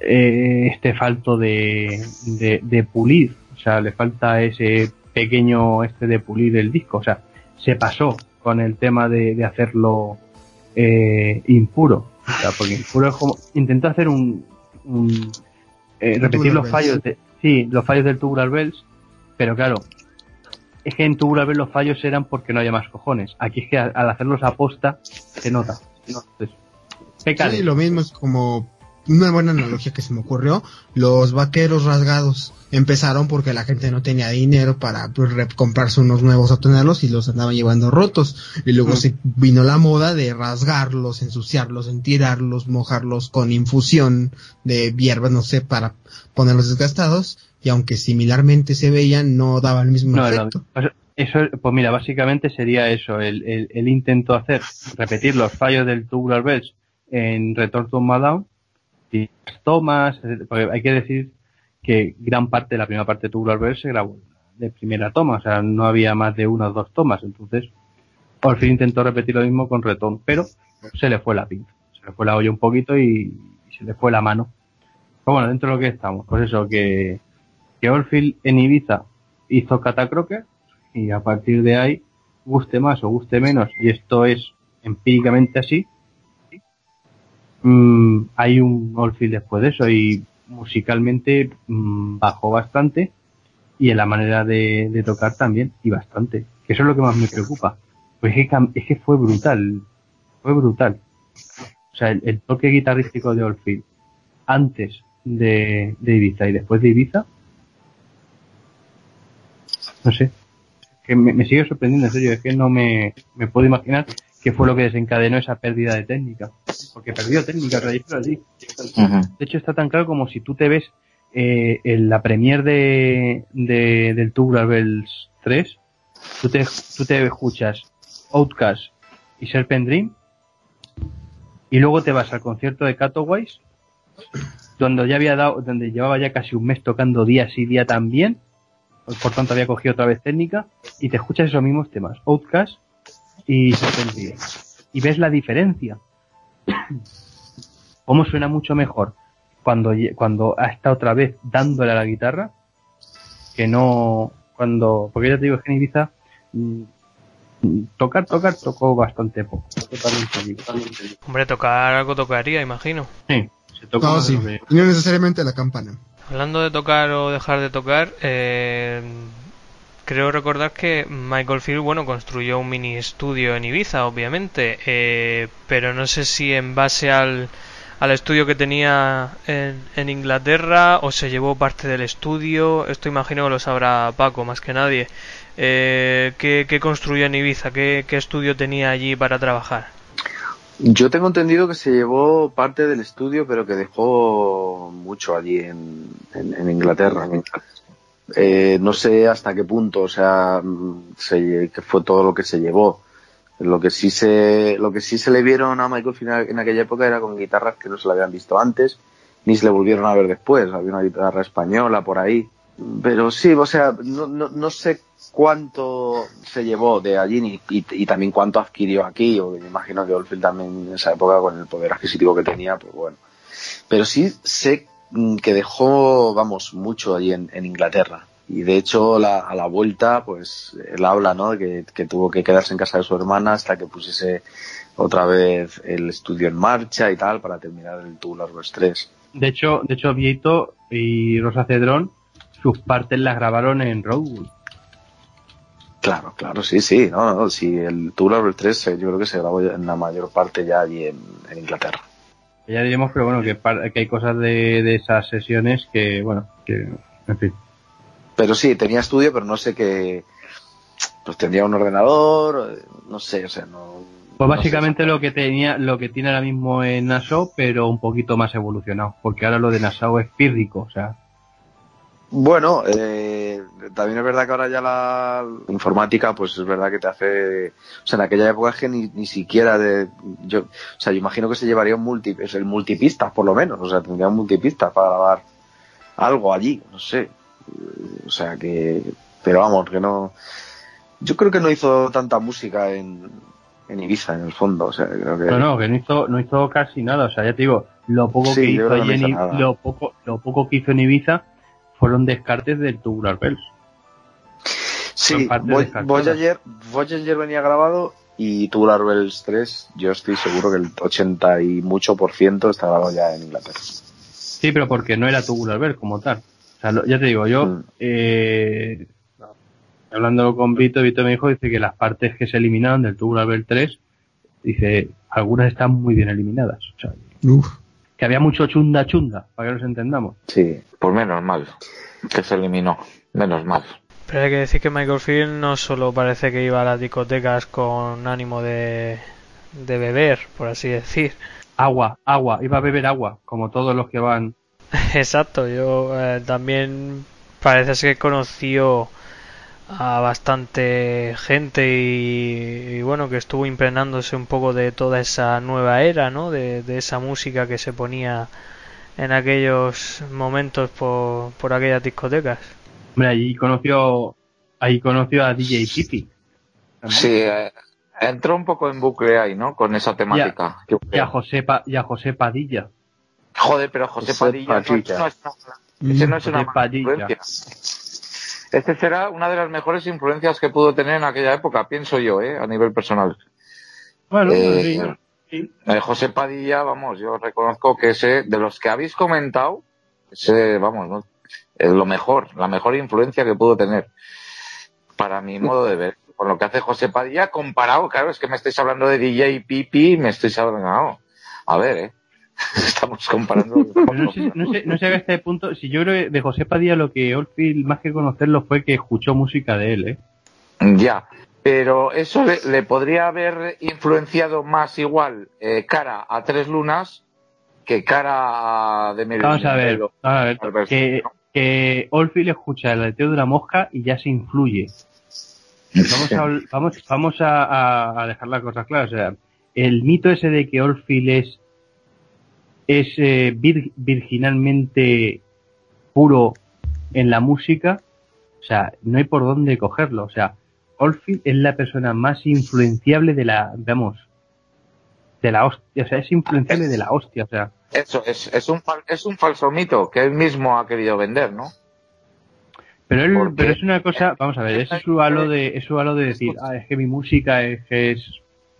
eh, este falto de, de, pulir, o sea, le falta ese pequeño este de pulir el disco, o sea, se pasó con el tema de, de hacerlo eh, impuro, o sea, porque impuro es como, intentó hacer un, un eh, repetir los fallos de, Sí, los fallos del Tubular Bells, pero claro, es que en Tubular Bells los fallos eran porque no había más cojones. Aquí es que al hacerlos a posta se nota. sí, lo mismo es como una buena analogía que se me ocurrió, los vaqueros rasgados empezaron porque la gente no tenía dinero para pues, comprarse unos nuevos o tenerlos y los andaban llevando rotos. Y luego se vino la moda de rasgarlos, ensuciarlos, en tirarlos, mojarlos con infusión de hierbas, no sé, para ponerlos desgastados y aunque similarmente se veían no daba el mismo efecto. Pues, eso, pues mira, básicamente sería eso, el, el, el intento hacer, repetir los fallos del Tubular Bells en Return to Madame y tomas, porque hay que decir que gran parte de la primera parte de Tubular Bells se grabó de primera toma, o sea, no había más de una o dos tomas, entonces por intentó repetir lo mismo con Return, pero se le fue la pinta, se le fue la olla un poquito y se le fue la mano. Pues bueno, dentro de lo que estamos, pues eso, que, que Oldfield en Ibiza hizo Catacroker y a partir de ahí, guste más o guste menos, y esto es empíricamente así, mmm, hay un Oldfield después de eso y musicalmente mmm, bajó bastante y en la manera de, de, tocar también y bastante, que eso es lo que más me preocupa. Pues es que, es que fue brutal, fue brutal. O sea, el, toque guitarrístico de Oldfield antes de, de Ibiza y después de Ibiza, no sé, que me, sigue sorprendiendo, en serio, es que no me, me puedo imaginar qué fue lo que desencadenó esa pérdida de técnica. Porque perdió técnica, así. De hecho, está tan claro como si tú te ves eh, en la premier de, de del Tubular Bells 3, tú te, tú te escuchas Outcast y Serpent Dream, y luego te vas al concierto de Catoways donde ya había dado, donde llevaba ya casi un mes tocando día sí día también, por tanto había cogido otra vez técnica, y te escuchas esos mismos temas, Outcast y Serpentine. Y ves la diferencia. Cómo suena mucho mejor cuando, cuando está otra vez dándole a la guitarra, que no cuando, porque ya te digo, que en Ibiza, mm, tocar, tocar, tocó bastante poco. Hombre, tocar algo tocaría, imagino. Sí, no, sí. no necesariamente la campana. Hablando de tocar o dejar de tocar, eh, creo recordar que Michael Field, bueno, construyó un mini estudio en Ibiza, obviamente, eh, pero no sé si en base al, al estudio que tenía en, en, Inglaterra o se llevó parte del estudio. Esto imagino que lo sabrá Paco más que nadie. Eh, ¿qué, ¿qué, construyó en Ibiza? ¿Qué, ¿Qué estudio tenía allí para trabajar? Yo tengo entendido que se llevó parte del estudio, pero que dejó mucho allí en, en, Inglaterra. Eh, no sé hasta qué punto, o sea, se, que fue todo lo que se llevó. Lo que sí se, lo que sí se le vieron a Michael Final en aquella época era con guitarras que no se le habían visto antes, ni se le volvieron a ver después. Había una guitarra española por ahí. Pero sí, o sea, no, no, no sé cuánto se llevó de allí y, y, también cuánto adquirió aquí, o me imagino que Oldfield también en esa época con el poder adquisitivo que tenía, pues bueno. Pero sí sé que dejó, vamos, mucho allí en, en Inglaterra. Y de hecho a la vuelta pues él habla no de que, tuvo que quedarse en casa de su hermana hasta que pusiese otra vez el estudio en marcha y tal para terminar el Tubular Bells 3 de hecho de hecho Vieito y Rosa Cedrón sus partes las grabaron en Roadwood. Claro, claro, sí, sí, no, no, sí, el Tubular Bells 3 yo creo que se grabó en la mayor parte ya allí en, Inglaterra. Ya diremos, pero bueno, que, que hay cosas de, de esas sesiones que, bueno, que, en fin. Pero sí, tenía estudio, pero no sé qué. Pues tendría un ordenador, no sé, o sea, no. Pues básicamente lo que tenía, lo que tiene ahora mismo en Nassau, pero un poquito más evolucionado, porque ahora lo de Nassau es pírrico, o sea. Bueno, eh, también es verdad que ahora ya la informática, pues es verdad que te hace, o sea, en aquella época es que ni, ni siquiera de, yo, o sea, yo imagino que se llevaría un multi, es el multipistas por lo menos, o sea, tendría un multipistas para grabar algo allí, no sé, o sea que, pero vamos, que no, yo creo que no hizo tanta música en, en Ibiza, en el fondo, o sea, creo que... No, no, que no hizo, no hizo casi nada, o sea, ya te digo, lo poco que hizo en, lo poco, lo poco que hizo en Ibiza fueron descartes del Tubular Bells. Sí, Voyager, Voyager venía grabado y Tubular Bells 3, yo estoy seguro que el 80 y mucho por ciento está grabado ya en Inglaterra. Sí, pero porque no era Tubular Bells como tal ya te digo, yo, mm. eh, hablando con Vito, Vito me dijo, dice que las partes que se eliminaron del Tubular Bell 3, dice, algunas están muy bien eliminadas. O sea, que había mucho chunda chunda, para que nos entendamos. Sí, por menos mal, que se eliminó, menos mal. Pero hay que decir que Michael Field no solo parece que iba a las discotecas con ánimo de, de beber, por así decir. Agua, agua, iba a beber agua, como todos los que van Exacto, yo eh, también parece ser que conoció a bastante gente y, bueno que estuvo impregnándose un poco de toda esa nueva era, ¿no? De, esa música que se ponía en aquellos momentos por, por aquellas discotecas. Hombre, allí conoció, ahí conoció a DJ Pipi. Sí, eh, entró un poco en bucle ahí, ¿no? Con esa temática. Y a, José, y a José Padilla. Joder, pero José, Padilla, No, ese no es una influencia. Este será una de las mejores influencias que pudo tener en aquella época, pienso yo, ¿eh? a nivel personal. Bueno, eh, sí. Eh, José Padilla, vamos, yo reconozco que ese, de los que habéis comentado, ese, vamos, es lo mejor, la mejor influencia que pudo tener, para mi modo de ver. Con lo que hace José Padilla, comparado, claro, es que me estáis hablando de DJ Pipi, me estáis hablando, a ver, ¿eh? Estamos comparando. no, sé, no, sé, no sé a este punto, si yo creo que de José Padilla lo que Oldfield, más que conocerlo, fue que escuchó música de él, ¿eh? Ya, pero eso le, podría haber influenciado más igual eh, cara a Tres Lunas que cara a de Vamos a ver, a ver que, que Oldfield escucha el aleteo de una mosca y ya se influye. Vamos a, vamos, vamos a, a dejar las cosas claras. O sea, el mito ese de que Oldfield es es eh, virginalmente puro en la música, o sea, no hay por dónde cogerlo. O sea, Oldfield es la persona más influenciable de la, vamos, de la hostia, o sea, es influenciable de la hostia, o sea. Eso, es, es, un, es un falso mito que él mismo ha querido vender, ¿no? Pero él, pero es una cosa, vamos a ver, es su halo de, es su halo de decir, ah, es que mi música es es,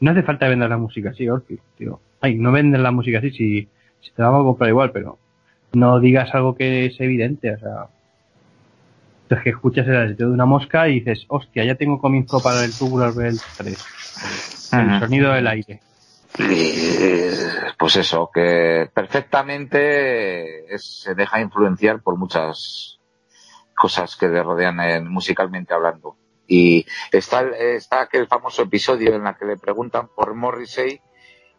no hace falta vender la música sí Oldfield, tío. Ay, no venden la música así si si te vamos a comprar igual, pero no digas algo que es evidente, o sea. Es que escuchas el aleteo de una mosca y dices, hostia, ya tengo comienzo para el Tubular Bell 3. El sonido del aire. pues eso, que perfectamente se deja influenciar por muchas cosas que le rodean musicalmente hablando. Y está, está aquel famoso episodio en el que le preguntan por Morrissey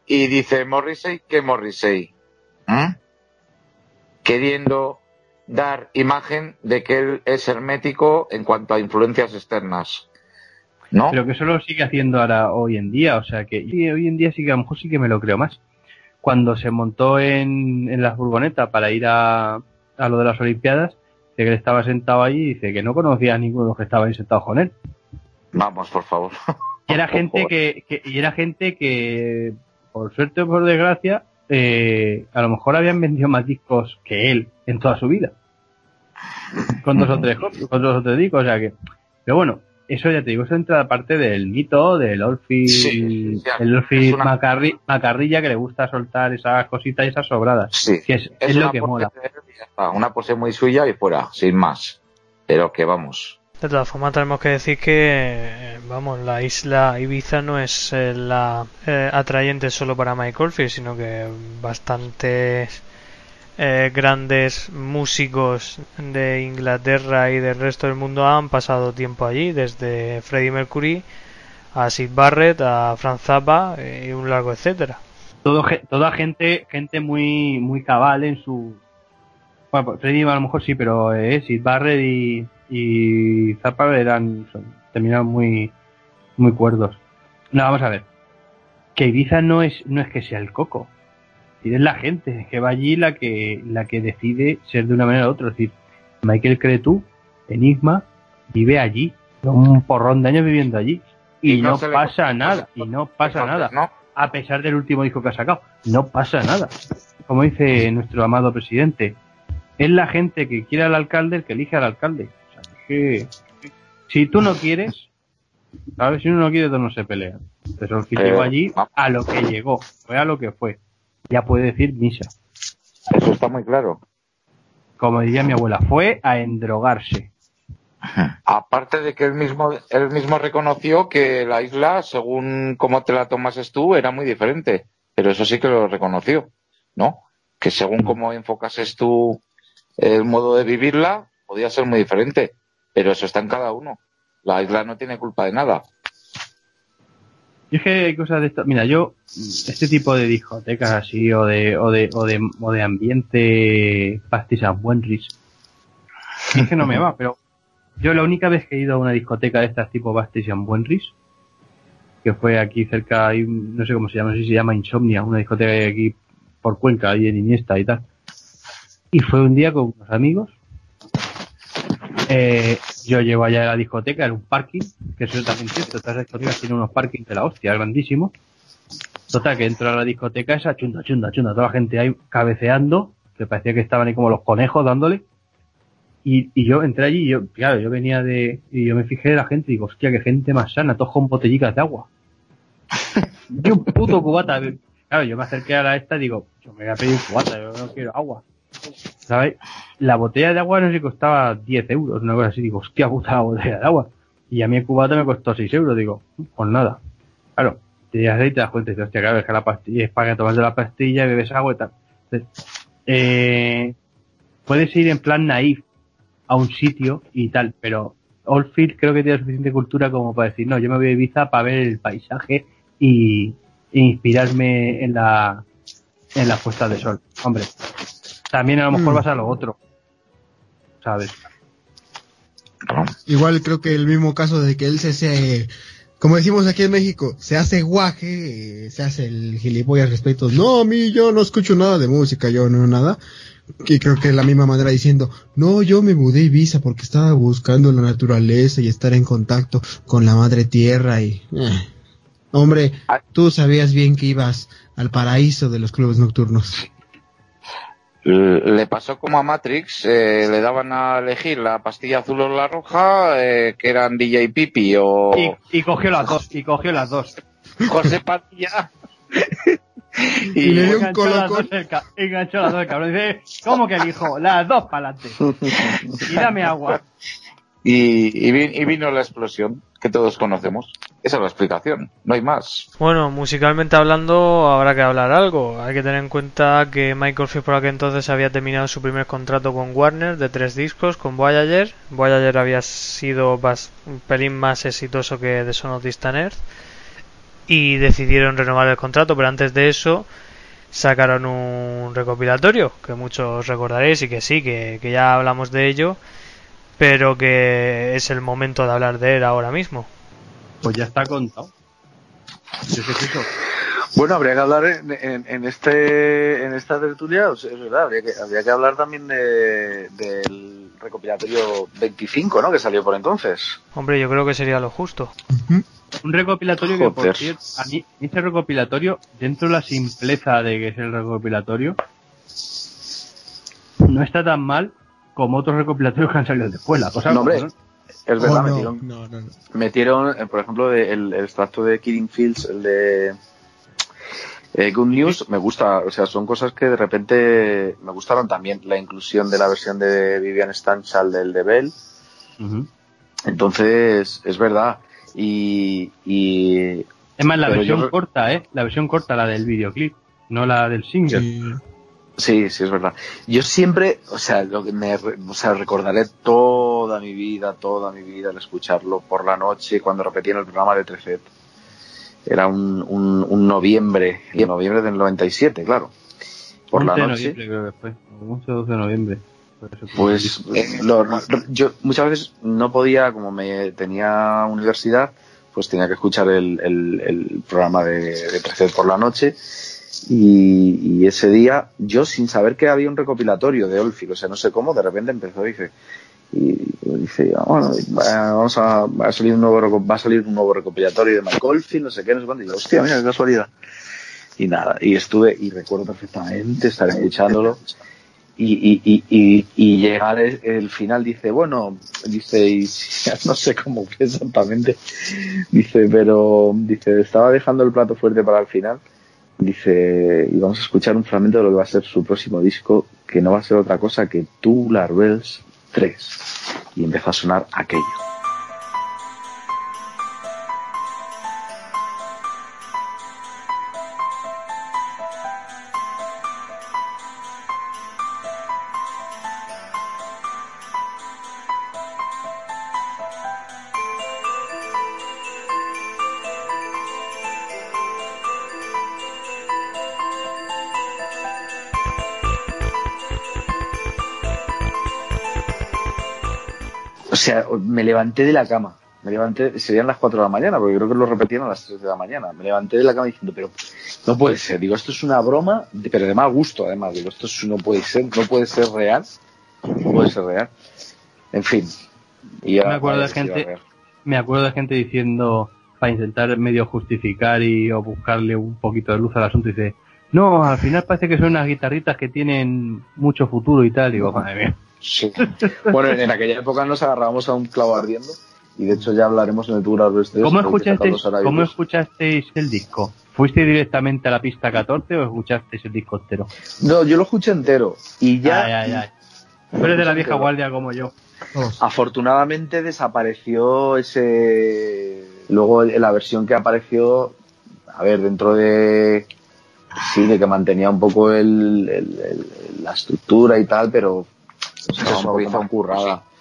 y dice Morrissey, ¿qué Morrissey? Queriendo dar imagen de que él es hermético en cuanto a influencias externas. ¿No? Pero que eso lo sigue haciendo ahora hoy en día, o sea que hoy en día sí que a lo mejor sí que me lo creo más. Cuando se montó en, en las furgonetas para ir a, a lo de las Olimpiadas, dice que él estaba sentado ahí y dice que no conocía a ninguno de los que estaba ahí sentados con él. Vamos, por favor. Y era gente que, que, y era gente que, por suerte o por desgracia, eh, a lo mejor habían vendido más discos que él en toda su vida. con dos o tres con dos o tres discos, o sea que, pero bueno, eso ya te digo, eso entra parte del mito del Olfi, el Olfi Macarrilla que le gusta soltar esas cositas y esas sobradas. Sí. Que es, lo que mola. Una pose muy suya y fuera, sin más. Pero que vamos. De todas formas, tenemos que decir que, vamos, la isla Ibiza no es eh, la eh, atrayente solo para Mike Olfi, sino que bastantes eh, grandes músicos de Inglaterra y del resto del mundo han pasado tiempo allí, desde Freddie Mercury a Sid Barrett, a Franz Zappa eh, y un largo etcétera. Todo, toda gente gente muy muy cabal en su bueno, Freddie a lo mejor sí, pero eh, Sid Barrett y, y Zappa eran terminaron muy muy cuerdos. No, vamos a ver. Que Ibiza no es no es que sea el coco es la gente que va allí la que, la que decide ser de una manera u otra. Es decir, Michael Cretu, Enigma, vive allí, un porrón de años viviendo allí. Y, no, pasa nada, y no pasa nada. A pesar del último disco que ha sacado, no pasa nada. Como dice nuestro amado presidente, es la gente que quiere al alcalde el que elige al alcalde. Que si tú no quieres, ¿sabes? Si uno no quiere, no se pelea. Entonces, el llegó allí a lo que llegó, fue a lo que fue ya puede decir misa. Eso está muy claro. Como diría mi abuela, fue a endrogarse. Aparte de que él mismo, él mismo reconoció que la isla, según cómo te la tomases tú, era muy diferente. Pero eso sí que lo reconoció, ¿no? Que según mm. cómo enfocases tú el modo de vivirla, podía ser muy diferente. Pero eso está en cada uno. La isla no tiene culpa de nada. Y es que hay cosas de esto. Mira, yo, este tipo de discotecas así, o de, o de, o de, o de ambiente pastisas Wenris, es que no me va, pero yo la única vez que he ido a una discoteca de estas tipo Bastison Buenris, que fue aquí cerca, no sé cómo se llama, no sé si se llama Insomnia, una discoteca aquí por Cuenca, ahí en Iniesta y tal. Y fue un día con unos amigos eh, yo llevo allá a la discoteca, en un parking, que eso también es cierto, estas discotecas tienen unos parkings de la hostia, grandísimos. Total, que entro a la discoteca esa, chunda, chunda, chunda, toda la gente ahí cabeceando, que parecía que estaban ahí como los conejos dándole. Y, y yo entré allí y yo, claro, yo venía de, y yo me fijé de la gente y digo, hostia, qué gente más sana, todos con botellicas de agua. y un puto cubata. Claro, yo me acerqué a la esta y digo, yo me voy a pedir cubata, yo no quiero agua. ¿Sabes? La botella de agua no sé costaba 10 euros, una cosa así. Digo, hostia puta la botella de agua. Y a mí el cubata me costó 6 euros. Digo, pues nada. Claro, te llegas ahí y te das cuenta y hostia, claro, es que la pastilla es para que de la pastilla, bebes agua y tal. eh, puedes ir en plan naif a un sitio y tal, pero Oldfield creo que tiene suficiente cultura como para decir, no, yo me voy a Ibiza para ver el paisaje y, e inspirarme en la en la puesta de sol. Hombre, también a lo mejor mm. vas a lo otro. ¿Sabes? Igual creo que el mismo caso de que él se, se como decimos aquí en México, se hace guaje, se hace el gilipollas respecto, no, a mí yo no escucho nada de música, yo no nada. Y creo que la misma manera diciendo, no, yo me mudé a Ibiza porque estaba buscando la naturaleza y estar en contacto con la madre tierra y... Eh. Hombre, ah. tú sabías bien que ibas al paraíso de los clubes nocturnos. Le pasó como a Matrix, eh, le daban a elegir la pastilla azul o la roja, eh, que eran DJ Pipi o... Y, cogió las dos, y cogió las dos. José Padilla. y, le dio un colocón. Enganchó las dos el cabrón. Dice, ¿cómo que elijo? Las dos para adelante. Y dame agua. Y, y, vino la explosión que todos conocemos. Esa es la explicación, no hay más. Bueno, musicalmente hablando, habrá que hablar algo. Hay que tener en cuenta que Michael Field por aquel entonces había terminado su primer contrato con Warner de tres discos con Voyager. Voyager había sido un pelín más exitoso que The Son of Distant Earth. Y decidieron renovar el contrato, pero antes de eso sacaron un recopilatorio que muchos recordaréis y que sí, que, que ya hablamos de ello, pero que es el momento de hablar de él ahora mismo. Pues ya está contado. Bueno, habría que hablar en, este en esta tertulia, es verdad, habría que, habría que hablar también de, del recopilatorio 25, ¿no? Que salió por entonces. Hombre, yo creo que sería lo justo. Un recopilatorio que, por cierto, a mí, este recopilatorio, dentro de la simpleza de que es el recopilatorio, no está tan mal como otros recopilatorios que han salido después. La cosa No, hombre, ¿no? es verdad, Oh, no, metieron, no, no, no. metieron, eh, por ejemplo, de- el, el extracto de Killing Fields, el de eh, Good News, me gusta, o sea, son cosas que de repente me gustaron también. La inclusión de la versión de Vivian Stanchal del de Bell, entonces, es verdad. Y, y Es más, la versión yo- corta, ¿eh? La versión corta, la del videoclip, no la del single. Sí. Sí, sí, es verdad. Yo siempre, o sea, lo que me, re- o sea, recordaré toda mi vida, toda mi vida el escucharlo por la noche cuando repetían el programa de Trefet. Era un, un, un noviembre, en noviembre del 97, claro. Por la 11 de noche. noviembre creo que fue. 11 o 12 de noviembre. Pues eh, lo- yo muchas veces no podía, como me tenía universidad, pues tenía que escuchar el, el, el programa de, de Trefet por la noche. Y, y ese día, yo sin saber que había un recopilatorio de Olfi, o sea, no sé cómo, de repente empezó, dice, y dice, bueno, va- vamos a, salir un nuevo, va a salir un nuevo recopilatorio de Mike Oldfield, no sé qué, no sé cuánto, y yo, hostia, mira, qué casualidad. Y nada, y estuve, y recuerdo perfectamente estar escuchándolo, y, y, y, y, llegar el, final dice bueno dice no sé cómo fue exactamente dice pero dice estaba dejando el plato fuerte para el final dice y vamos a escuchar un fragmento de lo que va a ser su próximo disco que no va a ser otra cosa que Tubular Bells 3 y empezó a sonar aquello sea me levanté de la cama me levanté, serían las 4 de la mañana, porque creo que lo repetían a las 3 de la mañana. Me levanté de la cama diciendo, pero no puede ser. Digo, esto es una broma, pero de mal gusto, además. Digo, esto es- no puede ser, no puede ser real. No puede ser real. En fin. Y Me acuerdo de gente-. Me acuerdo de gente diciendo, para intentar medio justificar y o buscarle un poquito de luz al asunto, dice, no, al final parece que son unas guitarritas que tienen mucho futuro y tal. Digo, madre mía. Sí. Bueno, en, aquella época nos agarrábamos a un clavo ardiendo. Y de hecho ya hablaremos en el Tour 3. ¿Cómo escuchasteis, ¿Cómo escuchasteis el disco? ¿Fuiste directamente a la pista 14 o escuchasteis el disco entero? No, yo lo escuché entero. Y ya, Ay, ay, ay. Tú eres de la vieja guardia como yo. Afortunadamente desapareció ese luego la versión que apareció a ver dentro de sí de que mantenía un poco el, el- el- la estructura y tal pero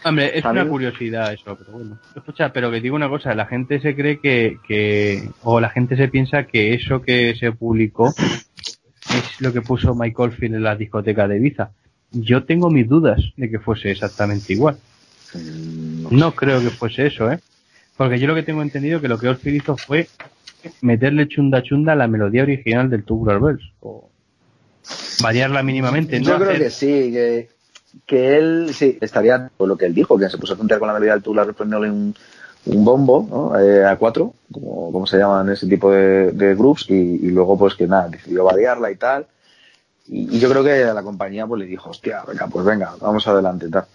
Hombre, es una curiosidad eso, pero bueno. Escucha, pero que digo una cosa, la gente se cree que, que, o la gente se piensa que eso que se publicó es lo que puso Michael Field en la discoteca de Ibiza. Yo tengo mis dudas de que fuese exactamente igual. Mm, No creo que fuese eso, ¿eh? Porque yo lo que tengo entendido que lo que Oldfield hizo fue meterle chunda chunda a la melodía original del Tubular Bells. O variarla mínimamente, ¿no? yo creo Hacer- que sí que, que él sí estaría por lo que él dijo que se puso a tontear con la melodía del tubular poniéndole un, un bombo ¿no? Eh, a cuatro como, como se llaman ese tipo de, de groups y, y luego pues que nada decidió variarla y tal. Y, yo creo que a la compañía pues le dijo hostia venga pues venga vamos adelante tal.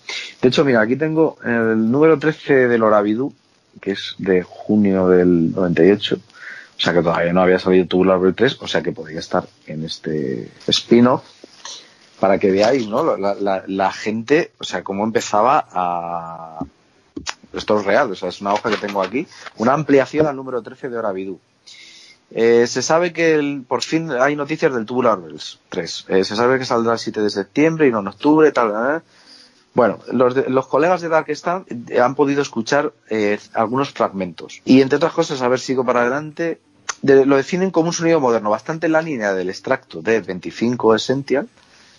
De hecho mira aquí tengo el número 13 del Oravidú que es de junio del 98 o sea que todavía no había salido Tubular Bells 3 o sea que podría estar en este spin-off para que veáis, ¿no? La, la, gente, o sea, cómo empezaba a... Esto es real, o sea, es una hoja que tengo aquí. Una ampliación al número 13 de Oravidú. Eh, se sabe que el- por fin hay noticias del Tubular Bells 3. Eh, se sabe que saldrá el 7 de septiembre y no en octubre, tal. ¿eh? Bueno, los, de- los colegas de Dark Stand eh, han podido escuchar algunos fragmentos. Y entre otras cosas, a ver, sigo para adelante. De- lo definen como un sonido moderno, bastante en la línea del extracto de 25 Essential,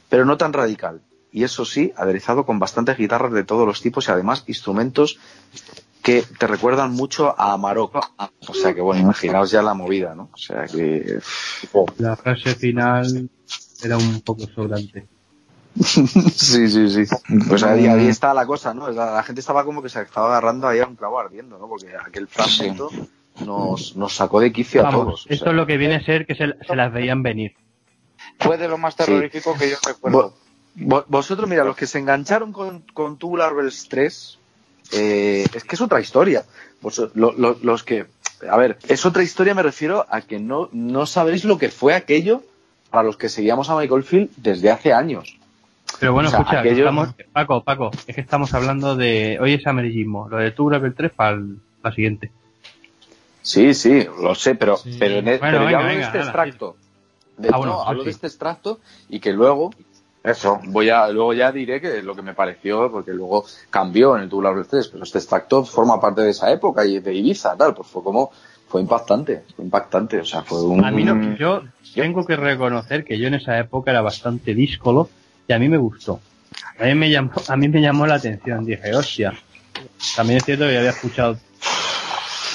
pero no tan radical. Y eso sí, aderezado con bastantes guitarras de todos los tipos y además instrumentos que te recuerdan mucho a Amarok. O sea que bueno, imaginaos ya la movida, ¿no? O sea que... oh. La frase final era un poco sobrante. sí, sí, sí. Pues ahí, ahí está la cosa, ¿no? La, la gente estaba como que se estaba agarrando ahí a un clavo ardiendo, ¿no? Porque aquel fragmento nos, nos sacó de quicio a todos. o esto sea. es lo que viene a ser que se, se las veían venir. Fue de lo más terrorífico que yo recuerdo. Vosotros, mira, los que se engancharon con, con Tubular Bells 3, eh, es que es otra historia. los que, a ver, es otra historia, me refiero a que no, no sabéis lo que fue aquello para los que seguíamos a Michael Field desde hace años. Pero bueno, escucha, estamos, Paco, Paco, es que estamos hablando de, hoy es amarillismo, lo de Tubular Bells 3 para la siguiente. Sí, sí, lo sé, pero, pero, en, e- pero hablo de este extracto. De, ah, no, hablo de este extracto y que luego eso, voy a, luego ya diré que lo que me pareció, porque luego cambió en el Tubular 3, pero este extracto forma parte de esa época y de Ibiza, tal, pues fue como, fue impactante, fue impactante, o sea, fue un... A mí no, yo tengo que reconocer que yo en esa época era bastante díscolo y a mí me gustó. A mí me llamó, a mí me llamó la atención, dije, hostia, también es cierto que ya había escuchado...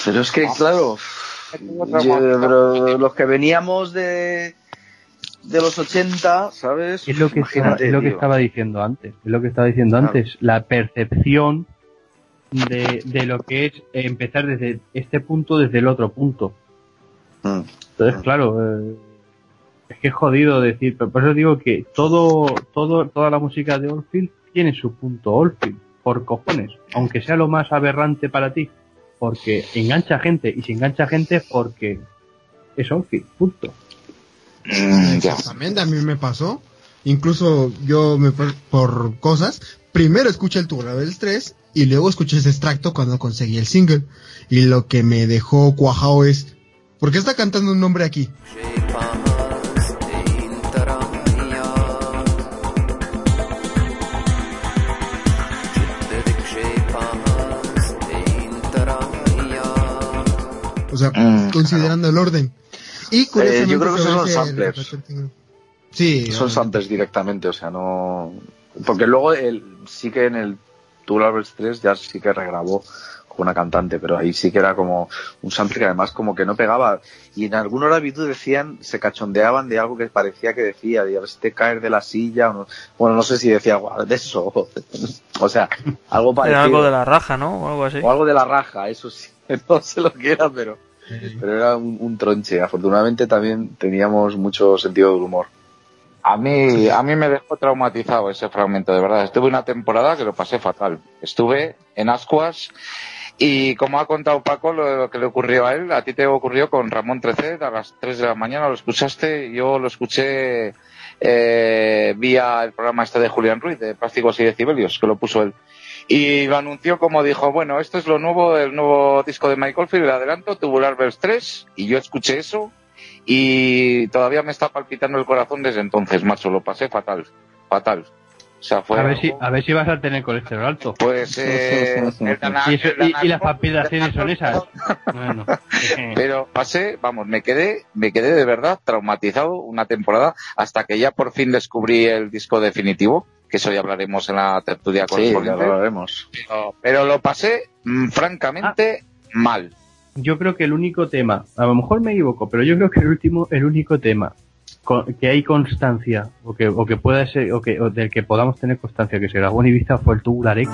Pero es que, claro, pero los que veníamos de de los 80, ¿sabes? Es lo que, estaba, es lo que estaba diciendo antes. Es lo que estaba diciendo antes. La percepción de, de, lo que es empezar desde este punto, desde el otro punto. Mm. Entonces, mm. claro, eh, es que es jodido decir, pero por eso digo que todo, todo, toda la música de Oldfield tiene su punto Oldfield, por cojones, aunque sea lo más aberrante para ti, porque engancha gente, y si engancha gente porque es Oldfield, punto. Mm, Exactamente, a mí me pasó. Incluso yo, me, por cosas, primero escuché el Tour Rebels 3 y luego escuché ese extracto cuando conseguí el single. Y lo que me dejó cuajado es, ¿por qué está cantando un nombre aquí? O sea, mm, considerando el orden. Y eh, yo creo que son samplers. Sí. Son samplers directamente, o sea, no. Porque luego el, sí que en el Tool Albers 3 ya sí que regrabó con una cantante, pero ahí sí que era como un sample que además como que no pegaba. Y en alguna hora decían, se cachondeaban de algo que parecía que decía, de a ver si te caes de la silla o no. Bueno, no sé si decía algo de eso. o sea, algo parecido. Era algo de la raja, ¿no? O algo así. O algo de la raja, eso sí. No sé lo que era, pero pero era un, tronche. Afortunadamente también teníamos mucho sentido del humor. A mí, a mí me dejó traumatizado ese fragmento, de verdad. Estuve una temporada que lo pasé fatal. Estuve en Ascuas y como ha contado Paco lo, que le ocurrió a él, a ti te ocurrió con Ramón Trecet a las 3 de la mañana, lo escuchaste, yo lo escuché eh, vía el programa este de Julián Ruiz, de Plásticos y Decibelios, que lo puso él y lo anunció como dijo, bueno, esto es lo nuevo, el nuevo disco de Michael Field, el adelanto, Tubular Bells 3, y yo escuché eso y todavía me está palpitando el corazón desde entonces, macho, lo pasé fatal, fatal. O sea, fue a, ver si, a ver si vas a tener colesterol alto. Pues, eh, ¿Y, las palpitaciones son esas. Bueno. Pero pasé, vamos, me quedé, me quedé de verdad traumatizado una temporada hasta que ya por fin descubrí el disco definitivo que eso ya hablaremos en la tertulia con sí, ya lo hablaremos. Pero, lo pasé mm, francamente ah. mal. Yo creo que el único tema, a lo mejor me equivoco, pero yo creo que el último, el único tema que hay constancia o que, o que pueda ser o que del que podamos tener constancia que se grabó en Ibiza fue el tubular X.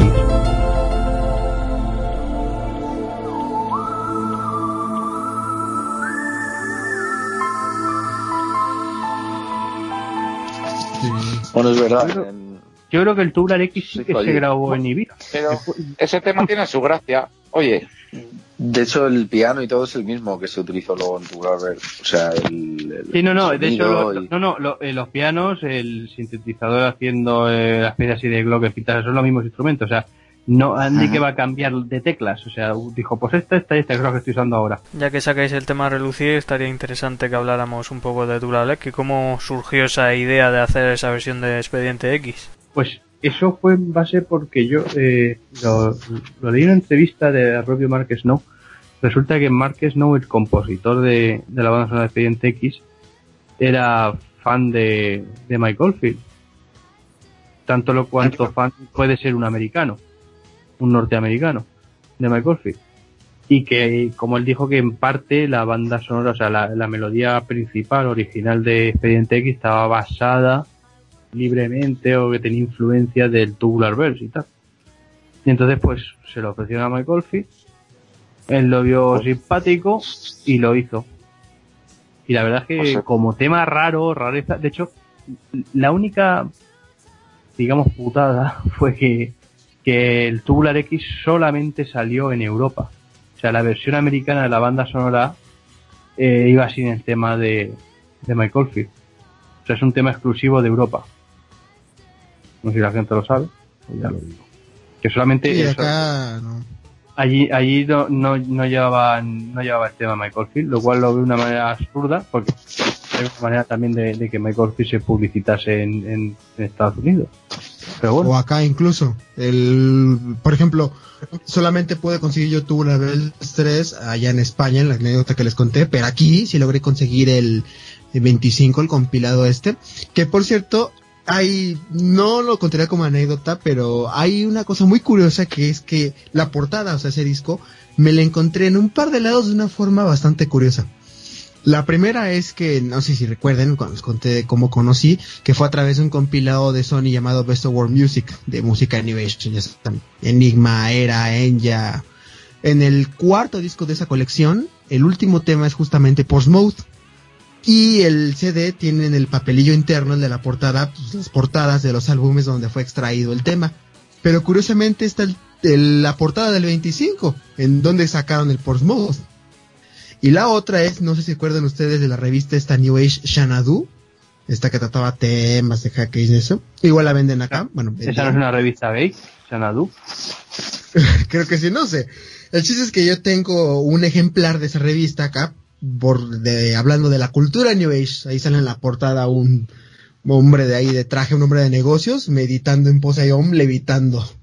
Bueno, es verdad. Yo creo que el Tubular X sí que se grabó en Ibiza. Pero ese tema tiene su gracia. Oye. De hecho, el piano y todo es el mismo que se utilizó luego en Tubular O sea, el. sí, no, no. De hecho, no, no. Eh, los pianos, el sintetizador haciendo eh, las piezas así de glockenspitas, son los mismos instrumentos. O sea, no Andy que va a cambiar de teclas, o sea, dijo, pues esta, esta y esta es lo que estoy usando ahora. Ya que sacáis el tema relucir, estaría interesante que habláramos un poco de Dural X, cómo surgió esa idea de hacer esa versión de Expediente X. Pues eso fue en base porque yo eh, lo, leí en una entrevista de Robbie Mark Snow. Resulta que Mark Snow, el compositor de, la banda sonora de Expediente X, era fan de, de Mike Oldfield. Tanto lo cuanto fan puede ser un americano, un norteamericano de Mike Oldfield. Y que, como él dijo, que en parte la banda sonora, o sea, la, la melodía principal, original de Expediente X, estaba basada libremente o que tenía influencia del Tubular Bells y tal. Y entonces pues se lo ofreció a Michael Field, él lo vio oh. simpático y lo hizo. Y la verdad es que como tema raro, rareza, de hecho, la única digamos, putada fue que, que el Tubular X solamente salió en Europa. O sea, la versión americana de la banda sonora eh, iba sin el tema de, de Michael Field. O sea, es un tema exclusivo de Europa. No sé si la gente lo sabe, pues ya lo digo. Que solamente Sí, eso- acá no. allí allí no, no, no llevaban no llevaba el tema Michael Field, lo cual lo veo de una manera absurda, porque es una manera también de, de que Michael Field se publicitase en, en- en Estados Unidos. Pero bueno, O acá incluso. El, por ejemplo, solamente pude conseguir yo tuve una vez 3 allá en España, en la anécdota que les conté, pero aquí sí logré conseguir el, el 25, el compilado este, que por cierto, hay, no lo contaría como anécdota, pero hay una cosa muy curiosa que es que la portada, o sea, ese disco, me la encontré en un par de lados de una forma bastante curiosa. La primera es que, no sé si recuerden, cuando les conté cómo conocí, que fue a través de un compilado de Sony llamado Best of World Music, de música New Age, ya Enigma, Era, Enya. En el cuarto disco de esa colección, el último tema es justamente Postmode. Y el CD tiene en el papelillo interno, el de la portada, pues, las portadas de los álbumes donde fue extraído el tema. Pero curiosamente está el- el- la portada del 25, en donde sacaron el Postmode. Y la otra es, no sé si recuerdan ustedes de la revista esta New Age Xanadu, esta que trataba temas de hackers y eso. Igual la venden acá. Bueno, esa no es una revista gay, Xanadu. creo que sí, no sé. El chiste es que yo tengo un ejemplar de esa revista acá, por de, hablando de la cultura New Age. Ahí sale en la portada un hombre de ahí de traje, un hombre de negocios, meditando en pose y om, levitando.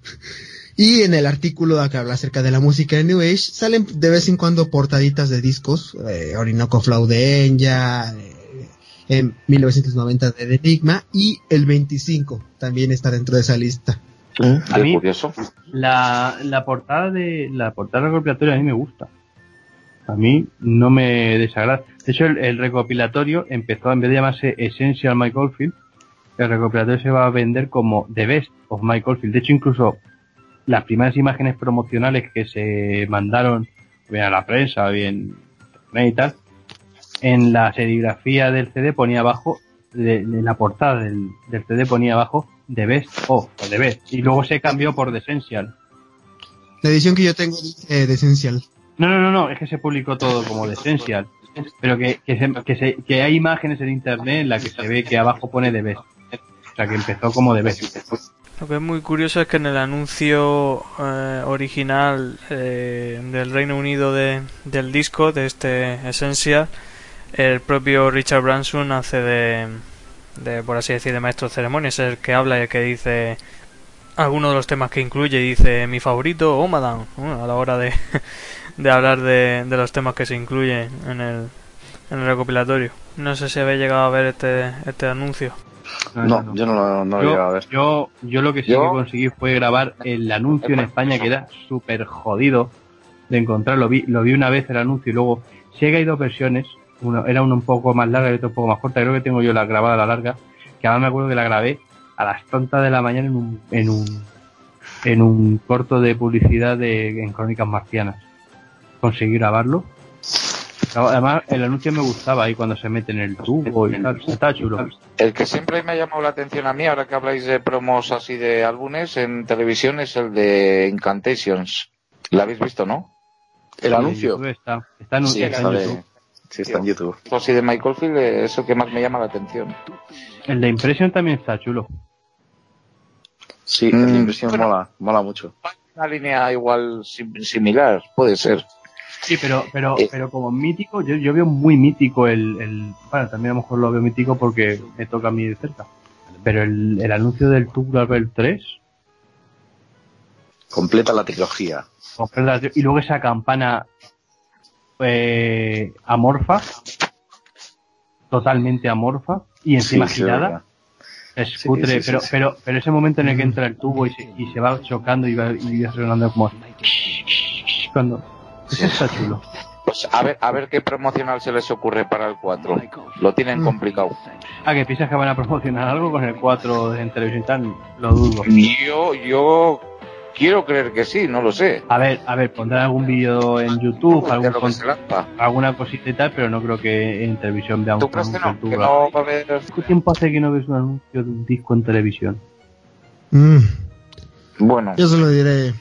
Y en el artículo que habla acerca de la música de New Age, salen de vez en cuando portaditas de discos, eh, Orinoco Flow de Enya, eh, en 1990 de Enigma, y el 25 también está dentro de esa lista. Qué A mí- curioso. La, la portada de la portada recopilatoria a mí me gusta. A mí no me desagrada. De hecho, el, recopilatorio empezó, en vez de llamarse Essential Michael Field, el recopilatorio se va a vender como The Best of Michael Field. De hecho, incluso las primeras imágenes promocionales que se mandaron, bien a la prensa, bien y tal, en la serigrafía del CD ponía abajo, de, la portada del, CD ponía abajo The Best of, o The Best. Y luego se cambió por The Essential. La edición que yo tengo dice de Essential. No, no, no, no, es que se publicó todo como The Essential. Pero que, que, se- que, se- que hay imágenes en internet en la que se ve que abajo pone The Best. O sea, que empezó como Best. Lo que es muy curioso es que en el anuncio eh, original eh, del Reino Unido de, del disco, de este Essential, el propio Richard Branson hace de, de, por así decir, de maestro de ceremonias, es el que habla y el que dice algunos de los temas que incluye y dice mi favorito, Omadan, ¿no? a la hora de, de hablar de, de los temas que se incluyen en el, en el recopilatorio. No sé si habéis llegado a ver este, este anuncio. No, yo no lo, no lo he llegado a Yo, ver. yo, yo lo que sí Yo- que conseguí fue grabar el anuncio en España, que era súper jodido de encontrar. Lo vi, lo vi una vez el anuncio y luego, que hay dos versiones. Uno, era una un poco más larga y otra un poco más corta. Creo que tengo yo la grabada a la larga. Que ahora me acuerdo que la grabé a las tontas de la mañana en un, en un, en un corto de publicidad de, en Crónicas Marcianas. Conseguí grabarlo. Además, el anuncio me gustaba ahí cuando se mete en el tubo y tal. Está chulo. El que siempre me ha llamado la atención a mí, ahora que habláis de promos así de álbumes en televisión, es el de Incantations. ¿La habéis visto, no? El anuncio. Está, está en, Sí, está en de- YouTube. sí, está en YouTube. Esto así de Michael Field es el que más me llama la atención. El de Impression también está chulo. Sí, Mm, el de impresión bueno. mola, mola mucho. Una línea igual sim- similar, puede ser. Sí, pero, pero, Eh. pero como mítico, yo, yo veo muy mítico el, el, bueno, también a lo mejor lo veo mítico porque me toca a mí de cerca. Pero el, el anuncio del Tubular Bell 3, Completa la trilogía. y luego esa campana eh, amorfa, totalmente amorfa, y encima Sí, girada, es cutre, sí, sí, pero, pero, pero ese momento en el que entra el tubo y se, y se va chocando y va, y va sonando como cuando ese está chulo. Pues a ver, a ver qué promocional se les ocurre para el 4. Lo tienen Mm. complicado. Ah, que piensas que van a promocionar algo con el 4 en televisión y tal, lo dudo. Yo, yo quiero creer que sí, no lo sé. A ver, a ver, pondrán algún vídeo en YouTube, De algún lo con- se alguna cosita y tal, pero no creo que en televisión veamos ¿Tú un crees que anuncio no? Que no va a haber... ¿Cuánto tiempo hace que no ves un anuncio de un disco en televisión? Mm. Bueno. Yo solo diré,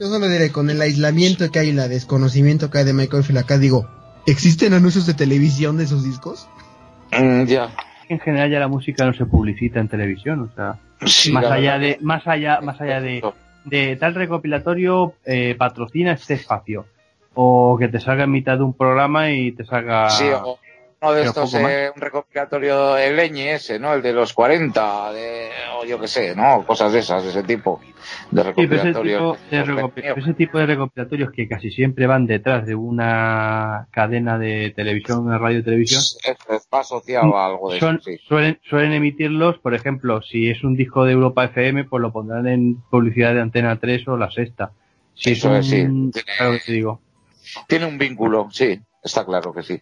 yo solo diré, con el aislamiento que hay y el desconocimiento que hay de Michael Field acá, digo, ¿existen anuncios de televisión de esos discos? Mm, ya. En general ya la música no se publicita en televisión, o sea, más allá de, más allá, más allá de, de tal recopilatorio eh, patrocina este espacio o que te salga en mitad de un programa y te salga sí, o uno de estos eh, un recopilatorio de Leñe ese no el de los 40 de, o yo qué sé no cosas de esas de ese tipo de recopilatorios ese, tipo de recopilatorios que casi siempre van detrás de una cadena de televisión una radio televisión está asociado a algo de eso, suelen, suelen emitirlos por ejemplo si es un disco de Europa FM pues lo pondrán en publicidad de Antena 3 o la sexta. Si eso es, sí. claro que digo. tiene un vínculo, sí, está claro que sí.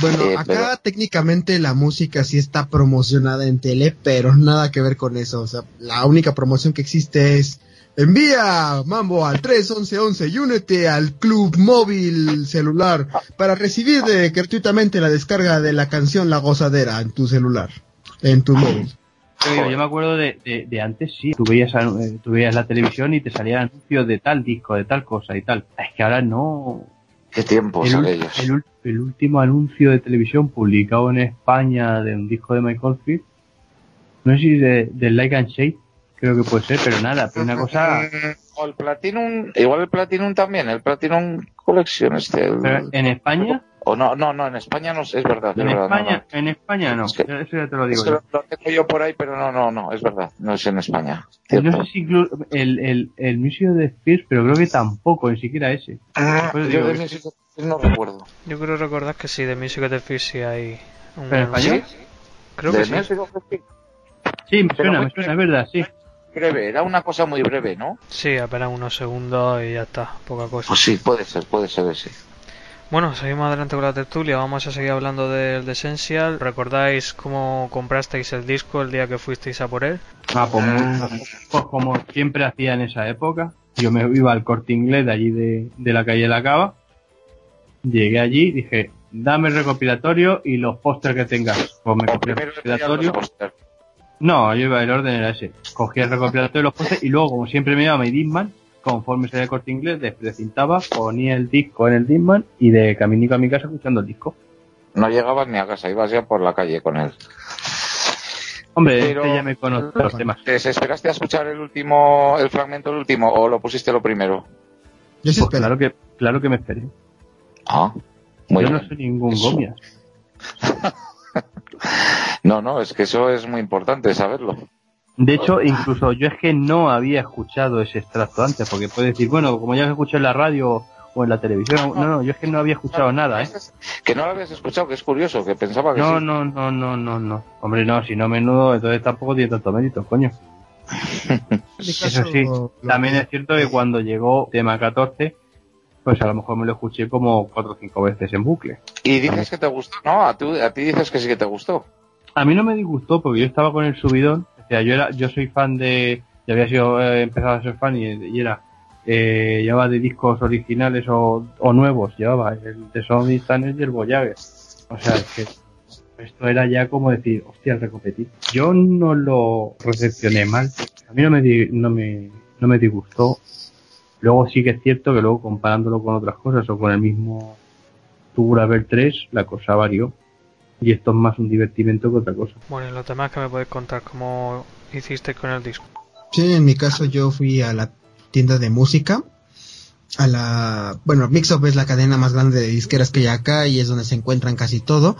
Bueno, eh, acá técnicamente la música sí está promocionada en tele, pero nada que ver con eso. O sea, la única promoción que existe es envía Mambo al 31111 y únete al club móvil celular para recibir gratuitamente la descarga de la canción La Gozadera en tu celular, en tu móvil. Yo, me acuerdo de, de, antes, sí, tú veías, eh, tú veías la televisión y te salían anuncios de tal disco, de tal cosa y tal. Es que ahora no. ¿Qué tiempo el, el, el, último anuncio de televisión publicado en España de un disco de Michael Field, no sé si de, de Like and Shade, creo que puede ser, pero nada, pero una cosa... O el Platinum, igual el Platinum también, el Platinum Collection este. ¿En España? O no, no, no, en España no, es verdad. En, España, no, en España no, eso ya te lo digo. Lo, tengo yo por ahí, pero no, no, no, es verdad, no es en España. No sé si el, el, el Museo de Spears, pero creo que tampoco, ni siquiera ese. Ah, yo de Music of Spears no recuerdo. Yo creo recordar que sí, de Music of the Spears sí hay un... ¿Pero en español? Creo que sí. Sí, me suena, me suena, es verdad, sí breve, era una cosa muy breve, ¿no? Sí, apenas unos segundos y ya está, poca cosa. Pues sí, puede ser, puede ser ese. Bueno, seguimos adelante con la tertulia, vamos a seguir hablando del de Essential. ¿Recordáis cómo comprasteis el disco el día que fuisteis a por él? Ah, pues, pues como siempre hacía en esa época, yo me iba al corte inglés de allí de, de la calle La Cava, llegué allí, dije, dame el recopilatorio y los pósters que tengas. Pues me compré el recopilatorio. No, yo iba, el orden era ese. Cogía el recopilatorio de los pósters y luego, como siempre me iba a mi Disman, conforme se el corte inglés, descintaba, ponía el disco en el Disman y de caminico a mi casa escuchando el disco. No llegabas ni a casa, ibas ya por la calle con él. Hombre, Pero, este ya me conoce los temas. ¿Esperaste a escuchar el último, el fragmento el último o lo pusiste lo primero? Yo sí pues claro que, claro que me esperé. Ah, muy Yo no soy ningún gomias. no, no, es que eso es muy importante saberlo. De hecho, incluso yo es que no había escuchado ese extracto antes, porque puede decir, bueno, como ya lo escuché en la radio o en la televisión, no, no, yo es que no había escuchado nada, ¿eh? Que no lo habías escuchado, que es curioso, que pensaba que no, No, no, no, no, no. Hombre, no, si no menudo, entonces tampoco tiene tanto mérito, coño. Eso sí, también es cierto que cuando llegó tema 14, pues a lo mejor me lo escuché como cuatro o cinco veces en bucle. Y dices que te gustó, ¿no? A, tú, a ti dices que sí que te gustó. A mí no me disgustó porque yo estaba con el subidón yo era, yo soy fan de, ya había sido, eh, empezado a ser fan y, era, eh, llevaba de discos originales o, o nuevos, llevaba el de Sony Tanner y el Voyager. O sea, es que esto era ya como decir, hostia, recopetir. Yo no lo recepcioné mal. A mí no me, no me, no me disgustó. Luego sí que es cierto que luego comparándolo con otras cosas o con el mismo Tubular 3, la cosa varió y esto es más un divertimento que otra cosa. Bueno, y los demás que me puedes contar cómo hiciste con el disco. Sí, en mi caso yo fui a la tienda de música, a la, bueno, Mixup es la cadena más grande de disqueras que hay acá y es donde se encuentran casi todo.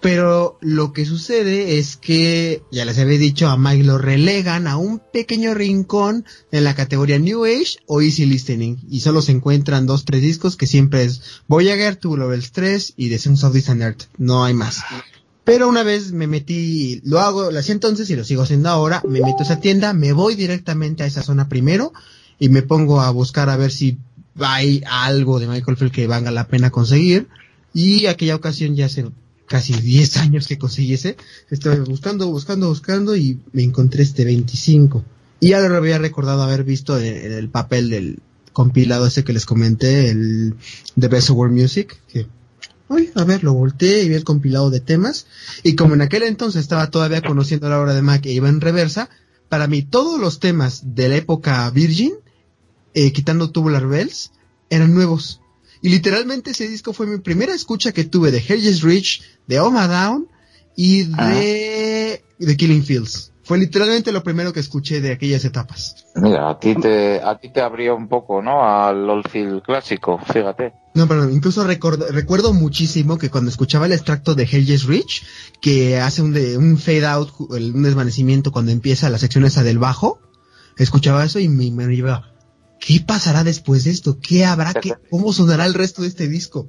Pero lo que sucede es que, ya les había dicho, a Mike lo relegan a un pequeño rincón en la categoría New Age o Easy Listening. Y solo se encuentran dos, tres discos que siempre es Voyager, Two Levels 3 y The Sons of Earth. No hay más. Pero una vez me metí, lo hago, lo hacía entonces y lo sigo haciendo ahora, me meto a esa tienda, me voy directamente a esa zona primero y me pongo a buscar a ver si hay algo de Michael Field que valga la pena conseguir. Y aquella ocasión ya se casi 10 años que conseguí ese. Estuve buscando, buscando, buscando y me encontré este 25. Y ya lo había recordado haber visto el papel del compilado ese que les comenté, el The Best of World Music, que, uy, a ver, lo volteé y vi el compilado de temas. Y como en aquel entonces estaba todavía conociendo la obra de Mac e iba en reversa, para mí todos los temas de la época Virgin, eh, quitando Tubular Bells, eran nuevos. Y literalmente ese disco fue mi primera escucha que tuve de Hedges Rich, de Oma Down y de, de Killing Fields. Fue literalmente lo primero que escuché de aquellas etapas. Mira, a ti te, a ti te abrió un poco, ¿no? Al Oldfield clásico, fíjate. No, pero incluso recuerdo, recuerdo muchísimo que cuando escuchaba el extracto de Hedges Rich, que hace un, de, un fade out, un desvanecimiento cuando empieza la sección esa del bajo, escuchaba eso y me, me iba, ¿qué pasará después de esto? ¿Qué habrá? Qué, ¿Cómo sonará el resto de este disco?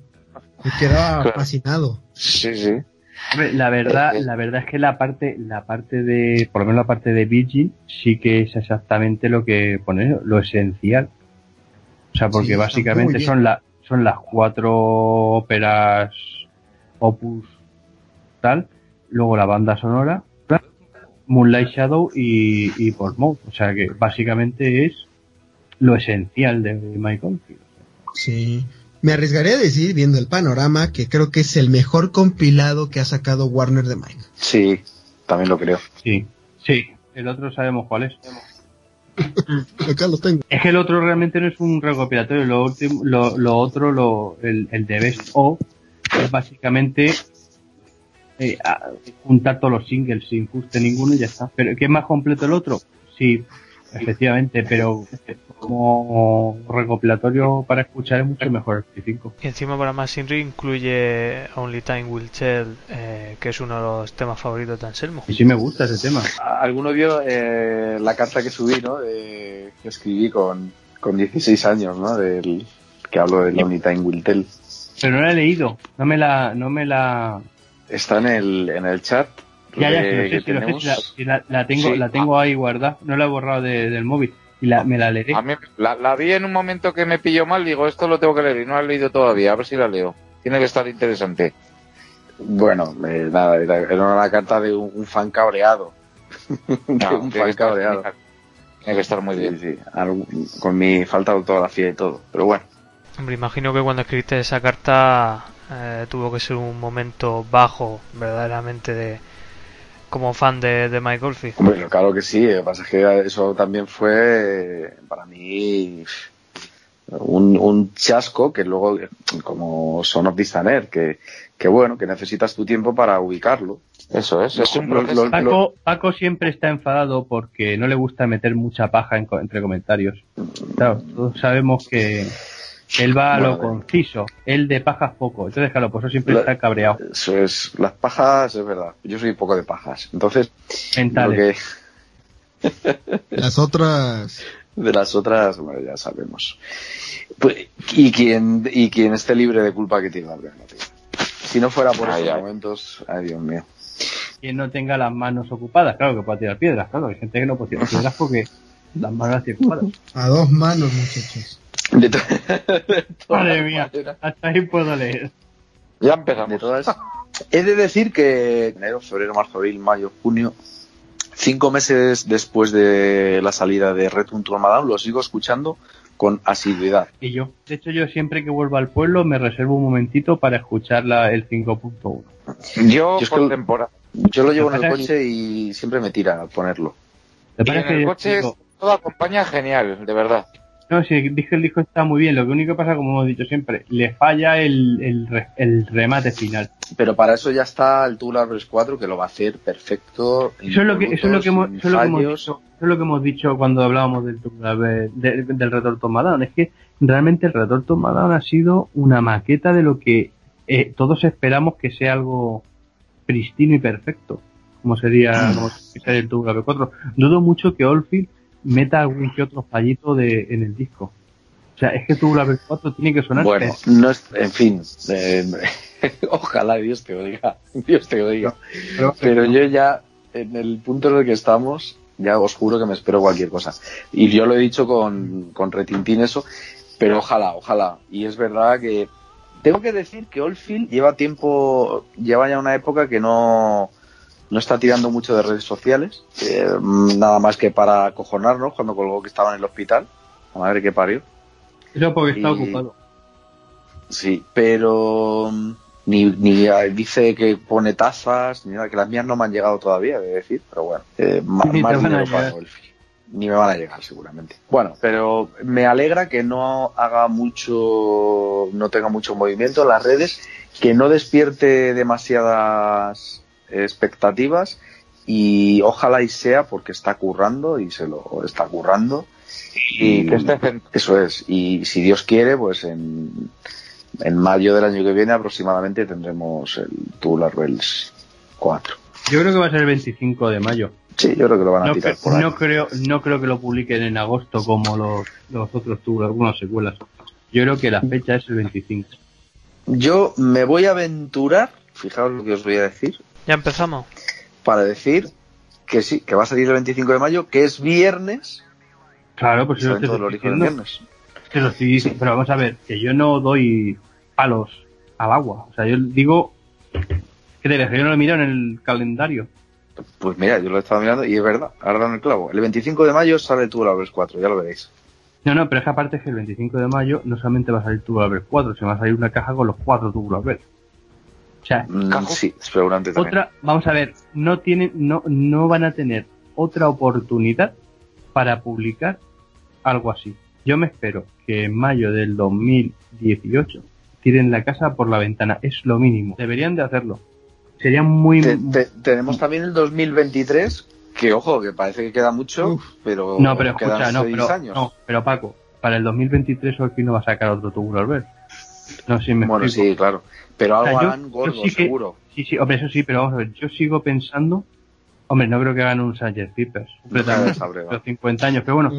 Me quedaba claro. fascinado. Sí, sí. La verdad, la verdad es que la parte, la parte de, por lo menos la parte de Virgin, sí que es exactamente lo que pone, lo esencial. O sea, porque sí, básicamente son la, son las cuatro óperas opus tal, luego la banda sonora, Moonlight Shadow y, y Portsmouth. O sea que básicamente es lo esencial de Michael. Sí. Me arriesgaré a decir, viendo el panorama, que creo que es el mejor compilado que ha sacado Warner de Mike. Sí, también lo creo. Sí, sí. El otro sabemos cuál es. Acá lo tengo. Es que el otro realmente no es un recopilatorio. Lo, último, lo, lo otro, lo, el, el de Best of, es básicamente eh, juntar todos los singles sin fuste ninguno y ya está. Pero ¿qué es más completo el otro? Sí, efectivamente, pero como recopilatorio para escuchar es mucho mejor el 5. Y encima para más Inri incluye Only Time Will Tell, eh, que es uno de los temas favoritos de Anselmo. Y sí me gusta ese tema. ¿Alguno vio eh, la carta que subí, ¿no? De, que escribí con, con 16 años, ¿no? Del, que hablo del Only Time Will Tell. Pero no la he leído, no me la... No me la... Está en el, en el chat. Ya, ya, sí, lo sé, la, la, tengo, sí. la tengo ahí guardada, no la he borrado de, del móvil y la, me la leeré. A mí, la, la, vi en un momento que me pilló mal, digo, esto lo tengo que leer y no la he leído todavía, a ver si la leo. Tiene que estar interesante. Bueno, eh, nada, era, era, una carta de un, un fan cabreado. No, un fan cabreado. Tiene que estar muy bien. Sí, sí, con mi falta de ortografía y todo, pero bueno. Hombre, imagino que cuando escribiste esa carta eh, tuvo que ser un momento bajo, verdaderamente, de como fan de, de Mike Oldfield. Bueno, claro que sí, lo que pasa es que eso también fue para mí un, un chasco que luego, como Son of Distaner, que, que bueno, que necesitas tu tiempo para ubicarlo. Eso es, es un lo, Paco, Paco, siempre está enfadado porque no le gusta meter mucha paja en, entre comentarios. Claro, todos sabemos que, él va a lo conciso, él de pajas poco. Entonces, claro, por eso siempre la, está cabreado. Eso es, las pajas, es verdad. Yo soy poco de pajas. Entonces, Mentales. Que... las otras. De las otras, bueno, ya sabemos. Pues, y quien, y quien esté libre de culpa que tiene la Si no fuera por ay, esos ay. momentos, ay Dios mío. Quien no tenga las manos ocupadas, claro que puede tirar piedras, claro. Hay gente que no puede tirar piedras porque las manos las tiene ocupadas. A dos manos, muchachos. De to- de Madre mía, hasta ahí puedo leer. Ya empezamos. De todas, he de decir que enero, febrero, marzo, abril, mayo, junio, cinco meses después de la salida de Return to Madame, lo sigo escuchando con asiduidad. Y yo, de hecho, yo siempre que vuelvo al pueblo me reservo un momentito para escuchar la, el 5.1. Yo, yo es por temporada. Yo lo llevo en el coche y siempre me tira a ponerlo. Y en el coche digo, todo acompaña genial, de verdad. No, si dije el disco está muy bien, lo que único que pasa, como hemos dicho siempre, le falla el, el, el remate final. Pero para eso ya está el Tubular Bells 4 que lo va a hacer perfecto. Eso es lo que, eso es lo que, hemos, eso es lo que hemos dicho, eso es lo que hemos dicho cuando hablábamos del, de, de, del Retorto Maddown. Es que realmente el Retorto Maddown ha sido una maqueta de lo que eh, todos esperamos que sea algo pristino y perfecto. Como sería, como sería el Tubular 4. Dudo mucho que Oldfield meta algún que otro fallito de, en el disco. O sea, es que tu la 4 tiene que sonar. Bueno, no es, en fin, eh, ojalá Dios te oiga, Dios te oiga. Pero, pero, yo ya, en el punto en el que estamos, ya os juro que me espero cualquier cosa. Y yo lo he dicho con, con Retintín eso, pero ojalá, ojalá. Y es verdad que tengo que decir que Oldfield lleva tiempo, lleva ya una época que no, no está tirando mucho de redes sociales, eh, nada más que para acojonarnos cuando colgó que estaba en el hospital. A madre que parió. Eso porque está y... ocupado. Sí, pero ni, ni dice que pone tazas, ni nada, que las mías no me han llegado todavía, de decir, pero bueno, eh, más, más dinero para llegar. Golfi. Ni me van a llegar seguramente. Bueno, pero me alegra que no haga mucho, no tenga mucho movimiento en las redes, que no despierte demasiadas expectativas y ojalá y sea porque está currando y se lo está currando. Y que esté Eso es. Y si Dios quiere, pues en, en mayo del año que viene aproximadamente tendremos el Tubular Bells 4. Yo creo que va a ser el 25 de mayo. Sí, yo creo que lo van a No, tirar cre- por ahí. no creo, no creo que lo publiquen en agosto como los, los otros tuvo algunas secuelas. Yo creo que la fecha es el 25. Yo me voy a aventurar, fijaos lo que os voy a decir, Ya empezamos. para decir que sí, que va a salir el 25 de mayo, que es viernes, Claro, pues yo salen te todos los viernes. Diciendo, pero vamos a ver, que yo no doy palos al agua. O sea, yo digo que te yo no lo miro en el calendario. Pues mira, yo lo he estado mirando y es verdad, ahora dan el clavo. El 25 de mayo sale Tubular Bells 4, ya lo veréis. No, no, pero es que aparte es que el 25 de mayo no solamente va a salir Bells 4, sino va a salir una caja con los cuatro Tubular. O sea, Mm, Cajo. sí, seguramente también. otra, vamos a ver, no tienen, no, no van a tener otra oportunidad para publicar algo así. Yo me espero que en mayo del 2018 tiren la casa por la ventana, es lo mínimo. Deberían de hacerlo. Sería muy Te- te- tenemos también el 2023, que ojo, que parece que queda mucho, Uf. pero no, pero escucha, no, pero, años. no, pero Paco, para el 2023 Orfi no va a sacar otro Tubular Bells. No sé si me bueno, explico. sí, claro. Pero algo O sea, yo- harán yo gordo, sí que- seguro. Sí, sí, hombre, eso sí, pero vamos a ver, yo sigo pensando, hombre, no creo que hagan un Sanger Pipers, No los 50 años, pero bueno,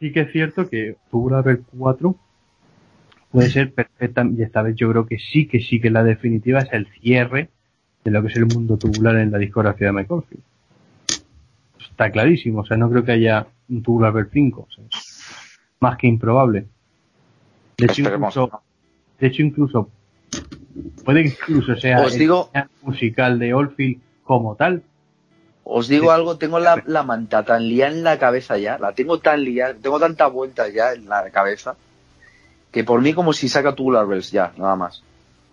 sí que es cierto que Tubular Bells 4 puede ser perfecta, y esta vez yo creo que sí, que sí, que la definitiva es el cierre de lo que es el mundo tubular en la discografía de Michael Field. Está clarísimo, o sea, no creo que haya un Tubular Bells 5, o sea, es más que improbable. De hecho, Esperemos. incluso, de hecho, incluso puede que incluso sea Os digo- musical de Oldfield como tal. Os digo algo, tengo la, la manta tan liada en la cabeza ya, la tengo tan liada, tengo tanta vuelta ya en la cabeza, que por mí como si saca Tubular Bells ya, nada más.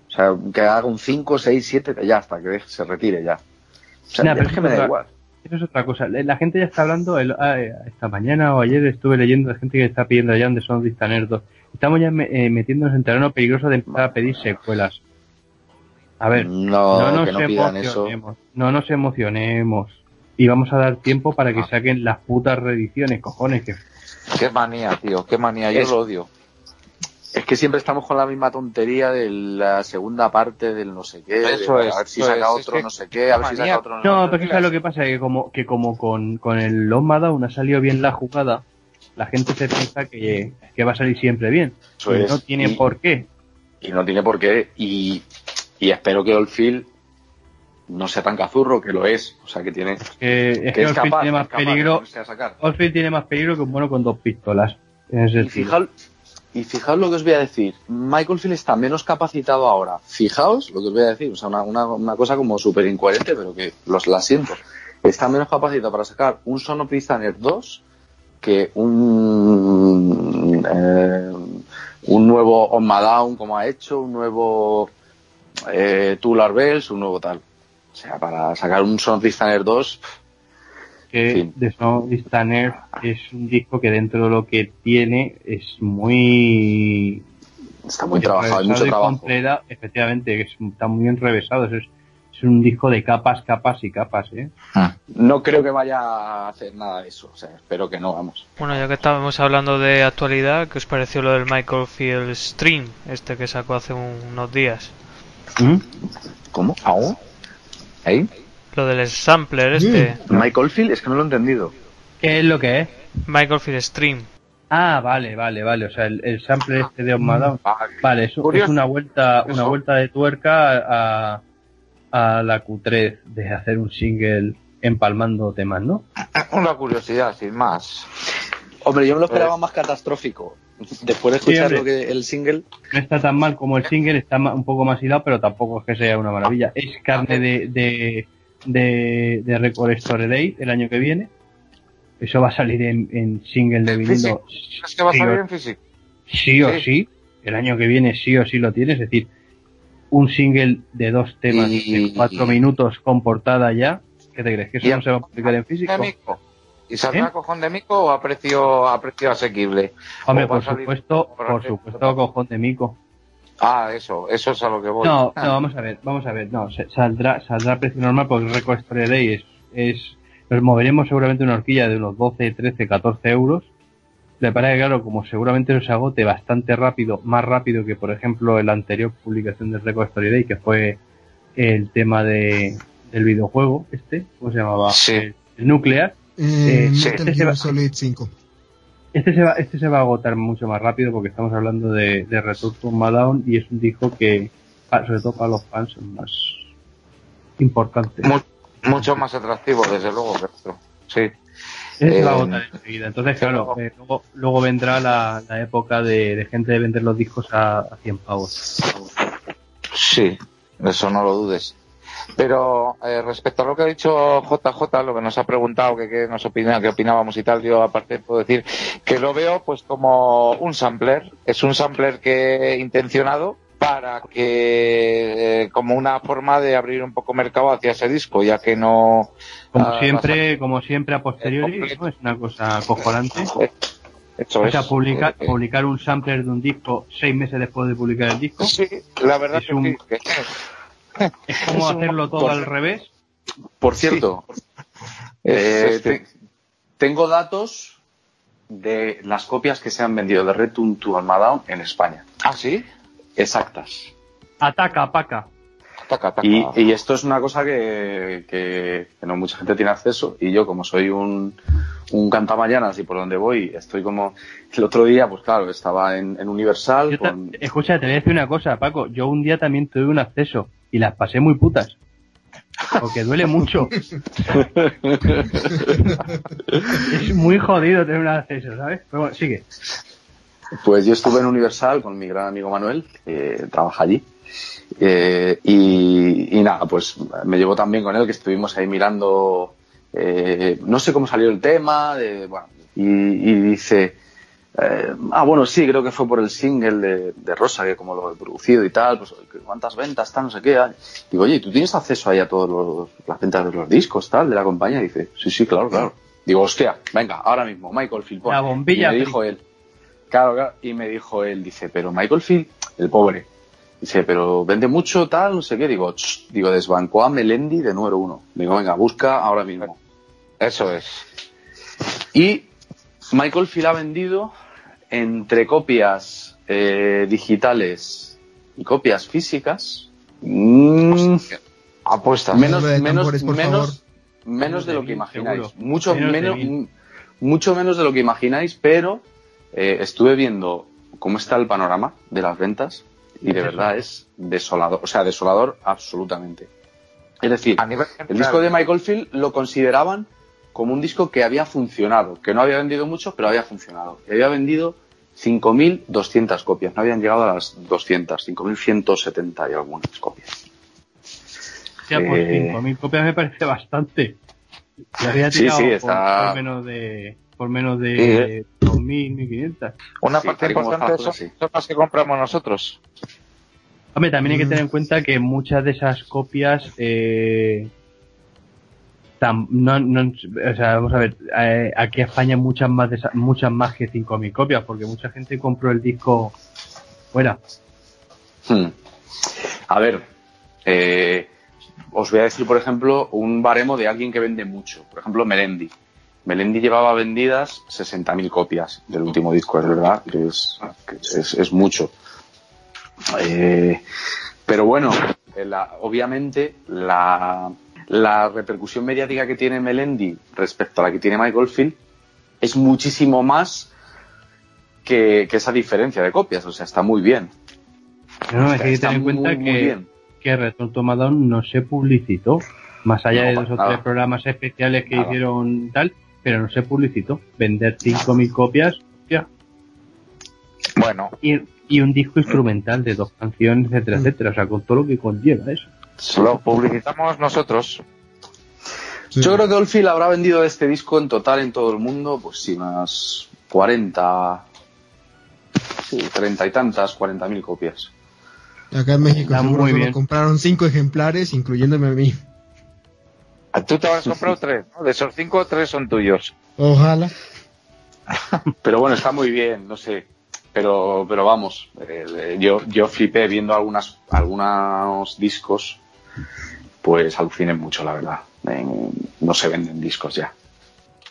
O sea, que haga un 5, 6, 7, ya hasta que se retire ya. O sea, Nah, ya pero es que me da igual. Eso es otra cosa. La gente ya está hablando, el- ah, eh, esta mañana o ayer estuve leyendo de gente que está pidiendo ya donde son Distant 2. Estamos ya me- eh, metiéndonos en terreno peligroso de empezar a pedir secuelas. A ver, No, no nos que no pidan eso. emocionemos, no nos emocionemos. Y vamos a dar tiempo para que Ah. saquen las putas reediciones, cojones, que Qué manía, tío, qué manía, yo Es- lo odio. Es que siempre estamos con la misma tontería de la segunda parte del no sé qué, Eso de es, a ver si saca es, es otro que- no sé qué, a ver si saca otro No, pero quizás lo que pasa es que como, que como con, con el Lomada aún ha salido bien la jugada, la gente se piensa que, que va a salir siempre bien. Eso Y es. no tiene Y- por qué. y no tiene por qué. Y, y espero que Oldfield no sea tan cazurro, que lo es. O sea, que tiene. Que, es que que es Oldfield capaz, tiene más es capaz de peligro a sacar. Oldfield tiene más peligro que un mono con dos pistolas. Y fijaos, y fijaos lo que os voy a decir. Michael Field está menos capacitado ahora. Fijaos lo que os voy a decir. O sea, una, una, una cosa como súper incoherente, pero que los la siento. Está menos capacitado para sacar un Son of Prisoner 2 que un, eh, un nuevo On My Down como ha hecho, un nuevo eh, Tubular Bells, un nuevo tal. O sea, para sacar un Son of Prisoner 2, que Sí. The Snow Distant Earth es un disco que dentro de lo que tiene es muy está muy trabajado, hay mucho trabajo. completa, efectivamente, es- está muy enrevesado. Es, es un disco de capas, capas y capas, ¿eh? No creo que vaya a hacer nada de eso. O sea, espero que no, vamos. Bueno, ya que estábamos hablando de actualidad, ¿qué os pareció lo del Michael Field Stream, este que sacó hace un- unos días? ¿Cómo? ¿Aún? ¿Ahí? Lo del sampler este, Michael Field, es que no lo he entendido. ¿Qué es lo que es? Michael Field Stream. Ah, vale, vale, vale. O sea, el, el sample este de On My Down. Vale. Vale, eso es una vuelta, una Eso. vuelta de tuerca a, a la Q3 de hacer un single empalmando temas, ¿no? Una curiosidad, sin más. Hombre, yo me lo esperaba más catastrófico. Después de escuchar lo que el single, No está tan mal como el single, está un poco más hilado, pero tampoco es que sea una maravilla. Es carne de, de, de, de Record Store Day el año que viene. Eso va a salir en, en single de vinilo. Es que va a sí salir o- en físico. Sí o Sí. sí. El año que viene sí o sí lo tienes. Es decir, un single de dos temas Y- de cuatro minutos con portada ya. ¿Qué te crees? ¿Que eso Y- no se va a publicar en físico? ¿Y saldrá ¿Eh? cojón de mico o a precio, a precio asequible? Hombre, ¿O va por supuesto, por supuesto, cojón de mico. Ah, eso, eso es a lo que voy. No, Ah, no, vamos a ver, vamos a ver, no, saldrá, saldrá a precio normal porque el Story Day es, es, nos moveremos seguramente una horquilla de unos 12, 13, 14 euros. Me parece que claro, como seguramente eso se agote bastante rápido, más rápido que por ejemplo la anterior publicación del Record Story Day, que fue el tema de, del videojuego, este, ¿cómo se llamaba? Sí. El, el Nuclear. Eh, Eh, sí, Metal este se va- Gear Solid 5. Este se va, este se va a agotar mucho más rápido porque estamos hablando de, de Return to Down y es un disco que, sobre todo para los fans, es más importante. mu- mucho más atractivo, desde luego. Sí. Este se eh, va a agotar enseguida. Entonces, claro, eh, luego, luego vendrá la, la época de, de gente de vender los discos a, a 100 pavos. Sí, eso no lo dudes. Pero eh, respecto a lo que ha dicho JJ, lo que nos ha preguntado, que, que nos opina, que opinábamos y tal, yo aparte puedo decir que lo veo pues como un sampler. Es un sampler que intencionado para que eh, como una forma de abrir un poco mercado hacia ese disco, ya que no Como Ah, siempre, como siempre a posteriori. ¿no? es una cosa cojonante. eso O es. sea, publicar, eh, publicar un sampler de un disco seis meses después de publicar el disco Sí, la verdad Es que un- sí, que- es como es un- hacerlo todo al revés. Por cierto, eh, es- te- tengo datos de las copias que se han vendido de Return to Almadown en España. Ah, sí. Exactas. Ataca, paca. Taca, taca. Y, y esto es una cosa que, que- que no mucha gente tiene acceso y yo como soy un, un cantamañanas y por donde voy estoy como el otro día pues claro estaba en, en Universal Yo Escucha, te voy a decir una cosa, Paco. Yo un día también tuve un acceso y las pasé muy putas. Porque duele mucho. es muy jodido tener un acceso, ¿sabes? Pero bueno, sigue. Pues yo estuve en Universal con mi gran amigo Manuel, que trabaja allí. Eh, y, y nada, pues me llevó también con él, que estuvimos ahí mirando, eh, no sé cómo salió el tema, de, bueno, y, y dice, eh, ah, bueno, sí, creo que fue por el single de, de Rosa, que como lo he producido y tal, pues cuántas ventas, tal, no sé qué. ah. Digo, oye, ¿tú tienes acceso ahí a todas las ventas de los discos, tal, de la compañía? dice, sí, sí, claro, claro. Digo, hostia, venga, ahora mismo, Michael Philpott. La bombilla Y me dijo él, Claro, claro. Y me dijo él, dice, pero Michael Field, el pobre, dice, pero vende mucho, tal, no sé qué. Digo, "Ch", digo, desbancó a Melendi de número uno. Digo, venga, busca ahora mismo. Eso es. Y Michael Field ha vendido entre copias eh, digitales y copias físicas mm, Apuestas. menos, de menos, tambores, menos, menos de de lo que imagináis. seguro. Mucho Menos mucho menos de lo que imagináis, pero eh, estuve viendo cómo está el panorama de las ventas y de verdad es desolador, o sea, desolador absolutamente. Es decir, A nivel el disco de Michael Field lo consideraban como un disco que había funcionado, que no había vendido mucho, pero había funcionado. Y había vendido 5.200 copias, no habían llegado a las 200, 5.170 y algunas copias. Ya, pues Eh, 5.000 copias me parece bastante. Había Sí, tirado sí, por- está- por, menos de por menos Sí, de 2.000, 1.500. Una Sí, parte importante está, son, sí. son las que compramos nosotros. Hombre, también hay que Mm. tener en cuenta que muchas de esas copias eh, tam- no, no- o sea, vamos a ver, eh, aquí en España muchas más de muchas más que 5.000 copias, porque mucha gente compró el disco fuera. Hmm. A ver, eh, os voy a decir, por ejemplo, un baremo de alguien que vende mucho. Por ejemplo, Melendi. Melendi llevaba vendidas 60.000 copias del último disco, es verdad, que es, que es, es mucho. Eh, pero bueno, eh, la- obviamente la, la repercusión mediática que tiene Melendi respecto a la que tiene Michael Field es muchísimo más que, que esa diferencia de copias. O sea, está muy bien. No, es que hay que Está tener en cuenta muy, que, que Return to Down no se publicitó, más allá No, de dos o nada. tres programas especiales que Nada. hicieron tal, pero no se publicitó. Vender 5.000 copias, hostia, Bueno, y, y un disco instrumental de dos canciones, etcétera, etcétera, o sea, con todo lo que conlleva eso. lo publicitamos nosotros. Sí. Yo creo que Oldfield habrá vendido este disco en total en todo el mundo, pues sí, unas 40, sí, 30 y tantas, 40 mil copias. Acá en México seguro solo compraron cinco ejemplares, incluyéndome a mí. Ah, tú te has comprado tres, ¿no? De esos cinco, tres son tuyos. Ojalá. pero bueno, está muy bien, no sé. Pero, pero vamos, eh, yo, yo flipé viendo algunas, algunos discos, pues aluciné mucho, la verdad. no se venden discos ya.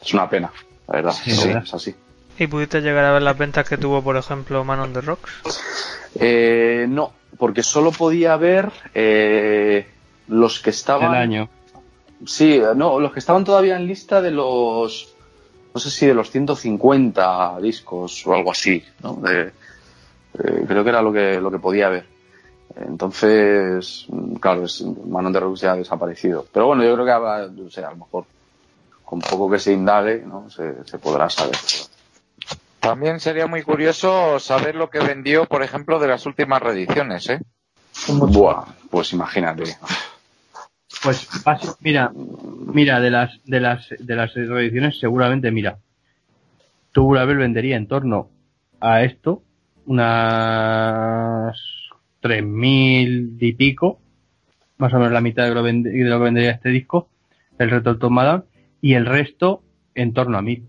Es una pena, la verdad. Sí, es así. ¿Y pudiste llegar a ver las ventas que tuvo, por ejemplo, Man on the Rocks? Eh, no, porque solo podía ver eh, los que estaban. El año. Sí, no, los que estaban todavía en lista de los. No sé si de los 150 discos o algo así, ¿no? Eh, creo que era lo que, lo que podía ver. Entonces, claro, es, Man on the Rocks ya ha desaparecido. Pero bueno, yo creo que o sea, a lo mejor con poco que se indague, ¿no? Se, se podrá saber. También sería muy curioso saber lo que vendió, por ejemplo, de las últimas reediciones, ¿eh? Buah, pues imagínate. Pues mira, mira, de las de las de las reediciones seguramente, mira, Tubular vendería en torno a esto unas 3.000 y pico, más o menos la mitad de lo, de lo que vendería este disco, el Retro Tomada, y el resto en torno a 1.000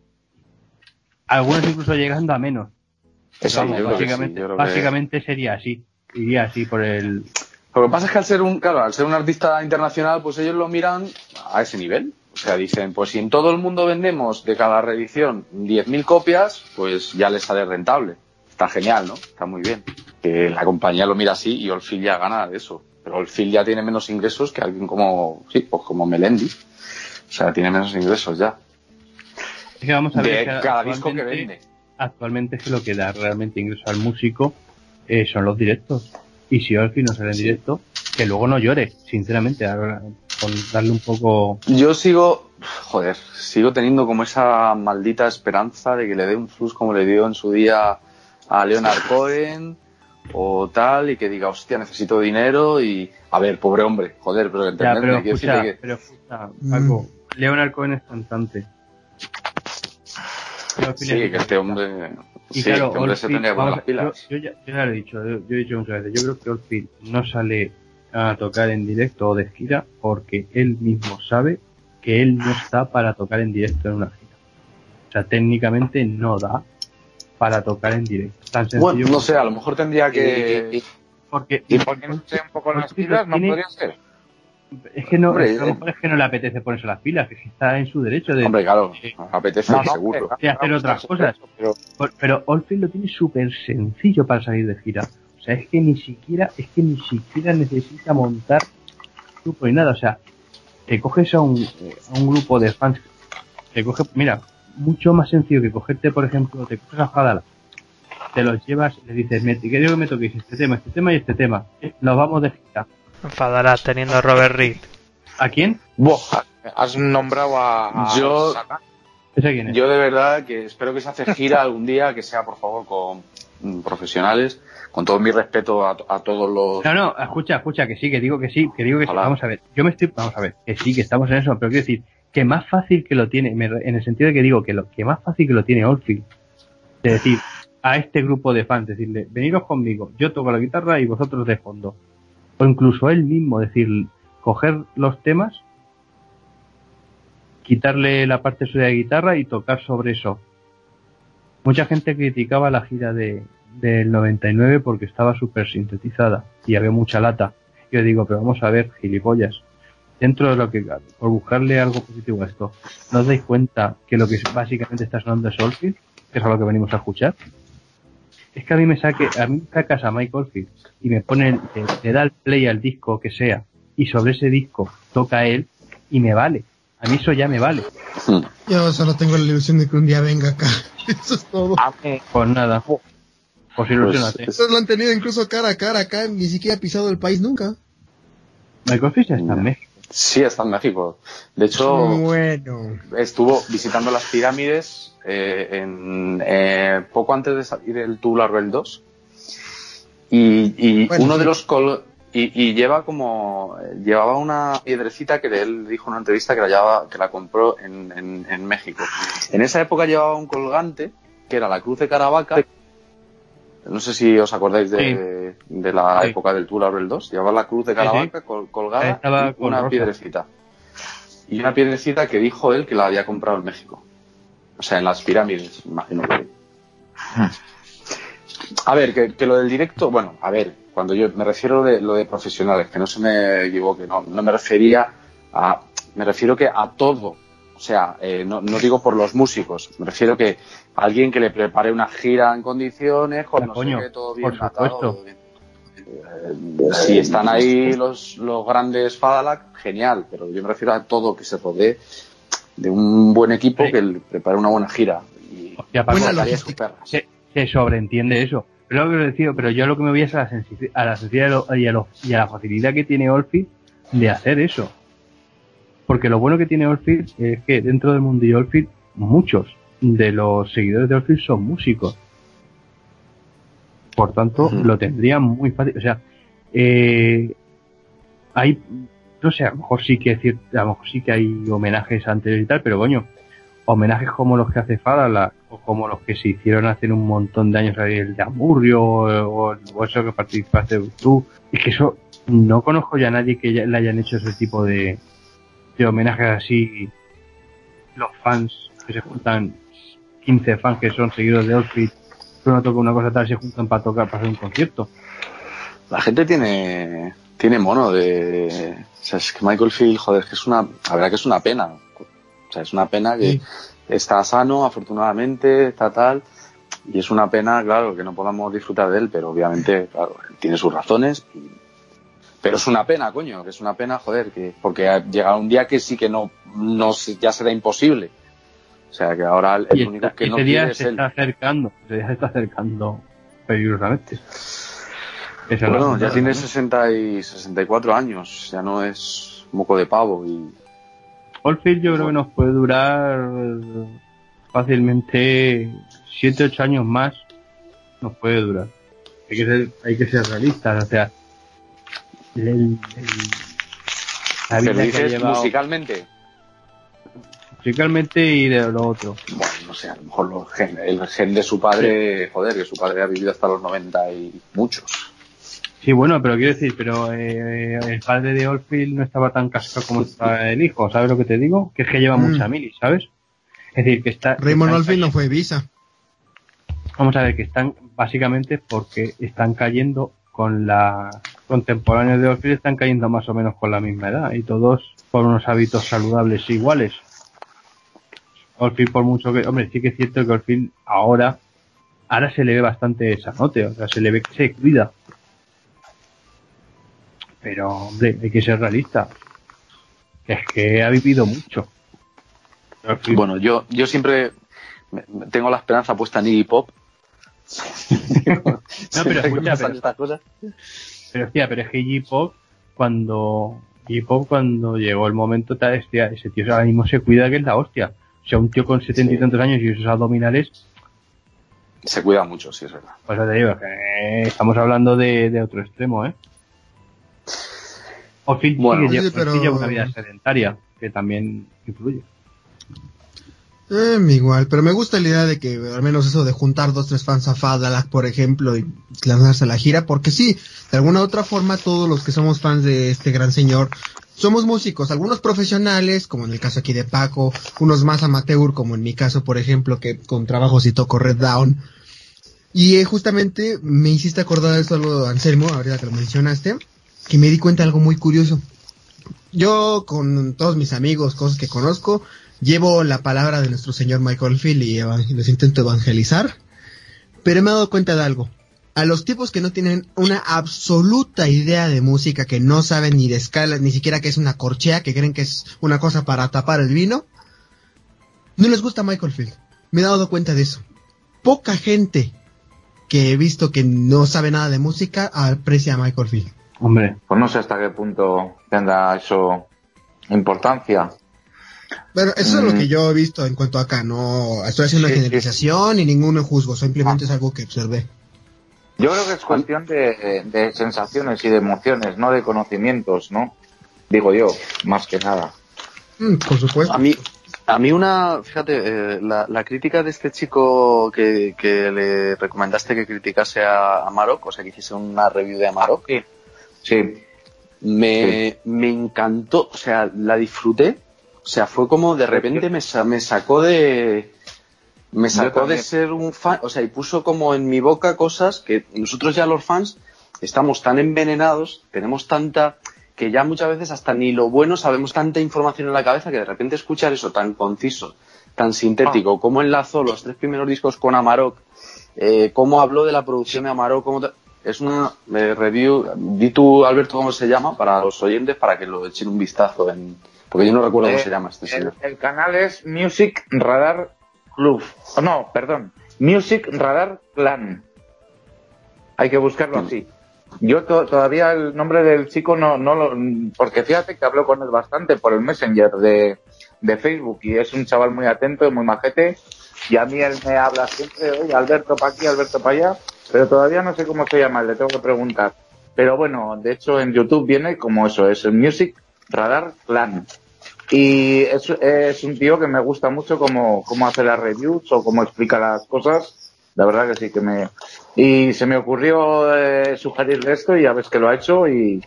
algunos incluso llegando a menos. básicamente, sería así, iría así por el. Lo que pasa es que al ser un, claro, al ser un artista internacional, pues ellos lo miran a ese nivel. O sea, dicen, pues si en todo el mundo vendemos de cada reedición 10.000 copias, pues ya les sale rentable. Está genial, ¿no? Está muy bien. Que la compañía lo mira así y Olfil ya gana de eso. Pero Olfil ya tiene menos ingresos que alguien como, sí, pues como Melendi. O sea, tiene menos ingresos ya. Es que vamos a ver cada disco que vende. Actualmente es lo que da realmente ingreso al músico eh, son los directos. Y si Olfi no sale en directo, que luego no llore, sinceramente, con darle un poco... Yo sigo, joder, sigo teniendo como esa maldita esperanza de que le dé un flux como le dio en su día a Leonard Cohen o tal y que diga, hostia, necesito dinero y... A ver, pobre hombre, joder, pero entenderme, pero escucha, que... pero escucha, Paco, Leonard Cohen es cantante. Sí, que este hombre. Y sí, claro. Yo, ya, yo, ya, lo he dicho, yo, he dicho muchas veces. Yo creo que Oldfield no sale a tocar en directo o de gira porque él mismo sabe que él no está para tocar en directo en una gira. O sea, técnicamente no da para tocar en directo. Tan bueno, no sé, a lo mejor tendría que. porque, ¿Y por qué no sé un poco las pilas? ¿No podría ser? Es que no, es, a lo mejor es que no le apetece ponerse las pilas, que está en su derecho de. Hombre, claro, apetece seguro. De hacer otras cosas. Pero, pero Oldfield lo tiene súper sencillo para salir de gira. O sea, es que ni siquiera, es que ni siquiera necesita montar grupo ni nada. O sea, te coges a un, a un grupo de fans, te coge, mira, mucho más sencillo que cogerte, por ejemplo, te coges a Fadala, te los llevas, le dices, me, quiero que me toques este tema, este tema y este tema. Nos vamos de gira Enfadarás teniendo a Robert Reed. ¿A quién? has nombrado a. yo. Yo de verdad que espero que se hace gira algún día, que sea por favor con mm, profesionales, con todo mi respeto a, todos los. No, no, escucha, escucha, que sí, que digo que sí, que digo que sí. Vamos a ver, yo me estoy. Vamos a ver, que sí, que estamos en eso, pero quiero decir que más fácil que lo tiene, en el sentido de que digo que lo que más fácil que lo tiene Oldfield, es decir, a este grupo de fans, decirle, veniros conmigo, yo toco la guitarra y vosotros de fondo o incluso él mismo, decir, coger los temas, quitarle la parte suya de guitarra y tocar sobre eso. Mucha gente criticaba la gira de, del 99 porque estaba súper sintetizada y había mucha lata. Yo digo, pero vamos a ver, gilipollas. Dentro de lo que, por buscarle algo positivo a esto, ¿no os dais cuenta que lo que básicamente está sonando es Soulfield? Que es a lo que venimos a escuchar es que a mí me saque, a mí me sacas a Michael Field y me pone, le, da el play al disco que sea y sobre ese disco toca él y me vale. A mí eso ya me vale. Hmm. Yo solo tengo la ilusión de que un día venga acá. Eso es todo. Ah, pues nada. Pues ilusionate. Pues, lo han tenido incluso cara a cara acá, ni siquiera ha pisado el país nunca. Michael Field está en México. Sí, está en México. De hecho, bueno. estuvo visitando las pirámides eh, en, eh, poco antes de salir el Tubular Rebel 2. Y, uno de los y, lleva como llevaba una piedrecita que él dijo en una entrevista que la llevaba, que la compró en, en, México. En esa época llevaba un colgante que era la cruz de Caravaca no sé si os acordáis de, de la época del Tour Abril 2. Llevaba la cruz de Caravaca colgada y una piedrecita. Y una piedrecita que dijo él que la había comprado en México. O sea, en las pirámides, imagino que. A ver, que, lo del directo, bueno, a ver, cuando yo me refiero de lo de profesionales, que no se me equivoque, no, no me refería a, me refiero que a todo, o sea, eh, no, no, digo por los músicos, me refiero que alguien que le prepare una gira en condiciones, con no sé todo bien por supuesto. Eh, si están ahí los, los grandes Fadalak, genial, pero yo me refiero a todo que se rodee de un buen equipo que le prepare una buena gira. Y se, se, sobreentiende eso. Pero, lo que decía, pero yo lo que me voy es a la, a sensibilidad y a, y a la facilidad que tiene Olfi de hacer eso. Porque lo bueno que tiene Oldfield es que dentro del mundo de Oldfield, muchos de los seguidores de Oldfield son músicos. Por tanto, lo tendrían muy fácil. O sea, eh, hay, no sé, a lo mejor sí que a lo mejor sí que hay homenajes anteriores y tal, pero coño, homenajes como los que hace Fadala o como los que se hicieron hace un montón de años el de Amurrio o, o, eso que participaste tú, es que eso no conozco ya a nadie que le hayan hecho ese tipo de, de homenajes así, los fans que se juntan, 15 fans que son seguidores de Outfit, uno toca una cosa tal, se juntan para tocar, para hacer un concierto. La gente tiene, tiene mono de, o sea, es que Michael Field, joder, es que es una, la verdad que es una pena. O sea, es una pena que está sano, afortunadamente, está tal, y es una pena, claro, que no podamos disfrutar de él, pero obviamente, claro, tiene sus razones y pero es una pena, coño, que es una pena, joder, que porque ha llegado un día que sí que no, no ya será imposible. O sea, que ahora el, único que no día se está acercando, se está acercando peligrosamente. Bueno, ya tiene 60 y 64 años, ya no es moco de pavo y... Oldfield yo creo que nos puede durar fácilmente 7, 8 años más, nos puede durar. Hay que ser, hay que ser realistas, o sea, el, musicalmente? Musicalmente y de lo otro. Bueno, no sé, a lo mejor el gen de su padre, joder, que su padre ha vivido hasta los 90 y muchos. Sí, bueno, pero quiero decir, pero eh, el padre de Oldfield no estaba tan cascado como está el hijo, ¿sabes lo que te digo? Que es que lleva mm. mucha mili, ¿sabes? Es decir, que está... Raymond Oldfield no fue visa. Vamos a ver, que están básicamente porque están cayendo con la contemporáneos de Orfil están cayendo más o menos con la misma edad y todos por unos hábitos saludables iguales. Orfil por mucho que, hombre, sí que es cierto que Orfil ahora, ahora se le ve bastante sanote, o sea, se le ve que se cuida. Pero, hombre, hay que ser realista. Es que ha vivido mucho. Bueno, yo, yo siempre tengo la esperanza puesta en Iggy Pop. no, pero escucha, pero, pero pero es que J-Pop, cuando, J-Pop cuando llegó el momento, tal, ese tío ahora mismo se cuida que es la hostia. O sea, un tío con setenta y tantos años y esos abdominales. Se cuida mucho, sí, es verdad. Pues te digo, que estamos hablando de, otro extremo, ¿eh? O fin, bueno, sí, lleva una vida sedentaria, que también influye. Eh, igual, pero me gusta la idea de que al menos eso de juntar dos, tres fans a Fadalak, por ejemplo, y lanzarse a la gira, porque sí, de alguna u otra forma todos los que somos fans de este gran señor somos músicos, algunos profesionales, como en el caso aquí de Paco, unos más amateur, como en mi caso, por ejemplo, que con trabajo sí toco Red Down. Y eh, justamente me hiciste acordar de esto, Anselmo, ahorita que lo mencionaste, que me di cuenta de algo muy curioso. Yo, con todos mis amigos, cosas que conozco, llevo la palabra de nuestro señor Michael Phil y les intento evangelizar, pero me he dado cuenta de algo. A los tipos que no tienen una absoluta idea de música, que no saben ni de escala, ni siquiera que es una corchea, que creen que es una cosa para tapar el vino, no les gusta Michael Field. Me he dado cuenta de eso. Poca gente que he visto que no sabe nada de música aprecia a Michael Field. Hombre, pues no sé hasta qué punto tendrá eso importancia. Bueno, eso es lo que mm. yo he visto en cuanto a acá, no estoy haciendo una generalización y ninguno juzgo, simplemente es algo que observé. Yo creo que es cuestión de, sensaciones y de emociones, no de conocimientos, ¿no? Digo yo, más que nada. Mm, por supuesto. A mí, A mí una, fíjate, eh, la, crítica de este chico que, le recomendaste que criticase a, Amarok, o sea, que hiciese una review de Amarok. Sí. Sí. Me, me encantó, o sea, la disfruté. O sea, fue como de repente me, me sacó de, me sacó de ser un fan, o sea, y puso como en mi boca cosas que nosotros ya los fans estamos tan envenenados, tenemos tanta, que ya muchas veces hasta ni lo bueno sabemos tanta información en la cabeza que de repente escuchar eso tan conciso, tan sintético, ah. cómo enlazó los tres primeros discos con Amarok, eh, cómo habló de la producción de Amarok, cómo es una eh, review, di tú Alberto cómo se llama para los oyentes para que lo echen un vistazo en, porque yo no recuerdo cómo eh, se llama este señor. El, canal es Music Radar Club, oh, no, perdón, Music Radar Clan. Hay que buscarlo así. Yo todavía el nombre del chico no, no lo, porque fíjate que hablo con él bastante por el Messenger de, de Facebook y es un chaval muy atento, muy majete y a mí él me habla siempre, oye, Alberto para aquí, Alberto para allá, pero todavía no sé cómo se llama, le tengo que preguntar. Pero bueno, de hecho en YouTube viene como eso, es el Music Radar Clan. Y es, es un tío que me gusta mucho cómo, cómo hace las reviews o cómo explica las cosas la verdad que sí que me... Y se me ocurrió eh, sugerirle esto y ya ves que lo ha hecho y,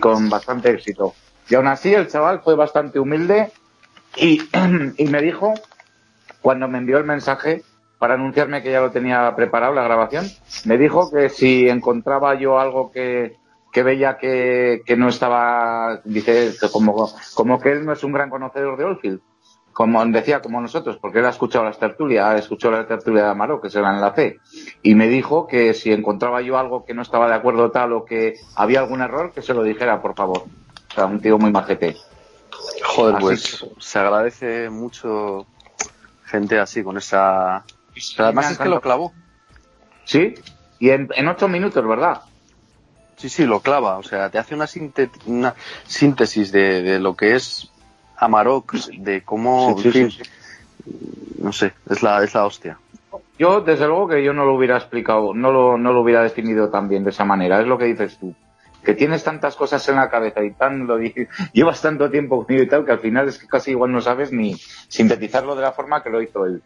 con bastante éxito. Y aún así el chaval fue bastante humilde y, y me dijo, cuando me envió el mensaje para anunciarme que ya lo tenía preparado la grabación, me dijo que si encontraba yo algo que, que veía que, que no estaba, dice, como, como que él no es un gran conocedor de Oldfield, como decía, como nosotros, porque él ha escuchado las tertulias, ha escuchado la tertulia de Amaro, que se la enlacé, y me dijo que si encontraba yo algo que no estaba de acuerdo tal o que había algún error, que se lo dijera, por favor. O sea, un tío muy majete. Joder, pues se agradece mucho gente así, con esa... además es que lo clavó. Sí, y en, ocho minutos, ¿verdad? Sí, sí, lo clava. O sea, te hace una, una síntesis de, de lo que es Amarok, de cómo, no sé, es la, es la hostia. Yo, desde luego que yo no lo hubiera explicado, no lo, no lo hubiera definido tan bien de esa manera, es lo que dices tú. Que tienes tantas cosas en la cabeza y tan lo llevas tanto tiempo conmigo y tal que al final es que casi igual no sabes ni sintetizarlo de la forma que lo hizo él.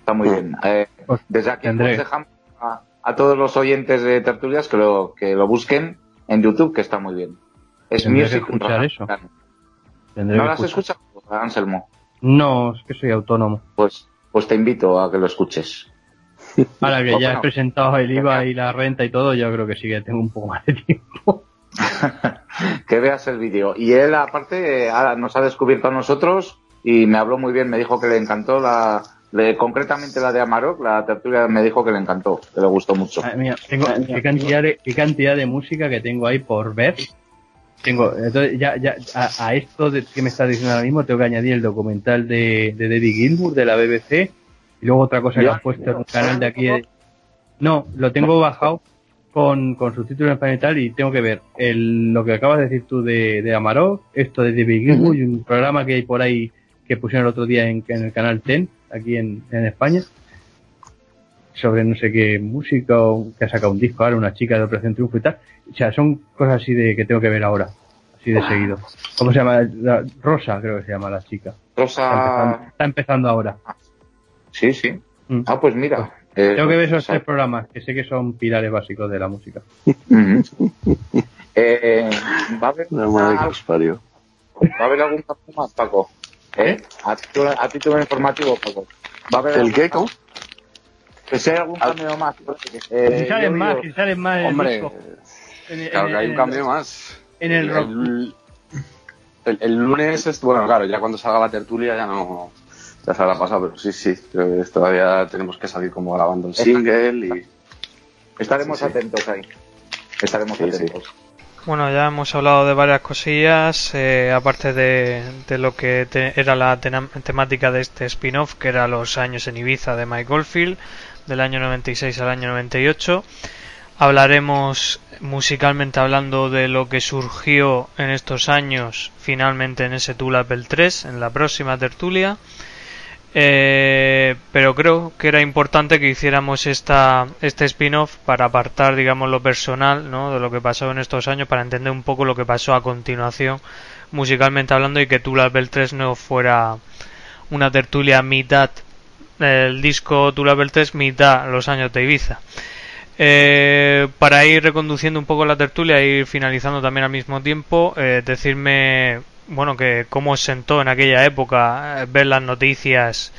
Está muy bien. Eh, pues, desde aquí pues dejamos a, todos los oyentes de tertulias que lo, que lo busquen en YouTube, que está muy bien. Es Music eso. ¿No las escuchas, Anselmo? No, es que soy autónomo. Pues, pues te invito a que lo escuches. Ahora que ya he presentado el IVA y la renta y todo, yo creo que sí que tengo un poco más de tiempo. que veas el vídeo. Y él, aparte, nos ha descubierto a nosotros y me habló muy bien. Me dijo que le encantó la, concretamente la de Amarok, la tertulia me dijo que le encantó, que le gustó mucho. mira, tengo, qué cantidad, de, qué cantidad de música que tengo ahí por ver tengo, entonces ya, ya a, esto de, que me estás diciendo ahora mismo tengo que añadir el documental de, de David Gilmour de la BBC y luego otra cosa que has puesto en un canal de aquí. No, lo tengo bajado con, con subtítulos en español y tal y tengo que ver el, lo que acabas de decir tú de, de Amarok, esto de David Gilmour y un programa que hay por ahí que pusieron el otro día en, en el canal TEN, aquí en, en España sobre no sé qué música o que ha sacado un disco ahora, una chica de Operación Triunfo y tal. O sea, son cosas así de que tengo que ver ahora, así de seguido. ¿Cómo se llama? Rosa, creo que se llama la chica. Rosa. Está empezando, ahora. Sí, sí. Mm. Ah, pues mira. Eh, tengo que ver esos tres programas, que sé que son pilares básicos de la música. eh, ¿Va a haber, ¿Va a haber algún más, Paco? ¿Eh? A título, informativo, Paco. ¿Va a haber ¿El qué? ¿Cómo? Que sea algún cambio más. Eh, si salen más, si salen más. Hombre, claro que hay un cambio más. En el rock. El, lunes, es, bueno, claro, ya cuando salga la tertulia ya no. Ya se habrá pasado, pero sí, sí. todavía tenemos que salir como grabando el single y. Estaremos atentos ahí. Estaremos atentos. Bueno, ya hemos hablado de varias cosillas, eh, aparte de, de, lo que era la temática de este spin-off, que era los años en Ibiza de Mike Goldfield del año 96 al año 98. Hablaremos musicalmente hablando de lo que surgió en estos años finalmente en ese Tool Apple 3 en la próxima tertulia. Eh, pero creo que era importante que hiciéramos esta, este spin-off para apartar, digamos, lo personal ¿no? de lo que pasó en estos años, para entender un poco lo que pasó a continuación, musicalmente hablando, y que Tool Apple 3 no fuera una tertulia mitad el disco Tula Beltes mitad los años de Ibiza. Eh, para ir reconduciendo un poco la tertulia e ir finalizando también al mismo tiempo, eh, decirme, bueno, que cómo sentó en aquella época eh, ver las noticias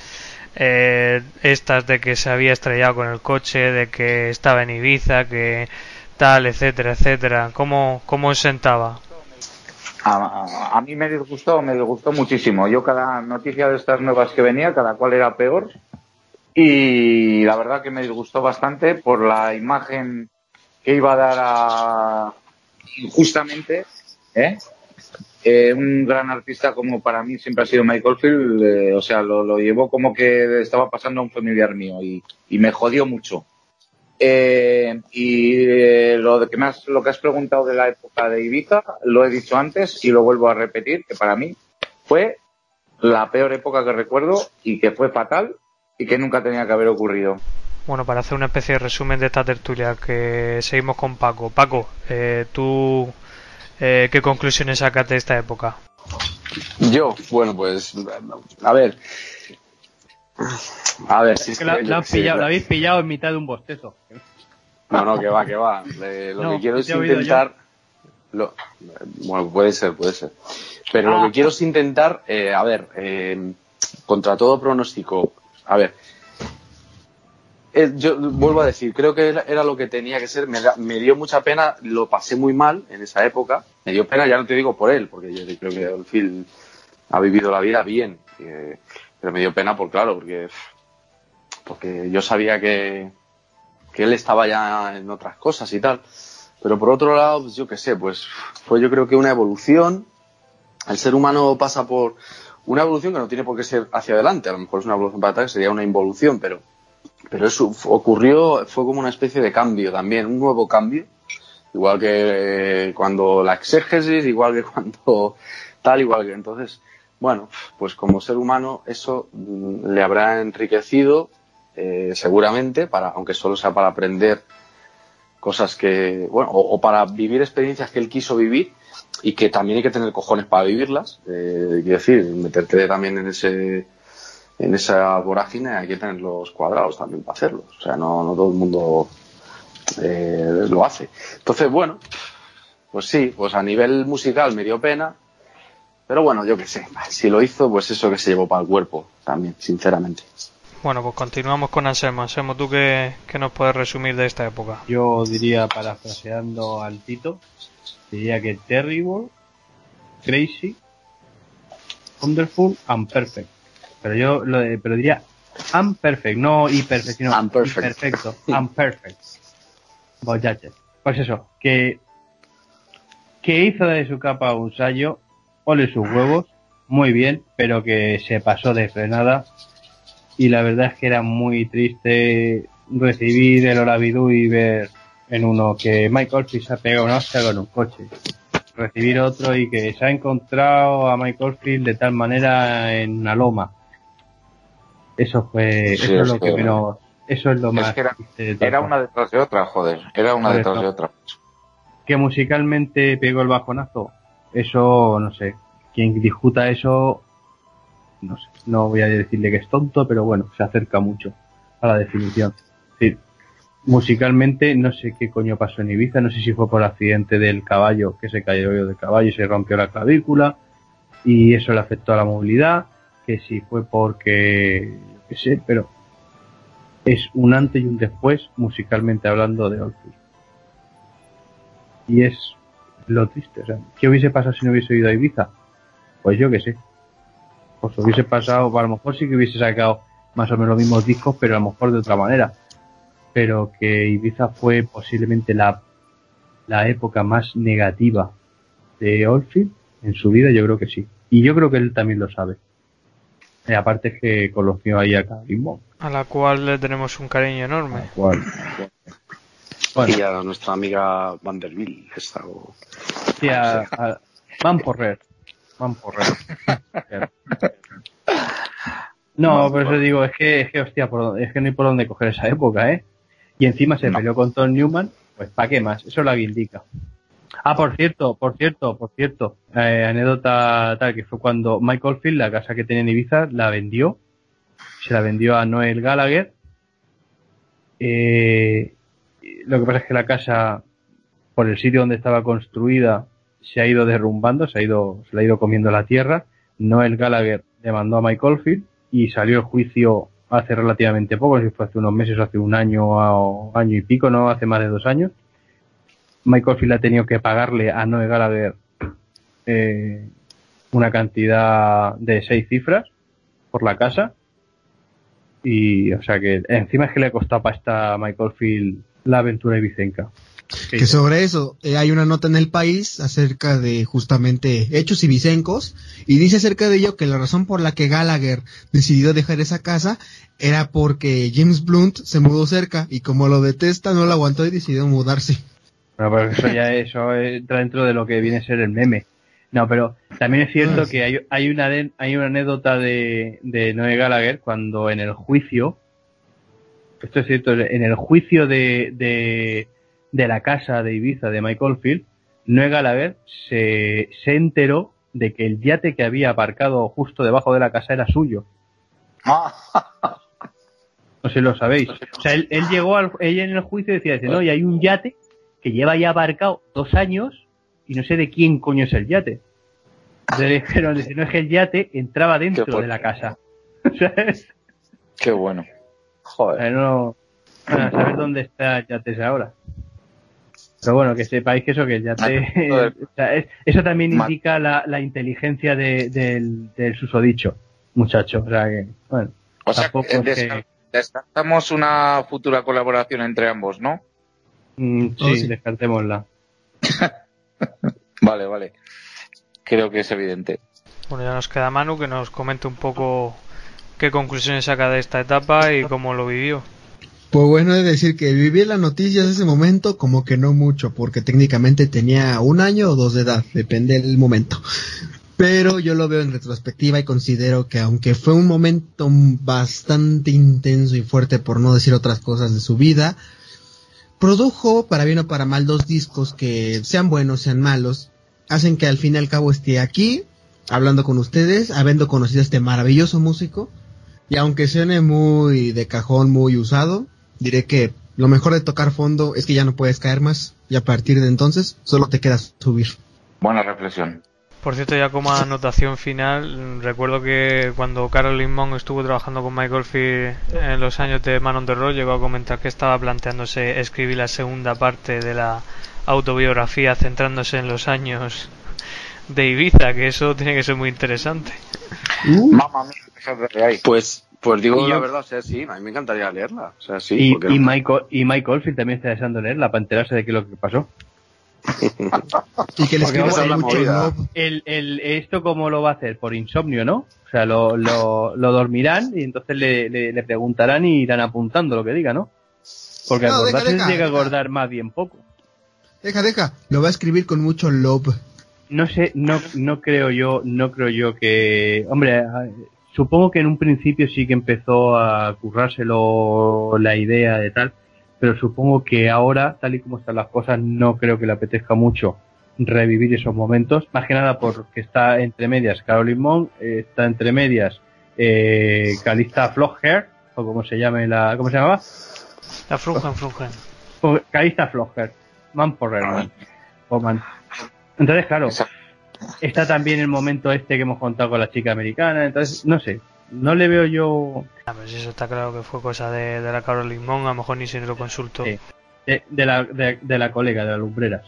estas de que se había estrellado con el coche, de que estaba en Ibiza, que tal, etcétera, etcétera. ¿Cómo, cómo sentaba? A, a, mí me disgustó, me disgustó muchísimo. Yo cada noticia de estas nuevas que venía, cada cual era peor. Y la verdad que me disgustó bastante por la imagen que iba a dar a justamente ¿eh? Eh, un gran artista como para mí siempre ha sido Michael Field, eh, o sea, lo, lo, llevó como que estaba pasando a un familiar mío y, y me jodió mucho. Eh, y eh, lo, que más, lo que has preguntado de la época de Ibiza, lo he dicho antes y lo vuelvo a repetir, que para mí fue la peor época que recuerdo y que fue fatal y que nunca tenía que haber ocurrido. Bueno, para hacer una especie de resumen de esta tertulia, que seguimos con Paco. Paco, eh, ¿tú eh, qué conclusiones sacas de esta época? Yo, bueno, pues, a ver. A ver, si es que, la, la, pillado, la, habéis pillado en mitad de un bostezo. No, no, que va, que va. Eh, lo no, que quiero es intentar. Lo, bueno, puede ser, puede ser. Pero ah. lo que quiero es intentar, eh, a ver, eh, contra todo pronóstico, a ver, yo vuelvo a decir, creo que era, lo que tenía que ser. Me, me, dio mucha pena, lo pasé muy mal en esa época. Me dio pena, ya no te digo por él, porque yo creo que Phil ha vivido la vida bien. Pero me dio pena por claro, porque, porque yo sabía que, que él estaba ya en otras cosas y tal. Pero por otro lado, pues yo qué sé, pues fue yo creo que una evolución. El ser humano pasa por una evolución que no tiene por qué ser hacia adelante. A lo mejor es una evolución para atrás, sería una involución, pero, pero eso ocurrió, fue como una especie de cambio también, un nuevo cambio. Igual que eh, cuando la exégesis, igual que cuando tal, igual que entonces bueno, pues como ser humano eso mm, le habrá enriquecido eh, seguramente, para, aunque solo sea para aprender cosas que, bueno, o, o, para vivir experiencias que él quiso vivir y que también hay que tener cojones para vivirlas. Eh, quiero decir, meterte también en ese en esa vorágine hay que tener los cuadrados también para hacerlo. O sea, no, no todo el mundo eh, lo hace. Entonces, bueno, pues sí, pues a nivel musical me dio pena, pero bueno, yo qué sé, si lo hizo, pues eso que se llevó para el cuerpo también, sinceramente. Bueno, pues continuamos con Anselmo. Anselmo, ¿tú qué, qué nos puedes resumir de esta época? Yo diría, parafraseando al Tito, diría que terrible, crazy, wonderful and perfect. Pero yo lo de, pero diría unperfect, no imperfect, sino unperfect. perfecto, unperfect. Pues eso, que, que hizo de su capa un sallo ole sus huevos, muy bien, pero que se pasó de frenada. Y la verdad es que era muy triste recibir el Oravidú y ver en uno que Michael Field se ha pegado una hostia con un coche. Recibir otro y que se ha encontrado a Michael Field de tal manera en una loma. Eso fue, sí, eso es lo que, que menos, eso es lo es más. Que era, era una detrás de otra, joder, era una detrás de otra. Que musicalmente pegó el bajonazo, eso, no sé, quien discuta eso, no sé, no voy a decirle que es tonto, pero bueno, se acerca mucho a la definición. Es musicalmente no sé qué coño pasó en Ibiza, no sé si fue por accidente del caballo, que se cayó del caballo y se rompió la clavícula, y eso le afectó a la movilidad, que si fue porque, qué sé, pero es un antes y un después musicalmente hablando de Oldfield. Y es lo triste. O sea, ¿qué hubiese pasado si no hubiese ido a Ibiza? Pues yo qué sé. Pues hubiese pasado, a lo mejor sí que hubiese sacado más o menos los mismos discos, pero a lo mejor de otra manera. Pero que Ibiza fue posiblemente la, la época más negativa de Oldfield en su vida, yo creo que sí. Y yo creo que él también lo sabe. Y aparte es que conoció ahí a Karim A la cual le tenemos un cariño enorme. A la cual. Bueno. Y a nuestra amiga Vanderbilt, esta o... Sí, a, a Van Porrer. Van Porrer. no, por eso digo, es que, es que, hostia, por, es que no hay por dónde coger esa época, ¿eh? Y encima se no. peleó con Tom Newman, pues ¿para qué más? Eso es la guindica. Ah, por cierto, por cierto, por cierto, eh, anécdota tal que fue cuando Michael Field, la casa que tenía en Ibiza, la vendió, se la vendió a Noel Gallagher. Eh, lo que pasa es que la casa, por el sitio donde estaba construida, se ha ido derrumbando, se ha ido, se la ha ido comiendo la tierra. Noel Gallagher demandó a Michael Field y salió el juicio hace relativamente poco, si fue hace unos meses o hace un año o año y pico, no hace más de dos años Michael Field ha tenido que pagarle a Noé Gallagher eh, una cantidad de seis cifras por la casa. Y, o sea que encima es que le ha costado para esta Michael Field la aventura ibicenca. Que sobre eso eh, hay una nota en el país acerca de justamente hechos ibicencos y dice acerca de ello que la razón por la que Gallagher decidió dejar esa casa era porque James Blunt se mudó cerca y como lo detesta no lo aguantó y decidió mudarse. Bueno, pero eso ya eso entra dentro de lo que viene a ser el meme. No, pero también es cierto que hay, hay, una, hay una anécdota de, de Noé Gallagher cuando en el juicio, esto es cierto, en el juicio de, de, de la casa de Ibiza de Michael Field, Noé Gallagher se, se enteró de que el yate que había aparcado justo debajo de la casa era suyo. No sé si lo sabéis. O sea, él, él llegó al, ella en el juicio decía, dice, no, y hay un yate que lleva ya abarcado dos años y no sé de quién coño es el yate. Pero si no es que el yate entraba dentro de la casa. Qué bueno. Joder. No, a saber dónde está el yate ahora. Pero bueno, que sepáis que eso, que el yate. eso también indica la, la inteligencia de, del, del susodicho, muchacho. O sea que, bueno. O sea, descartamos una futura colaboración entre ambos, ¿no? Mm, sí, descartémosla. vale, vale. Creo que es evidente. Bueno, ya nos queda Manu que nos comente un poco qué conclusiones saca de esta etapa y cómo lo vivió. Pues bueno, es decir que viví las noticias en ese momento como que no mucho, porque técnicamente tenía un año o dos de edad, depende del momento. Pero yo lo veo en retrospectiva y considero que aunque fue un momento bastante intenso y fuerte, por no decir otras cosas de su vida, produjo, para bien o para mal, dos discos que sean buenos, sean malos, hacen que al fin y al cabo esté aquí, hablando con ustedes, habiendo conocido a este maravilloso músico, y aunque suene muy de cajón, muy usado, diré que lo mejor de tocar fondo es que ya no puedes caer más, y a partir de entonces solo te quedas subir. Buena reflexión. Por cierto, ya como anotación final, recuerdo que cuando Caroline Monk estuvo trabajando con Michael Field en los años de Man on the Road, llegó a comentar que estaba planteándose escribir la segunda parte de la autobiografía centrándose en los años de Ibiza, que eso tiene que ser muy interesante. Uh. Mamma mía, pues pues digo la verdad, o sea, sí, a mí me encantaría leerla. O sea, sí, y, y, Michael, y Michael Field también está deseando leerla para enterarse de qué es lo que pasó. y que le escribas mucho el, el, esto cómo lo va a hacer por insomnio no o sea lo, lo, lo dormirán y entonces le, le, preguntarán y irán apuntando lo que diga no porque no, acordarse llega a acordar más bien poco. Deja deja. Lo va a escribir con mucho love no sé no no creo yo no creo yo que hombre supongo que en un principio sí que empezó a currárselo la idea de tal pero supongo que ahora, tal y como están las cosas, no creo que le apetezca mucho revivir esos momentos, más que nada porque está entre medias Caroline Monk, eh, está entre medias eh, Calista Flogger, o como se llame la, ¿cómo se llamaba? La Frugen Frugen. Calista Flogger, Man por Man. Entonces, claro, está también el momento este que hemos contado con la chica americana, entonces, no sé, no le veo yo. Ah, pues eso está claro que fue cosa de, la Caroline Monk, a lo mejor ni se lo consultó. De, la, de, la colega, de las lumbreras.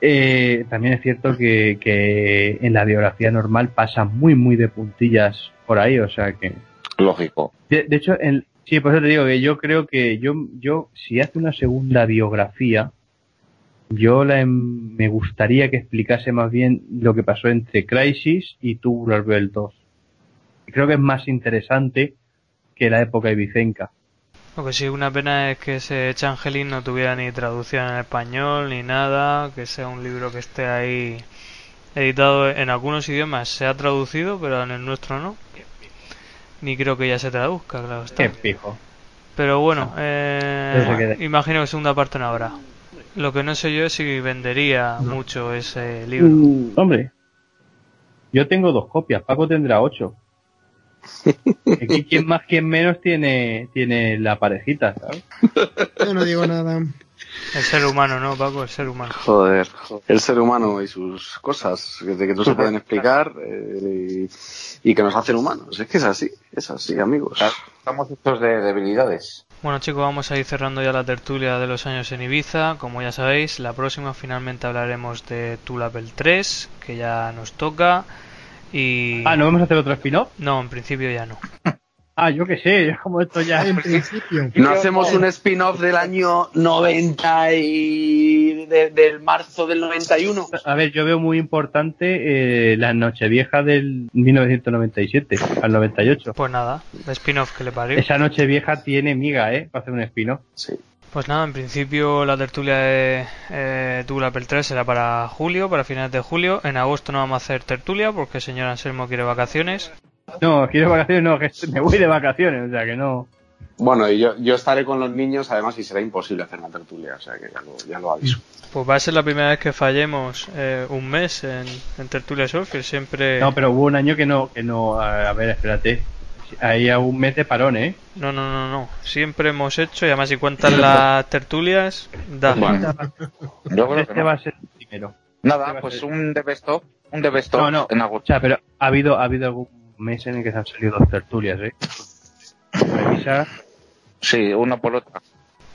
Eh, también es cierto que, que, en la biografía normal pasa muy, muy de puntillas por ahí, o sea que. Lógico. De, hecho, en, sí, por eso te digo que yo creo que yo, yo si hace una segunda biografía, yo la, em, me gustaría que explicase más bien lo que pasó entre Crisis y Tubular Bell 2 creo que es más interesante que la época ibicenca. Lo que sí, una pena es que ese Changelin no tuviera ni traducción en español ni nada, que sea un libro que esté ahí editado en algunos idiomas, se ha traducido, pero en el nuestro no. Ni creo que ya se traduzca, claro está. Qué fijo. Pero bueno, eh, imagino que segunda parte no habrá. Lo que no sé yo es si vendería mucho ese libro. Mm, hombre, yo tengo dos copias, Paco tendrá ocho. Aquí quien más, quien menos tiene, tiene la parejita, ¿sabes? Yo no digo nada. El ser humano, ¿no, Paco? El ser humano. Joder, el ser humano y sus cosas de que no se pueden explicar eh, y, y que nos hacen humanos. Es que es así, es así, amigos. Estamos hechos de debilidades. Bueno chicos, vamos a ir cerrando ya la tertulia de los años en Ibiza. Como ya sabéis, la próxima finalmente hablaremos de Tulapel 3, que ya nos toca. Y... Ah, ¿no vamos a hacer otro spin-off? No, en principio ya no. Ah, yo qué sé, es como esto ya. En principio. ¿No hacemos un spin-off del año 90 y de- del marzo del 91? A ver, yo veo muy importante eh, la Nochevieja del 1997 al 98. Pues nada, spin-off que le parió. Esa Nochevieja tiene miga, ¿eh? Para hacer un spin-off. Sí. Pues nada, en principio la tertulia de eh, Tulapel 3 será para julio, para finales de julio. En agosto no vamos a hacer tertulia porque el señor Anselmo quiere vacaciones. No, quiero vacaciones, no, que me voy de vacaciones, o sea que no. Bueno, y yo, yo estaré con los niños, además, y será imposible hacer una tertulia, o sea que ya lo, ya lo aviso. Pues va a ser la primera vez que fallemos eh, un mes en, en tertulia Surfer. Siempre. No, pero hubo un año que no, que no, a ver, espérate. Hay un mes de parón, ¿eh? No, no, no, no. Siempre hemos hecho, y además si cuentan las tertulias, da. Bueno. Yo creo que Este no. va a ser el primero. Nada, a pues ser? un de best of, un de best of No, no. en O agosto. sea, pero ha habido, ha habido algún mes en el que se han salido dos tertulias, ¿eh? Revisa. Sí, una por otra.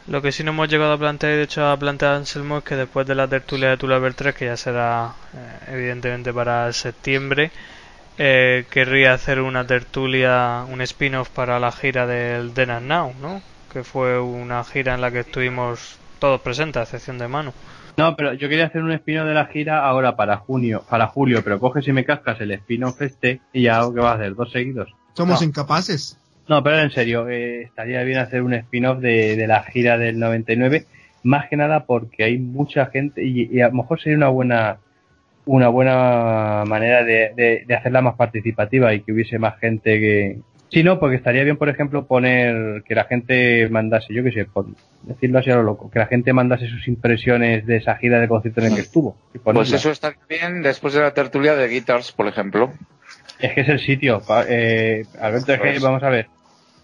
Lo que sí no hemos llegado a plantear, y de hecho a plantear Anselmo, es que después de la tertulia de Tulaber 3, que ya será eh, evidentemente para septiembre, eh, querría hacer una tertulia, un spin-off para la gira del Then and Now, ¿no? Que fue una gira en la que estuvimos todos presentes, a excepción de Manu. No, pero yo quería hacer un spin de la gira ahora para junio, para julio, pero coges y me cascas el spin-off este y ya, ¿qué vas a hacer? ¿Dos seguidos? Somos No. incapaces. No, pero en serio, eh, estaría bien hacer un spin-off de, de la gira del 99, más que nada porque hay mucha gente y, y a lo mejor sería una buena una buena manera de, de- de hacerla más participativa y que hubiese más gente que... Sí, no, porque estaría bien, por ejemplo, poner que la gente mandase, yo qué sé, por decirlo así a lo loco, que la gente mandase sus impresiones de esa gira de concierto en el que estuvo. y Pues eso estaría bien después de la tertulia de Guitars, por ejemplo. Es que es el sitio. Eh, Alberto, es que Pues- vamos a ver.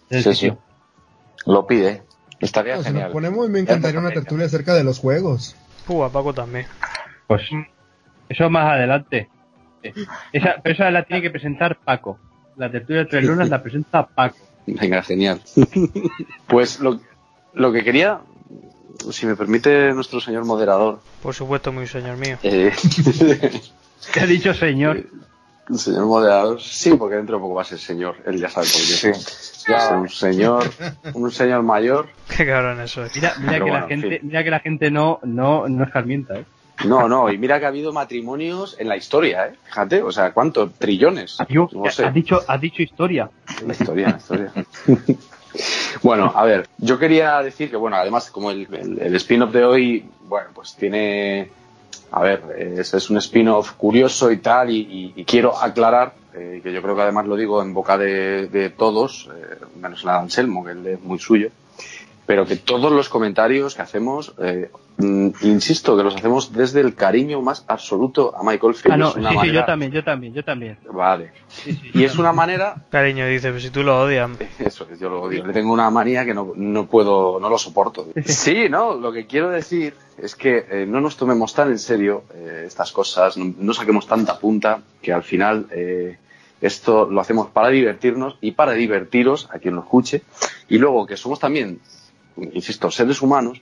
Es el Sí, sitio. sí. Lo pide. Estaría Si nos genial. ponemos, me encantaría una tertulia acerca de los juegos. Púa, Paco también. Pues eso más adelante. Eh, Esa, pero esa la tiene que presentar Paco. La tertulia de tres lunas la presenta Paco. Venga, genial. Pues lo, lo que quería, si me permite nuestro señor moderador, Por supuesto, muy señor mío. eh, ¿Qué ha dicho señor? señor moderador, sí, porque dentro de poco va a ser señor, él ya sabe por qué. Sí. Va a ser un señor, un señor mayor. Qué cabrón eso es. Mira, mira que bueno, la en gente, mira que la gente no, no, no escarmienta, ¿eh? No, no, y mira que ha habido matrimonios en la historia, ¿eh? Fíjate, o sea, ¿cuánto? Trillones. Yo, No sé. has dicho, has dicho historia. La historia, la historia. bueno, a ver, yo quería decir que, bueno, además, como el, el- el spin-off de hoy, bueno, pues tiene. A ver, es, es un spin-off curioso y tal, y, y- y quiero aclarar, eh, que yo creo que además lo digo en boca de, de todos, eh, menos la de Anselmo, que él es muy suyo, pero que todos los comentarios que hacemos, eh, mm, insisto, que los hacemos desde el cariño más absoluto a Michael Field. Ah, no, sí, una sí, manera- yo también, yo también, yo también. Vale. Sí, sí, Y es una manera Cariño, dice, pero si tú lo odias. eso es, yo lo odio. Le tengo una manía que no, no puedo, no lo soporto. Sí, no, lo que quiero decir es que eh, no nos tomemos tan en serio eh, estas cosas, no, no saquemos tanta punta que al final eh, esto lo hacemos para divertirnos y para divertiros a quien lo escuche. Y luego que somos también, insisto, seres humanos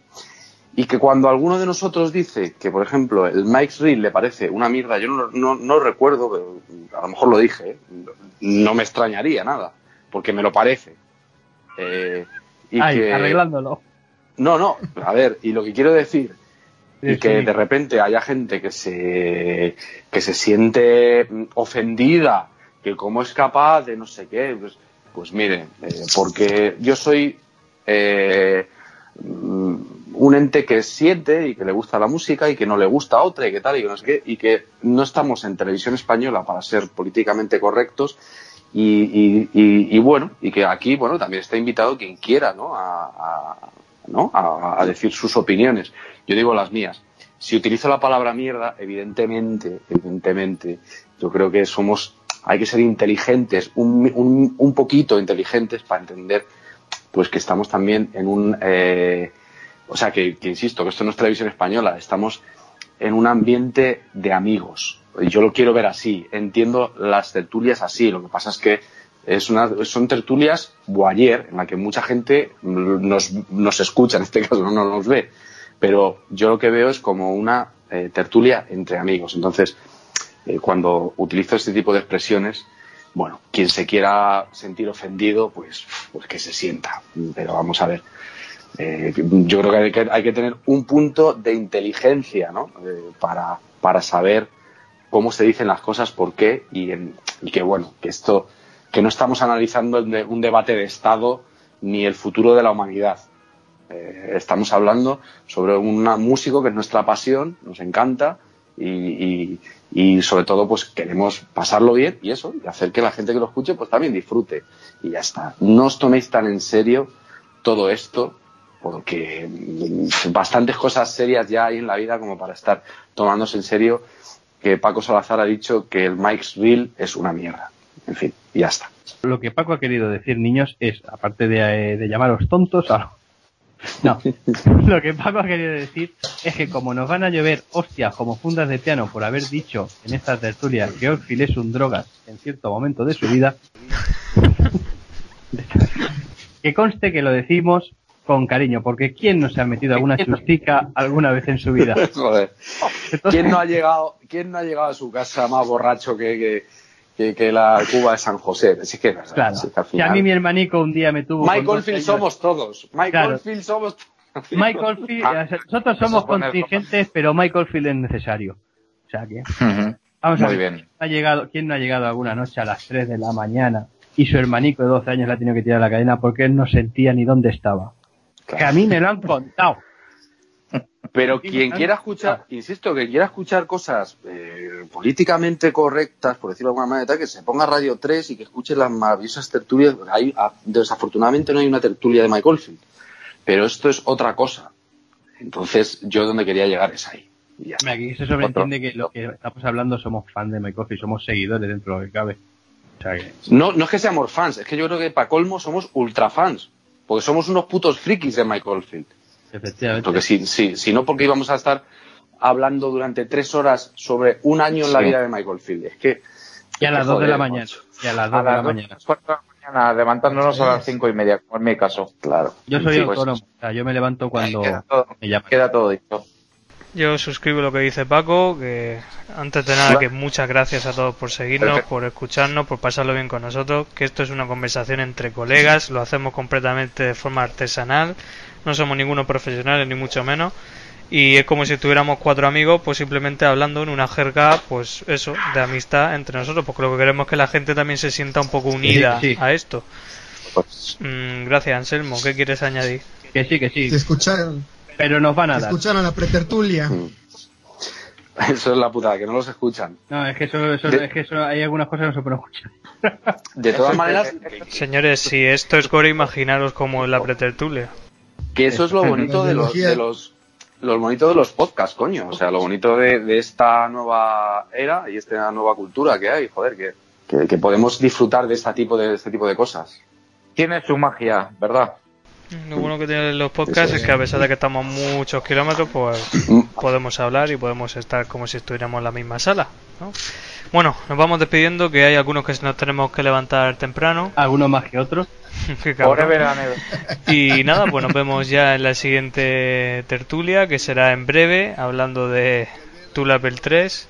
y que cuando alguno de nosotros dice que, por ejemplo, el Mike's Reel le parece una mierda, yo no, no, no recuerdo, pero a lo mejor lo dije, ¿eh? no me extrañaría nada, porque me lo parece. Eh, y Ay, que, arreglándolo. No, no, a ver, y lo que quiero decir, y que de repente haya gente que se, que se siente ofendida, que cómo es capaz de no sé qué, pues, pues mire, eh, porque yo soy eh, un ente que siente y que le gusta la música y que no le gusta otra y que tal y que no sé qué, y que no estamos en televisión española para ser políticamente correctos y, bueno, y que aquí, bueno, también está invitado quien quiera, ¿no? A, decir sus opiniones. Yo digo las mías. Si utilizo la palabra mierda, evidentemente, evidentemente, yo creo que somos, hay que ser inteligentes, un, un poquito inteligentes para entender, pues que estamos también en un, eh, o sea, que, que insisto, que esto no es televisión española, estamos en un ambiente de amigos. Yo lo quiero ver así, entiendo las tertulias así, lo que pasa es que es una, son tertulias boyer, en la que mucha gente nos, nos escucha, en este caso no nos ve, pero yo lo que veo es como una eh, tertulia entre amigos. Entonces, eh, cuando utilizo este tipo de expresiones, bueno, quien se quiera sentir ofendido, pues, pues que se sienta. Pero vamos a ver. Eh, yo creo que hay, que hay, que tener un punto de inteligencia, ¿no? Eh, para, para saber cómo se dicen las cosas, por qué, y, en, y que bueno, que esto, que no estamos analizando un debate de Estado ni el futuro de la humanidad. Eh, estamos hablando sobre un músico que es nuestra pasión, nos encanta, y, y, y, sobre todo pues queremos pasarlo bien y eso, y hacer que la gente que lo escuche pues también disfrute. Y ya está. No os toméis tan en serio todo esto, porque bastantes cosas serias ya hay en la vida como para estar tomándose en serio que Paco Salazar ha dicho que el Mike's Real es una mierda. En fin, ya está. Lo que Paco ha querido decir, niños, es, aparte de, de llamaros tontos, a... no, lo que Paco ha querido decir es que como nos van a llover hostias como fundas de piano por haber dicho en estas tertulias que Orfil es un drogas en cierto momento de su vida, que conste que lo decimos con cariño, porque ¿quién no se ha metido alguna chustica alguna vez en su vida? Joder. Entonces... ¿Quién no ha llegado, quién no ha llegado a su casa más borracho que, que, que, que la Cuba de San José? Así que, claro. sí, que final... a mí mi hermanico un día me tuvo. Michael Field somos todos. Michael claro. Field somos Michael Field, ah, nosotros somos contingentes, pero Michael Field es necesario. O sea que. Uh -huh. Vamos Muy a ver. bien. ¿quién ha, llegado, ¿Quién no ha llegado alguna noche a las 3 de la mañana y su hermanico de 12 años le ha tenido que tirar la cadena porque él no sentía ni dónde estaba? que a mí me lo han contado. Pero quien quiera escuchar, insisto, que quiera escuchar cosas eh, políticamente correctas, por decirlo de alguna manera, que se ponga Radio 3 y que escuche las maravillosas tertulias. Hay, desafortunadamente no hay una tertulia de Michael Field, pero esto es otra cosa. Entonces, yo donde quería llegar es ahí. Y Aquí se sobreentiende que lo que estamos hablando somos fans de Michael Field, somos seguidores dentro de lo que cabe. O sea que... no, no es que seamos fans, es que yo creo que para colmo somos ultra fans porque somos unos putos frikis de Michael Field. Efectivamente. Porque si, si, si no, porque íbamos a estar hablando durante tres horas sobre un año en la sí. vida de Michael Field. Es que. Y a las dos de la mañana. Y a las dos de la mañana. Cuatro de la mañana, levantándonos a las cinco y media, como en mi caso. Claro. Yo soy sí, autónomo. Pues, o sea, yo me levanto cuando queda todo, me llaman. Queda todo dicho. Yo suscribo lo que dice Paco, que antes de nada que muchas gracias a todos por seguirnos, Perfecto. por escucharnos, por pasarlo bien con nosotros, que esto es una conversación entre colegas, lo hacemos completamente de forma artesanal, no somos ninguno profesionales ni mucho menos, y es como si estuviéramos cuatro amigos, pues simplemente hablando en una jerga, pues eso, de amistad entre nosotros, porque lo que queremos es que la gente también se sienta un poco unida sí, sí. a esto. Mm, gracias Anselmo, ¿qué quieres añadir? Que sí, que sí. Te escucharon. Pero nos van a dar. Escucharon la pretertulia. Mm. Eso es la putada, que no los escuchan. No, es que eso, eso, de... es que eso hay algunas cosas que no se pueden escuchar. De todas maneras, señores, si esto es gore, imaginaros como la pretertulia. Que eso es lo bonito de los, de los, lo bonito de los podcasts, coño. O sea, lo bonito de, de, esta nueva era y esta nueva cultura que hay, joder, que, que, que podemos disfrutar de este tipo de, de este tipo de cosas. Tiene su magia, ¿verdad? Lo bueno que tienen los podcasts es que a pesar de que estamos muchos kilómetros, pues podemos hablar y podemos estar como si estuviéramos en la misma sala. ¿no? Bueno, nos vamos despidiendo, que hay algunos que nos tenemos que levantar temprano. Algunos más que otros. y nada, pues nos vemos ya en la siguiente tertulia, que será en breve, hablando de Tulapel 3.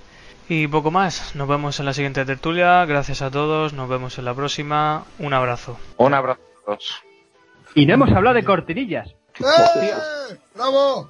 Y poco más, nos vemos en la siguiente tertulia. Gracias a todos, nos vemos en la próxima. Un abrazo. Un abrazo a todos. Y no hemos hablado de cortinillas. ¡Eh! ¡Bravo!